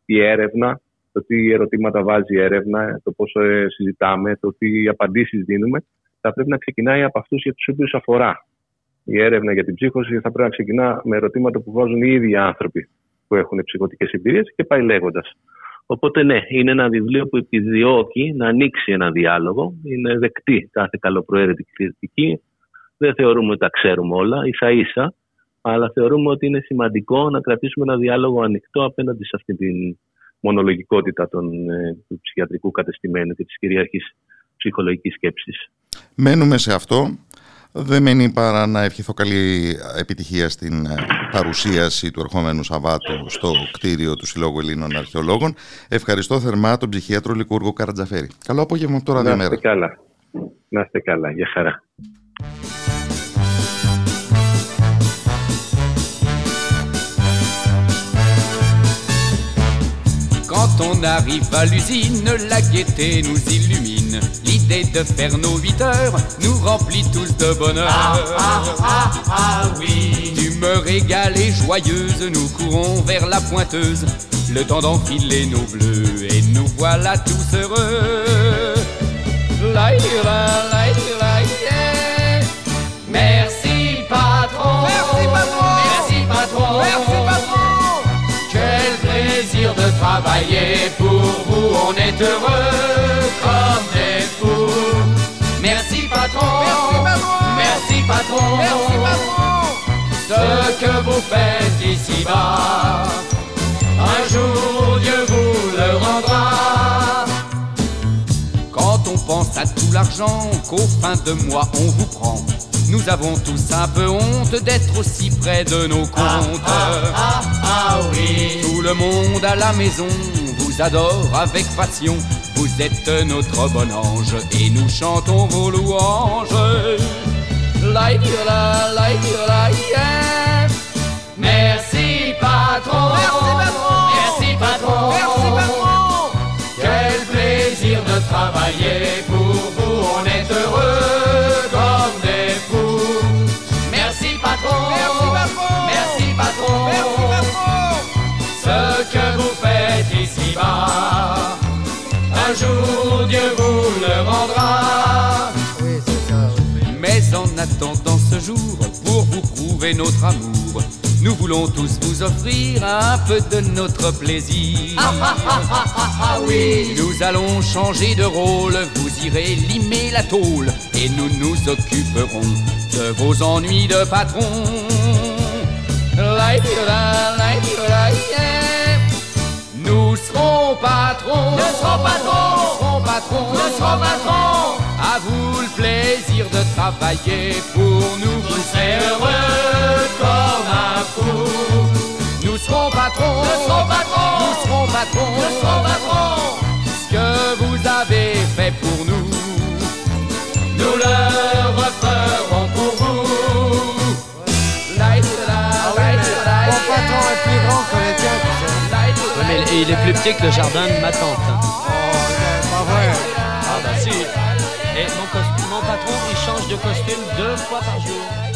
Η έρευνα, το τι ερωτήματα βάζει η έρευνα, το πώ ε, συζητάμε, το τι απαντήσεις δίνουμε θα πρέπει να ξεκινάει από αυτούς για τους οποίους αφορά. Η έρευνα για την ψύχωση θα πρέπει να ξεκινά με ερωτήματα που βάζουν οι ίδιοι άνθρωποι που έχουν ψυχοτικές εμπειρίες και πάει λέγοντας. Οπότε, ναι, είναι ένα βιβλίο που επιδιώκει να ανοίξει ένα διάλογο. Είναι δεκτή κάθε καλοπροαίρετη κριτική. Δεν θεωρούμε ότι τα ξέρουμε όλα, ίσα ίσα, αλλά θεωρούμε ότι είναι σημαντικό να κρατήσουμε ένα διάλογο ανοιχτό απέναντι σε αυτή την μονολογικότητα των, ε, του ψυχιατρικού κατεστημένου και της κυριαρχή ψυχολογικής σκέψης. Μένουμε σε αυτό. Δεν μένει παρά να ευχηθώ καλή επιτυχία στην ε, παρουσίαση του ερχόμενου Σαββάτου στο κτίριο του Συλλόγου Ελλήνων Αρχαιολόγων. Ευχαριστώ θερμά τον ψυχίατρο Λικούργο Καρατζαφέρη. Καλό απόγευμα από τώρα Να είστε καλά. Να είστε καλά. Γεια χαρά. On arrive à l'usine, la gaieté nous illumine. L'idée de faire nos 8 heures nous remplit tous de bonheur. Ah, ah, ah, ah, oui. D'humeur égale et joyeuse, nous courons vers la pointeuse. Le temps d'enfiler nos bleus et nous voilà tous heureux. Travailler pour vous. On est heureux comme des fous. Merci patron. Merci patron. Merci patron. Merci patron. Ce que vous faites ici-bas, un jour pense à tout l'argent qu'au fin de mois on vous prend, nous avons tous un peu honte d'être aussi près de nos comptes. Ah, ah oui. Tout le monde à la maison vous adore avec passion. Vous êtes notre bon ange et nous chantons vos louanges. Merci patron. Merci ce jour, pour vous prouver notre amour, nous voulons tous vous offrir un peu de notre plaisir. Ah oui. Nous allons changer de rôle, vous irez limer la tôle et nous nous occuperons de vos ennuis de patron. Nous serons patrons, Nous serons patrons. nous serons patrons, Nous serons patrons. À vous le plaisir de travailler pour nous. Vous serez heureux comme un fou. Nous serons patrons, Nous serons patrons, nous serons patrons, nous serons patrons. Ce que vous avez fait pour nous, Nous le referons pour vous. Mon patron est plus grand que le tien, tu sais. Ouais, mais il est plus petit que le jardin de ma tante. hein. Oh, c'est pas vrai. Il change de costume deux fois par jour.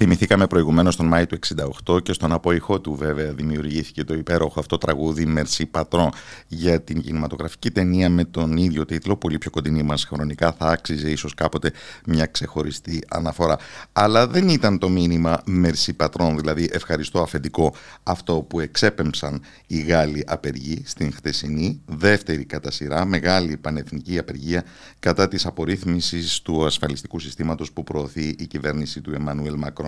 Θυμηθήκαμε προηγουμένως τον Μάη του 68 και στον απόϊχό του βέβαια δημιουργήθηκε το υπέροχο αυτό τραγούδι Merci Patron για την κινηματογραφική ταινία με τον ίδιο τίτλο, πολύ πιο κοντινή μας χρονικά, θα άξιζε ίσως κάποτε μια ξεχωριστή αναφορά. Αλλά δεν ήταν το μήνυμα Merci Patron, δηλαδή ευχαριστώ αφεντικό, αυτό που εξέπεμψαν οι Γάλλοι απεργοί στην χτεσινή, δεύτερη κατά σειρά, μεγάλη πανεθνική απεργία κατά της απορρίθμισης του ασφαλιστικού συστήματος που προωθεί η κυβέρνηση του Εμμανουέλ Μακρόν.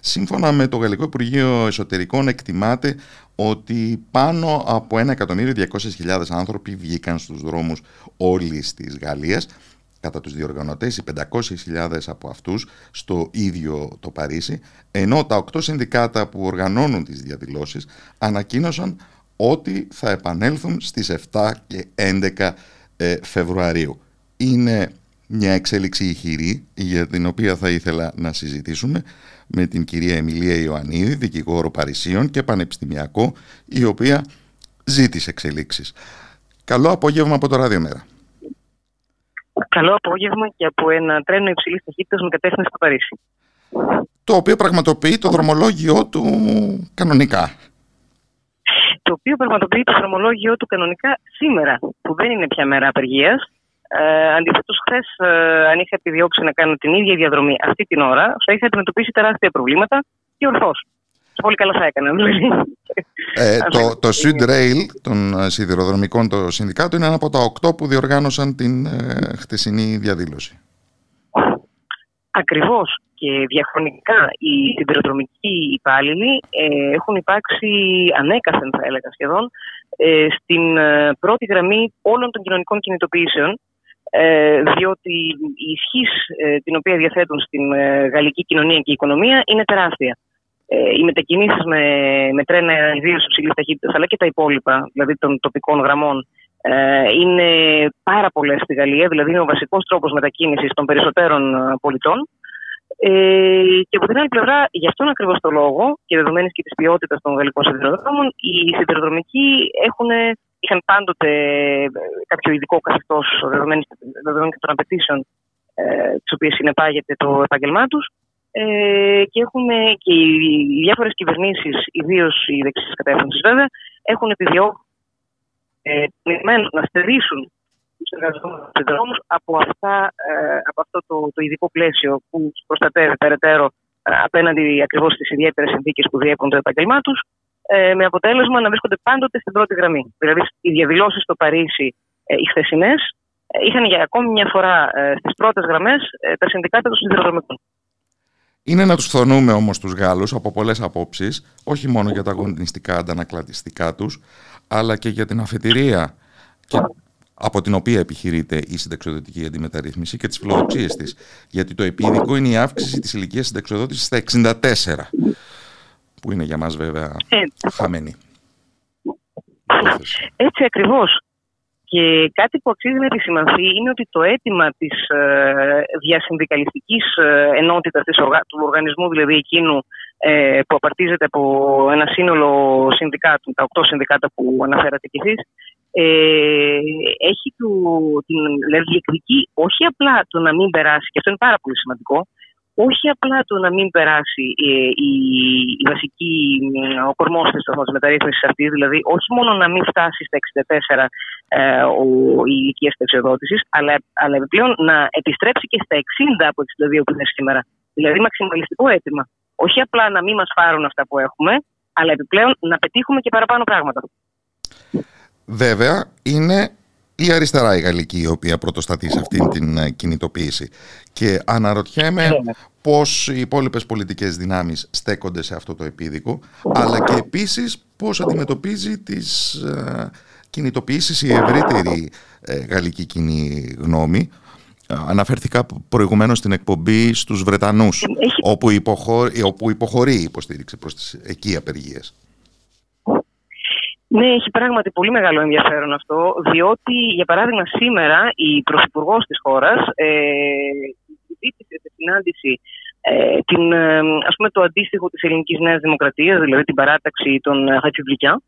Σύμφωνα με το Γαλλικό Υπουργείο Εσωτερικών εκτιμάται ότι πάνω από 1.200.000 άνθρωποι βγήκαν στους δρόμους όλης της Γαλλίας. Κατά τους διοργανωτές οι 500.000 από αυτούς στο ίδιο το Παρίσι ενώ τα 8 συνδικάτα που οργανώνουν τις διαδηλώσεις ανακοίνωσαν ότι θα επανέλθουν στις 7 και 11 ε, Φεβρουαρίου. Είναι μια εξέλιξη ηχηρή για την οποία θα ήθελα να συζητήσουμε με την κυρία Εμιλία Ιωαννίδη, δικηγόρο Παρισίων και πανεπιστημιακό, η οποία ζήτησε εξελίξεις. Καλό απόγευμα από το Ράδιο Μέρα. Καλό απόγευμα και από ένα τρένο υψηλής ταχύτητας με κατεύθυνση στο Παρίσι. Το οποίο πραγματοποιεί το δρομολόγιο του κανονικά. Το οποίο πραγματοποιεί το δρομολόγιο του κανονικά σήμερα, που δεν είναι πια μέρα απεργίας. Ε, Αντιθέτως, χθες, ε, αν είχα επιδιώξει να κάνω την ίδια διαδρομή αυτή την ώρα, θα είχα αντιμετωπίσει τεράστια προβλήματα και ορθώς. Πολύ καλά θα έκανα, δηλαδή. Ε, *laughs* το, το Sud Rail των ε, σιδηροδρομικών το συνδικάτο είναι ένα από τα οκτώ που διοργάνωσαν την ε, χτεσινή διαδήλωση. Ακριβώς. Και διαχρονικά οι σιδηροδρομικοί υπάλληλοι ε, έχουν υπάρξει ανέκαθεν, θα έλεγα σχεδόν, ε, στην ε, πρώτη γραμμή όλων των κοινωνικών κινητοποιήσεων, ε, διότι η ισχύ την οποία διαθέτουν στην ε, γαλλική κοινωνία και οικονομία είναι τεράστια. Ε, οι μετακινήσεις με, με τρένα ιδίως υψηλής ταχύτητας, αλλά και τα υπόλοιπα, δηλαδή των τοπικών γραμμών, ε, είναι πάρα πολλές στη Γαλλία, δηλαδή είναι ο βασικός τρόπος μετακίνησης των περισσότερων ε, πολιτών. Ε, και από την άλλη πλευρά, γι' αυτόν ακριβώς το λόγο και δεδομένης και της ποιότητας των γαλλικών σιδηροδρόμων, οι σιδηροδρομικοί έχουν, είχαν πάντοτε ε, κάποιο ειδικό καθεστώς δεδομένων και των απαιτήσεων ε, τις οποίες συνεπάγεται το επάγγελμά τους. Ε, και έχουν και οι διάφορες κυβερνήσεις, ιδίως οι δεξιές κατεύθυνση βέβαια, έχουν επιδιώξει ε, να στερήσουν τους εργαζόμενους δρόμους από, αυτά, ε, από αυτό το, το ειδικό πλαίσιο που του προστατεύει περαιτέρω ε, απέναντι ακριβώς στις ιδιαίτερες συνθήκες που διέπουν το επάγγελμά τους, ε, με αποτέλεσμα να βρίσκονται πάντοτε στην πρώτη γραμμή. Δηλαδή, οι διαδηλώσεις στο Παρίσι, ε, οι χθεσινές, ε, είχαν για ακόμη μια φορά ε, στις πρώτες γραμμές ε, τα συνδικάτα των σιδηροδρομικών. Είναι να τους φθονούμε όμως τους Γάλλους από πολλές απόψεις, όχι μόνο για τα αγωνιστικά αντανακλατιστικά τους, αλλά και για την αφετηρία και από την οποία επιχειρείται η συνταξιοδοτική αντιμεταρρύθμιση και τις φιλοδοξίες της. Γιατί το επίδικο είναι η αύξηση της ηλικίας συνταξιοδότησης στα 64, που είναι για μας βέβαια χαμένη. *laughs* Έτσι ακριβώς. Και κάτι που αξίζει να επισημανθεί είναι ότι το αίτημα της ε, διασυνδικαλιστικής ε, ενότητας της οργα... του οργανισμού, δηλαδή εκείνου ε, που απαρτίζεται από ένα σύνολο συνδικάτων, τα οκτώ συνδικάτα που αναφέρατε κι εσείς, ε, έχει του, την δηλαδή, διεκδικεί όχι απλά το να μην περάσει, και αυτό είναι πάρα πολύ σημαντικό, όχι απλά το να μην περάσει ε, η, η βασική, ο κορμός της μεταρρύθμισης αυτή, δηλαδή όχι μόνο να μην φτάσει στα 64 ε, ο, η ηλικία εξοδότηση, αλλά, αλλά επιπλέον να επιστρέψει και στα 60 από 62 που είναι σήμερα. Δηλαδή μαξιμαλιστικό αίτημα. Όχι απλά να μην μας πάρουν αυτά που έχουμε, αλλά επιπλέον να πετύχουμε και παραπάνω πράγματα. Βέβαια, είναι η αριστερά η γαλλική η οποία πρωτοστατεί σε αυτήν την ε, κινητοποίηση. Και αναρωτιέμαι ναι, ναι. πώς οι υπόλοιπες πολιτικές δυνάμεις στέκονται σε αυτό το επίδικο, αλλά και επίσης πώς αντιμετωπίζει τις ε, κινητοποιήσεις η ευρύτερη ε, γαλλική κοινή γνώμη. Αναφέρθηκα προηγουμένως στην εκπομπή στους Βρετανούς, όπου, υποχωρεί, όπου υποχωρεί η υποστήριξη προς τις εκεί απεργίες. Ναι, έχει πράγματι πολύ μεγάλο ενδιαφέρον αυτό, διότι, για παράδειγμα, σήμερα η Πρωθυπουργός της χώρας ε, ζήτησε σε συνάντηση ε, την, ε, ας πούμε, το αντίστοιχο της ελληνικής Νέας Δημοκρατίας, δηλαδή την παράταξη των Ρεπιμπλικιάν,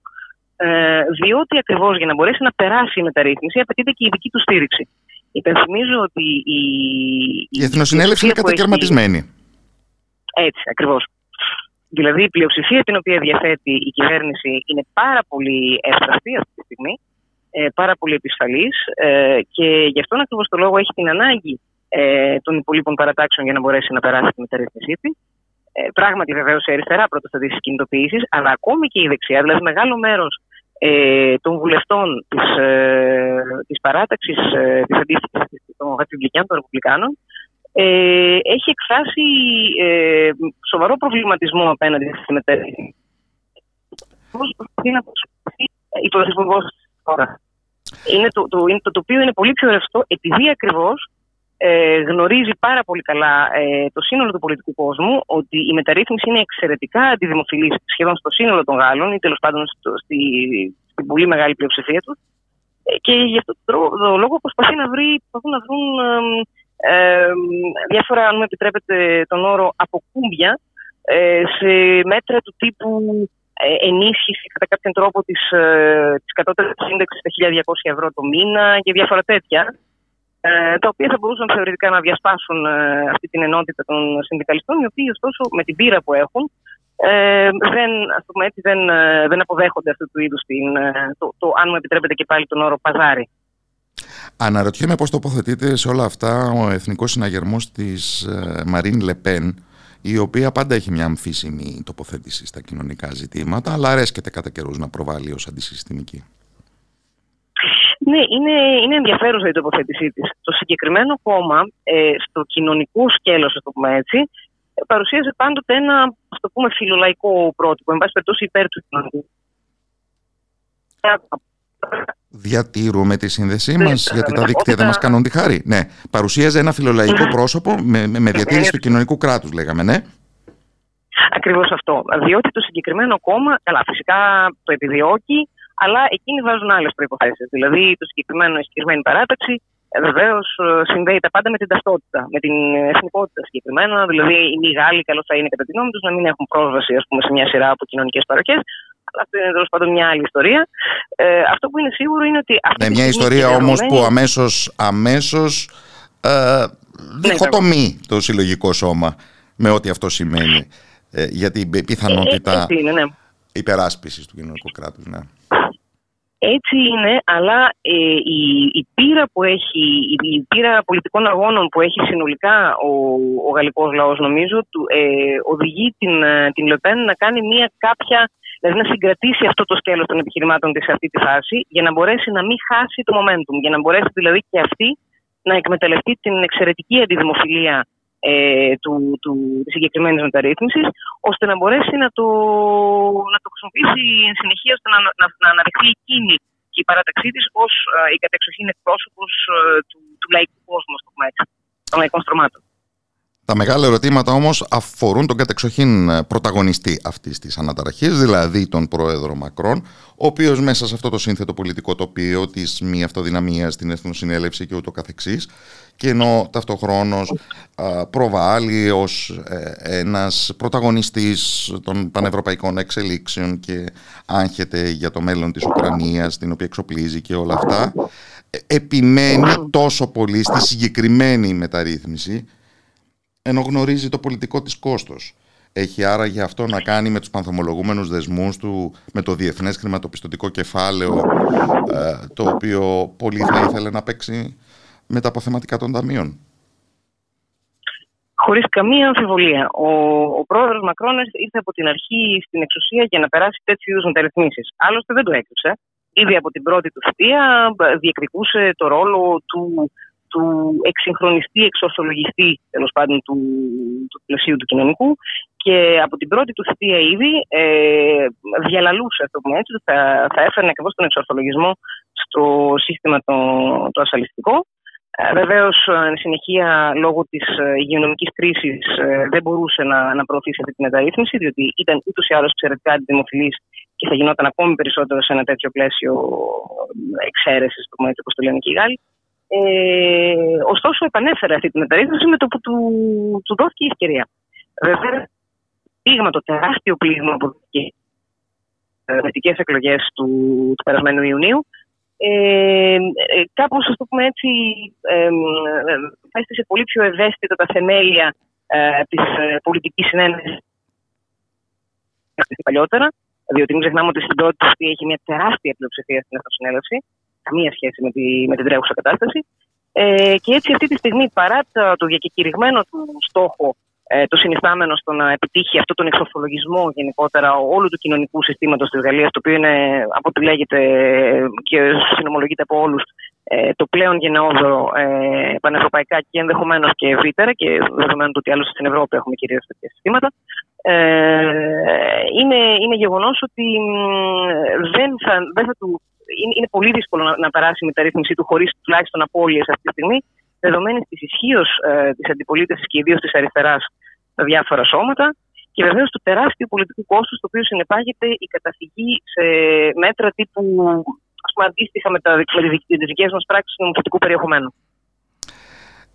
ε, διότι ακριβώς για να μπορέσει να περάσει η μεταρρύθμιση απαιτείται και η δική του στήριξη. Υπενθυμίζω ότι η... Η Εθνοσυνέλευση είναι κατακαιρματισμένη. Έχει... Έτσι, ακριβώς. Δηλαδή η πλειοψηφία την οποία διαθέτει η κυβέρνηση είναι πάρα πολύ εύσταστη αυτή τη στιγμή, ε, πάρα πολύ επισφαλής ε, και γι' αυτόν ακριβώς το λόγο έχει την ανάγκη ε, των υπολείπων παρατάξεων για να μπορέσει να περάσει τη μεταρρύθμισή της. Ε, πράγματι, βεβαίως, η αριστερά πρωτοστατεί στις κινητοποιήσεις, αλλά ακόμη και η δεξιά, δηλαδή μεγάλο μέρος ε, των βουλευτών της ε, της παράταξης ε, της αντίστοιχης των Ρεπουμπλικάνων, των Ρεπουμπλικάνων, ε, έχει εκφράσει ε, σοβαρό προβληματισμό απέναντι στη μεταρρύθμιση. Πώς προσπαθεί να προσπαθεί η πρωθυπουργό τώρα. Είναι το, το, είναι το τοπίο είναι πολύ πιο ρευστό επειδή ακριβώς ε, γνωρίζει πάρα πολύ καλά ε, το σύνολο του πολιτικού κόσμου ότι η μεταρρύθμιση είναι εξαιρετικά αντιδημοφιλής σχεδόν στο σύνολο των Γάλλων ή τέλος πάντων στο, στη, στην πολύ μεγάλη πλειοψηφία τους. Ε, και γι' αυτό το λόγο προσπαθεί να βρει, προσπαθούν να βρουν ε, διάφορα, αν μου επιτρέπετε τον όρο, αποκούμπια ε, σε μέτρα του τύπου ε, ενίσχυση κατά κάποιον τρόπο της, ε, της κατώτερης σύνταξης στα 1.200 ευρώ το μήνα και διάφορα τέτοια ε, τα οποία θα μπορούσαν θεωρητικά να διασπάσουν ε, αυτή την ενότητα των συνδικαλιστών οι οποίοι ωστόσο με την πείρα που έχουν ε, δεν, ας πούμε έτσι, δεν, δεν αποδέχονται αυτού του είδους την, το, το, αν μου επιτρέπετε και πάλι τον όρο παζάρι. Αναρωτιέμαι πώς τοποθετείται σε όλα αυτά ο εθνικός συναγερμός της Μαρίν Λεπέν η οποία πάντα έχει μια αμφίσιμη τοποθέτηση στα κοινωνικά ζητήματα αλλά αρέσκεται κατά καιρούς να προβάλλει ως αντισυστημική. Ναι, είναι, είναι ενδιαφέρουσα η τοποθέτησή της. Το συγκεκριμένο κόμμα, ε, στο κοινωνικό σκέλος, ας το πούμε έτσι, παρουσίαζε πάντοτε ένα ας το πούμε, φιλολαϊκό πρότυπο, εν πάση περιπτώσει υπέρ του κοινωνικού. Διατηρούμε τη σύνδεσή μας, γιατί τα δίκτυα δεν μας κάνουν τη χάρη. Ναι, παρουσίαζε ένα φιλολαϊκό πρόσωπο με, με διατήρηση του κοινωνικού κράτους, λέγαμε, ναι. Ακριβώς αυτό. Διότι το συγκεκριμένο κόμμα, καλά, φυσικά το επιδιώκει, αλλά εκείνοι βάζουν άλλες προποθέσει. Δηλαδή, το συγκεκριμένο, η συγκεκριμένη παράταξη ε, βεβαίως ε, συνδέει τα πάντα με την ταυτότητα, με την εθνικότητα συγκεκριμένα. Δηλαδή, οι μη Γάλλοι, καλό θα είναι κατά τη γνώμη τους να μην έχουν πρόσβαση ας πούμε, σε μια σειρά από κοινωνικές παροχές. Αλλά αυτό είναι τέλος πάντων μια άλλη ιστορία. Ε, αυτό που είναι σίγουρο είναι ότι. Αυτή ναι, μια ιστορία όμως που αμέσως αμέσως, ε, ναι, διχοτομεί το συλλογικό σώμα με ό,τι αυτό σημαίνει. Ε, για την πιθανότητα ε, ε, ναι. υπεράσπισης του κοινωνικού κράτους. Ναι. Έτσι είναι, αλλά ε, η, η πείρα που έχει, η, πείρα πολιτικών αγώνων που έχει συνολικά ο, ο γαλλικός λαός νομίζω του, ε, οδηγεί την, ε, την Λεπέν να κάνει μια κάποια, δηλαδή να συγκρατήσει αυτό το σκέλος των επιχειρημάτων της σε αυτή τη φάση για να μπορέσει να μην χάσει το momentum, για να μπορέσει δηλαδή και αυτή να εκμεταλλευτεί την εξαιρετική αντιδημοφιλία ε, του, του, της συγκεκριμένης μεταρρύθμισης, ώστε να μπορέσει να το, να το χρησιμοποιήσει εν συνεχεία ώστε να, να, να αναδειχθεί εκείνη και η παράταξή της ως ε, η κατεξοχήν εκπρόσωπος ε, του, του λαϊκού κόσμου, των λαϊκών στρωμάτων. Τα μεγάλα ερωτήματα όμως αφορούν τον κατεξοχήν ε, πρωταγωνιστή αυτής της αναταραχής, δηλαδή τον πρόεδρο Μακρόν, ο οποίος μέσα σε αυτό το σύνθετο πολιτικό τοπίο της μη αυτοδυναμίας στην Εθνοσυνέλευση και ούτω καθεξής, και ενώ ταυτοχρόνως προβάλλει ως ε, ένας πρωταγωνιστής των πανευρωπαϊκών εξελίξεων και άγχεται για το μέλλον της Ουκρανίας, την οποία εξοπλίζει και όλα αυτά, ε, επιμένει τόσο πολύ στη συγκεκριμένη μεταρρύθμιση ενώ γνωρίζει το πολιτικό της κόστος. Έχει άρα για αυτό να κάνει με τους πανθομολογούμενους δεσμούς του, με το διεθνές χρηματοπιστωτικό κεφάλαιο, ε, το οποίο πολύ θα ήθελε να παίξει με τα αποθεματικά των ταμείων. Χωρίς καμία αμφιβολία. Ο, ο πρόεδρος Μακρόν ήρθε από την αρχή στην εξουσία για να περάσει τέτοιου είδους μεταρρυθμίσεις. Άλλωστε δεν το έκρυψε. ήδη από την πρώτη του θητεία διεκδικούσε το ρόλο του, του εξυγχρονιστή, εξορθολογιστή τέλος πάντων του, του πλαισίου του κοινωνικού και από την πρώτη του θητεία ήδη ε, διαλαλούσε, το πούμε έτσι, θα, θα έφερνε ακριβώς τον εξορθολογισμό στο σύστημα το, το ασφαλιστικό. Ε, Βεβαίως, εν συνεχεία, λόγω της ε, υγειονομικής κρίσης, ε, δεν μπορούσε να, να προωθήσει αυτή τη μεταρρύθμιση, διότι ήταν ούτως ή άλλως εξαιρετικά αντιδημοφιλή και θα γινόταν ακόμη περισσότερο σε ένα τέτοιο πλαίσιο εξαίρεσης, όπως το λένε και οι Γάλλοι. Ε, ωστόσο, επανέφερε αυτή τη μεταρρύθμιση με το που του, του δόθηκε η ευκαιρία. Βέβαια, πλήγμα, το τεράστιο πλήγμα από τι εκλογέ εκλογές του, του περασμένου Ιουνίου, ε, ε, κάπως, ας το πούμε έτσι, ε, έστησε πολύ πιο ευαίσθητα τα θεμέλια ε, της ε, πολιτικής συνένεσης παλιότερα, διότι μην ξεχνάμε ότι στην πρώτη αυτή έχει μια τεράστια πλειοψηφία στην Εθνοσυνέλευση, καμία σχέση με, τη, με την τρέχουσα κατάσταση. Ε, και έτσι αυτή τη στιγμή, παρά το, το διακεκηρυγμένο του στόχο ε, το συνιστάμενο στο να επιτύχει αυτό τον εξορθολογισμό γενικότερα όλου του κοινωνικού συστήματος της Γαλλίας, το οποίο είναι, από ό,τι λέγεται και συνομολογείται από όλους, ε, το πλέον γενναιόδωρο ε, πανευρωπαϊκά και ενδεχομένως και ευρύτερα, και δεδομένου ότι άλλωστε στην Ευρώπη έχουμε κυρίως τέτοια συστήματα, ε, είναι, είναι γεγονός ότι δεν θα, δεν θα του. Είναι, είναι πολύ δύσκολο να, να περάσει η μεταρρύθμιση του χωρίς τουλάχιστον απώλειες αυτή τη στιγμή, δεδομένης της ισχύως ε, της αντιπολίτευσης και ιδίως της αριστεράς στα διάφορα σώματα και βεβαίως του τεράστιου πολιτικού κόστους το οποίο συνεπάγεται η καταφυγή σε μέτρα τύπου ας πούμε, αντίστοιχα με, τις δικές μας πράξεις νομοθετικού περιεχομένου.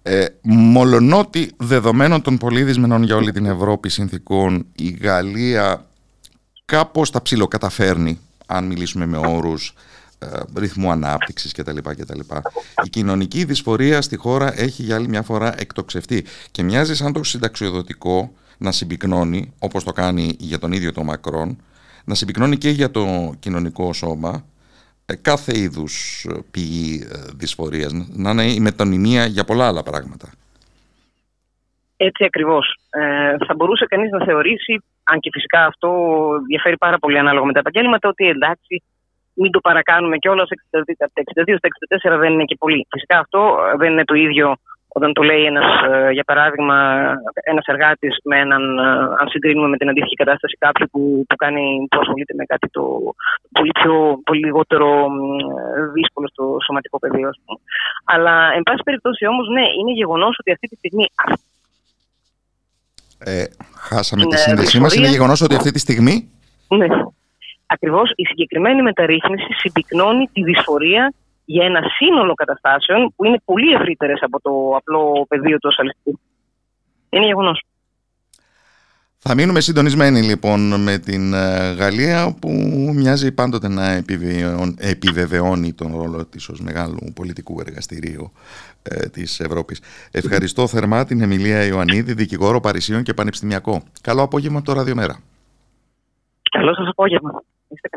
Ε, μολονότι δεδομένων των πολύ δυσμενών για όλη την Ευρώπη συνθήκων η Γαλλία κάπως τα ψιλοκαταφέρνει αν μιλήσουμε με όρους ε, ρυθμού ανάπτυξης κτλ. κτλ. Η κοινωνική δυσφορία στη χώρα έχει για άλλη μια φορά εκτοξευτεί και μοιάζει σαν το συνταξιοδοτικό να συμπυκνώνει, όπως το κάνει για τον ίδιο τον Μακρόν, να συμπυκνώνει και για το κοινωνικό σώμα ε, κάθε είδους πηγή ε, δυσφορίας, να είναι η μετωνυμία για πολλά άλλα πράγματα. Έτσι ακριβώς. θα μπορούσε κανείς να θεωρήσει, αν και φυσικά αυτό διαφέρει πάρα πολύ ανάλογα με τα επαγγέλματα, ότι εντάξει, μην το παρακάνουμε και όλα από τα 62 στα 64 δεν είναι και πολύ. Φυσικά αυτό ε, δεν είναι το ίδιο όταν το λέει ένας, ε, για παράδειγμα, ένας εργάτης με έναν, ε, αν συγκρίνουμε με την αντίστοιχη κατάσταση κάποιου που, που, κάνει, που ασχολείται με κάτι το πολύ, πιο, πολύ λιγότερο δύσκολο στο σωματικό πεδίο. Αλλά, εν πάση περιπτώσει όμως, ναι, είναι γεγονός ότι αυτή τη στιγμή. Ε, χάσαμε τη σύνδεσή μας. Είναι γεγονός ότι αυτή τη στιγμή. Ναι, Ακριβώς η συγκεκριμένη μεταρρύθμιση συμπυκνώνει τη δυσφορία για ένα σύνολο καταστάσεων που είναι πολύ ευρύτερες από το απλό πεδίο του ασφαλιστικού. Είναι γεγονός. Θα μείνουμε συντονισμένοι λοιπόν με την ε, Γαλλία που μοιάζει πάντοτε να επιβεβαιώνει τον ρόλο της ως μεγάλου πολιτικού εργαστηρίου ε, της Ευρώπης. Ευχαριστώ θερμά την Εμιλία Ιωαννίδη, δικηγόρο Παρισίων και Πανεπιστημιακό. Καλό απόγευμα από το Ραδιομέρα. Καλό σας απόγευμα. Είστε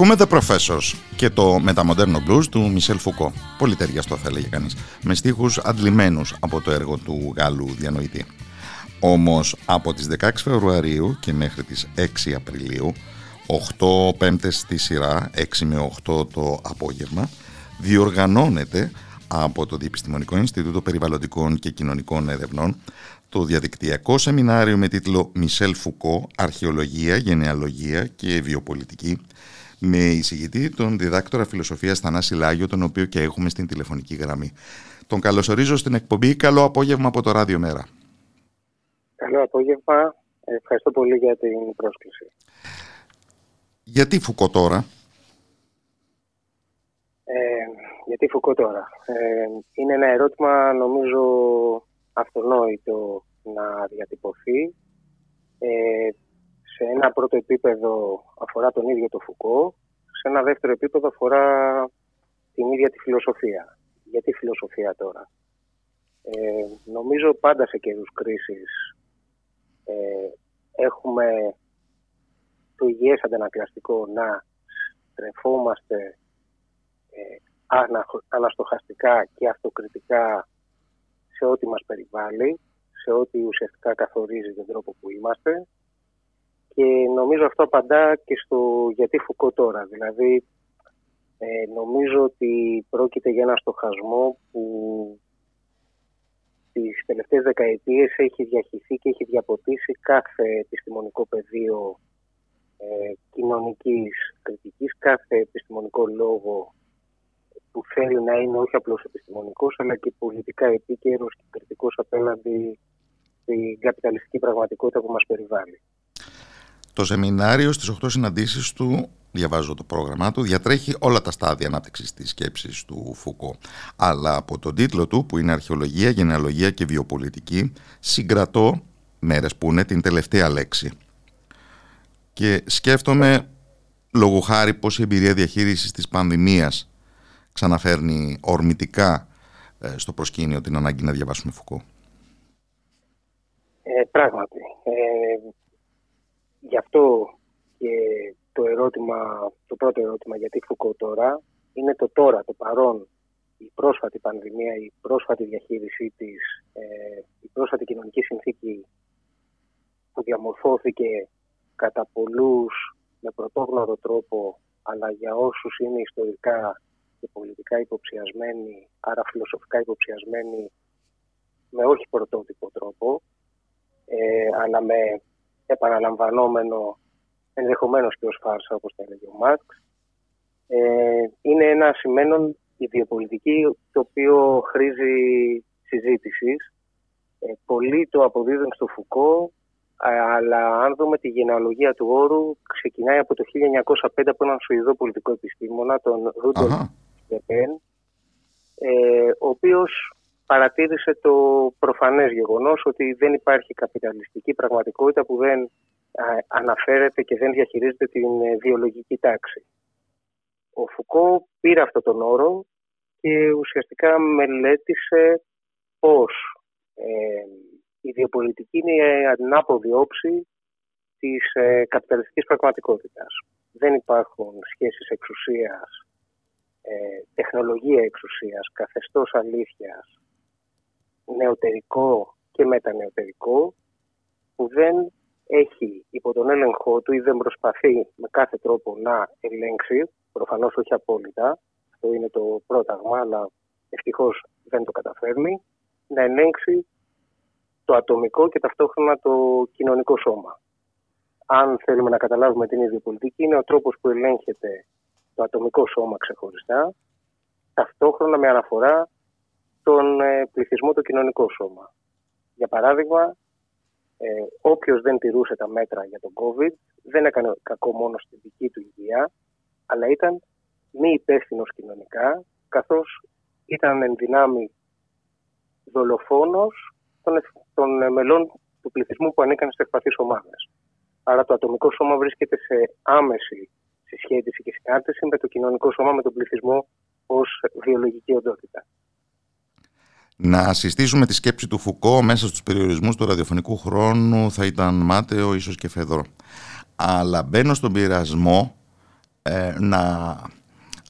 Ακούμε The Professors και το μεταμοντέρνο blues του Μισελ Φουκό. Πολύ ταιριαστό θα έλεγε κανείς. Με στίχους αντλημένους από το έργο του Γάλλου διανοητή. Όμως από τις 16 Φεβρουαρίου και μέχρι τις 6 Απριλίου 8 πέμπτες στη σειρά, 6 με 8 το απόγευμα, διοργανώνεται από το Διεπιστημονικό Ινστιτούτο Περιβαλλοντικών και Κοινωνικών Ερευνών το διαδικτυακό σεμινάριο με τίτλο «Μισελ Φουκό, Αρχαιολογία, Γενεαλογία και Βιοπολιτική» με εισηγητή τον διδάκτορα φιλοσοφίας Θανάση Λάγιο, τον οποίο και έχουμε στην τηλεφωνική γραμμή. Τον καλωσορίζω στην εκπομπή. Καλό απόγευμα από το Ράδιο Μέρα. Καλό απόγευμα. Ευχαριστώ πολύ για την πρόσκληση. Γιατί Φουκό τώρα; Ε, γιατί Φουκό τώρα; Ε, είναι ένα ερώτημα νομίζω αυτονόητο να διατυπωθεί. Ε, σε ένα πρώτο επίπεδο αφορά τον ίδιο το Φουκό, σε ένα δεύτερο επίπεδο αφορά την ίδια τη φιλοσοφία. Γιατί φιλοσοφία τώρα; Ε, νομίζω πάντα σε καιρούς κρίσης ε, έχουμε το υγιές αντανακλαστικό να στρεφόμαστε ε, αναστοχαστικά και αυτοκριτικά σε ό,τι μας περιβάλλει, σε ό,τι ουσιαστικά καθορίζει τον τρόπο που είμαστε και νομίζω αυτό απαντά και στο γιατί Φουκώ τώρα. Δηλαδή ε, νομίζω ότι πρόκειται για ένα στοχασμό που τις τελευταίες δεκαετίες έχει διαχυθεί και έχει διαποτίσει κάθε επιστημονικό πεδίο ε, κοινωνικής κριτικής, κάθε επιστημονικό λόγο που θέλει να είναι όχι απλώς επιστημονικός αλλά και πολιτικά επίκαιρος και κριτικός απέναντι στην καπιταλιστική πραγματικότητα που μας περιβάλλει. Το σεμινάριο στις 8 συναντήσεις του, διαβάζω το πρόγραμμά του, διατρέχει όλα τα στάδια ανάπτυξης της σκέψης του Φουκώ. Αλλά από τον τίτλο του, που είναι Αρχαιολογία, Γενεαλογία και Βιοπολιτική, συγκρατώ μέρες που είναι την τελευταία λέξη. Και σκέφτομαι, λόγω χάρη, πώς η εμπειρία διαχείρισης της πανδημίας ξαναφέρνει ορμητικά ε, στο προσκήνιο την ανάγκη να διαβάσουμε Φουκώ. Ε, πράγματι. Ε, γι' αυτό και το ερώτημα, το πρώτο ερώτημα γιατί Φουκώ τώρα είναι το τώρα, το παρόν, η πρόσφατη πανδημία, η πρόσφατη διαχείρισή της, ε, η πρόσφατη κοινωνική συνθήκη που διαμορφώθηκε κατά πολλούς με πρωτόγνωρο τρόπο αλλά για όσους είναι ιστορικά και πολιτικά υποψιασμένοι, άρα φιλοσοφικά υποψιασμένοι με όχι πρωτότυπο τρόπο, ε, αλλά με επαναλαμβανόμενο ενδεχομένως και ως φάρσα όπως τα έλεγε ο Μάρξ, ε, είναι ένα σημαίνον ιδιοπολιτική το οποίο χρήζει συζήτησης. Ε, πολλοί το αποδίδουν στο Φουκώ, αλλά αν δούμε τη γενεαλογία του όρου, ξεκινάει από το 1905 από έναν Σουηδό πολιτικό επιστήμονα, τον Ρούντολφ Λεπέν, ε, ο οποίος παρατήρησε το προφανές γεγονός ότι δεν υπάρχει καπιταλιστική πραγματικότητα που δεν αναφέρεται και δεν διαχειρίζεται την ε, βιολογική τάξη. Ο Φουκώ πήρε αυτό τον όρο και ουσιαστικά μελέτησε πώς ε, η βιοπολιτική είναι η ανάποδη όψη της ε, καπιταλιστικής πραγματικότητας. Δεν υπάρχουν σχέσεις εξουσίας ε, τεχνολογία εξουσίας, καθεστώς αλήθειας, νεωτερικό και μετανεωτερικό, που δεν έχει υπό τον έλεγχό του ή δεν προσπαθεί με κάθε τρόπο να ελέγξει, προφανώς όχι απόλυτα, αυτό είναι το πρόταγμα, αλλά ευτυχώς δεν το καταφέρνει, να ελέγξει το ατομικό και ταυτόχρονα το κοινωνικό σώμα. Αν θέλουμε να καταλάβουμε την ίδια πολιτική, είναι ο τρόπος που ελέγχεται το ατομικό σώμα ξεχωριστά, ταυτόχρονα με αναφορά τον ε, πληθυσμό το κοινωνικό σώμα. Για παράδειγμα, ε, όποιος δεν τηρούσε τα μέτρα για τον COVID δεν έκανε κακό μόνο στη δική του υγεία, αλλά ήταν μη υπεύθυνος κοινωνικά, καθώς ήταν εν δυνάμει δολοφόνος των, των ε, μελών του πληθυσμού που ανήκαν σε ευπαθείς ομάδες. Άρα το ατομικό σώμα βρίσκεται σε άμεση συσχέτιση και συνάρτηση με το κοινωνικό σώμα, με τον πληθυσμό ως βιολογική οντότητα. Να συστήσουμε τη σκέψη του Φουκώ μέσα στους περιορισμούς του ραδιοφωνικού χρόνου θα ήταν μάταιο, ίσως και φεδρό. Αλλά μπαίνω στον πειρασμό ε, να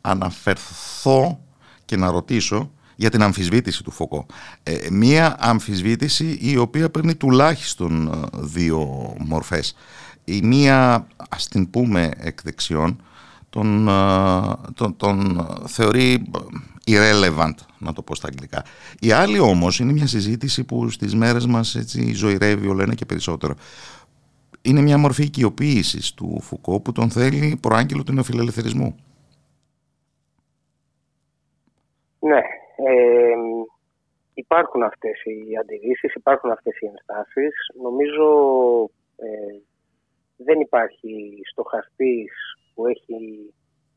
αναφερθώ και να ρωτήσω για την αμφισβήτηση του Φωκό. Ε, μία αμφισβήτηση η οποία παίρνει τουλάχιστον ε, δύο μορφές. Η μία, ας την πούμε εκ δεξιών, τον, τον, τον θεωρεί irrelevant, να το πω στα αγγλικά. Η άλλη όμως είναι μια συζήτηση που στις μέρες μας έτσι ζωηρεύει όλο ένα και περισσότερο. Είναι μια μορφή οικειοποίησης του Φουκώ που τον θέλει προάγγελο του νεοφιλελευθερισμού. Ναι, ε, υπάρχουν αυτές οι αντιρρήσεις, υπάρχουν αυτές οι ενστάσεις. Νομίζω ε, δεν υπάρχει στοχαστής που έχει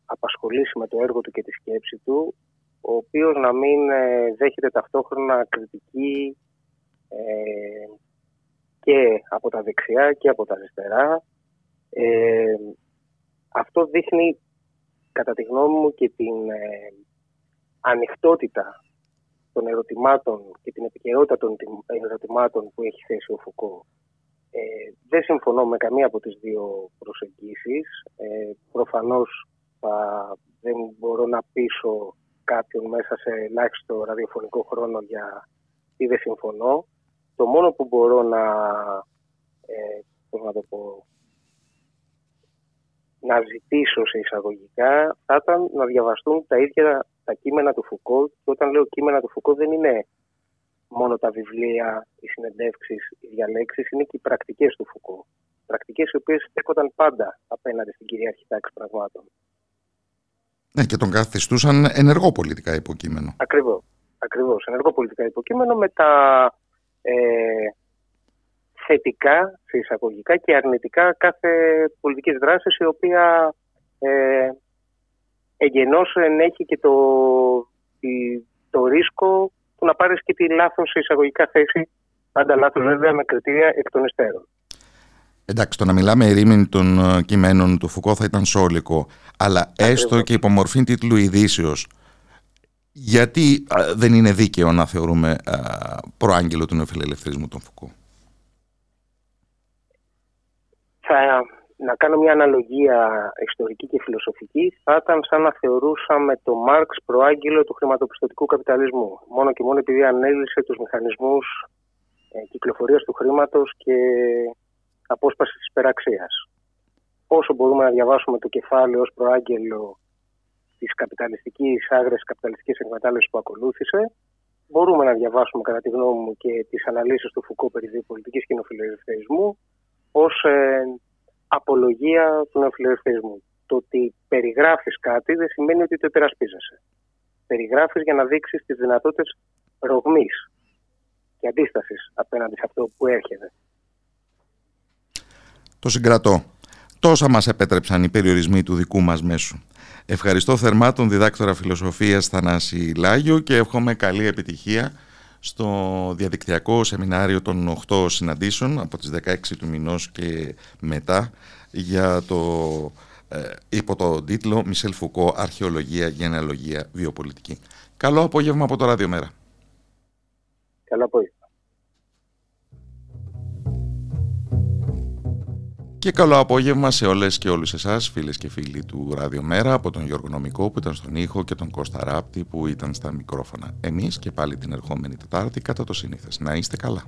απασχολήσει με το έργο του και τη σκέψη του ο οποίος να μην ε, δέχεται ταυτόχρονα κριτική ε, και από τα δεξιά και από τα αριστερά. Ε, αυτό δείχνει κατά τη γνώμη μου και την ε, ανοιχτότητα των ερωτημάτων και την επικαιρότητα των ερωτημάτων που έχει θέσει ο Φουκώ. Ε, δεν συμφωνώ με καμία από τις δύο προσεγγίσεις. Ε, προφανώς δεν μπορώ να πείσω κάποιον μέσα σε ελάχιστο ραδιοφωνικό χρόνο για τι δεν συμφωνώ. Το μόνο που μπορώ να, ε, να το πω, να ζητήσω σε εισαγωγικά θα ήταν να διαβαστούν τα ίδια τα κείμενα του Φουκώ και όταν λέω κείμενα του Φουκώ δεν είναι μόνο τα βιβλία, οι συνεντεύξεις, οι διαλέξεις, είναι και οι πρακτικές του Φουκώ. Πρακτικές οι οποίες στέκονταν πάντα απέναντι στην κυριαρχή τάξη πραγμάτων. Ναι, και τον καθιστούσαν ενεργό πολιτικά υποκείμενο. Ακριβώς. Ακριβώς. Ενεργό πολιτικά υποκείμενο με τα ε, θετικά, σε εισαγωγικά και αρνητικά κάθε πολιτικής δράσης η οποία ε, εγγενώς ενέχει και το, το ρίσκο του να πάρεις και τη λάθος σε εισαγωγικά θέση, πάντα λάθος βέβαια με κριτήρια εκ των υστέρων. Εντάξει, το να μιλάμε ερήμην των ε, κειμένων του Φουκώ θα ήταν σόλικο, αλλά έστω και υπομορφή τίτλου ειδήσεως. Γιατί δεν είναι δίκαιο να θεωρούμε προάγγελο του νεοφιλελευθερισμού τον Φουκώ. Θα να κάνω μια αναλογία ιστορική και φιλοσοφική, θα ήταν σαν να θεωρούσαμε το Μάρξ προάγγελο του χρηματοπιστωτικού καπιταλισμού. Μόνο και μόνο επειδή ανέλησε τους μηχανισμούς ε, κυκλοφορίας του χρήματος και απόσπασης της υπεραξίας. Όσο μπορούμε να διαβάσουμε το κεφάλαιο ως προάγγελο της καπιταλιστικής, άγρες καπιταλιστικής εκμετάλλευσης που ακολούθησε, μπορούμε να διαβάσουμε κατά τη γνώμη μου και τις αναλύσεις του Φουκώ περί διοπολιτικής κοινοφιλελευθερισμού ως ε, απολογία του νεοφιλελευθερισμού. Το ότι περιγράφεις κάτι δεν σημαίνει ότι το υπερασπίζεσαι. Περιγράφεις για να δείξεις τις δυνατότητες ρογμής και αντίστασης απέναντι σε αυτό που έρχεται. Το συγκρατώ. Τόσα μας επέτρεψαν οι περιορισμοί του δικού μας μέσου. Ευχαριστώ θερμά τον διδάκτορα φιλοσοφίας Θανάση Λάγιο και εύχομαι καλή επιτυχία στο διαδικτυακό σεμινάριο των 8 συναντήσεων από τις 16 του μηνός και μετά για το ε, υπό το τίτλο «Μισελ Φουκώ, Αρχαιολογία, Γενεαλογία, Βιοπολιτική». Καλό απόγευμα από το Ραδιομέρα. Καλό απόγευμα. Και καλό απόγευμα σε όλες και όλους εσάς, φίλες και φίλοι του Ραδιομέρα, από τον Γιώργο Νομικό που ήταν στον ήχο και τον Κώστα Ράπτη που ήταν στα μικρόφωνα. Εμείς και πάλι την ερχόμενη Τετάρτη κατά το σύνηθες. Να είστε καλά.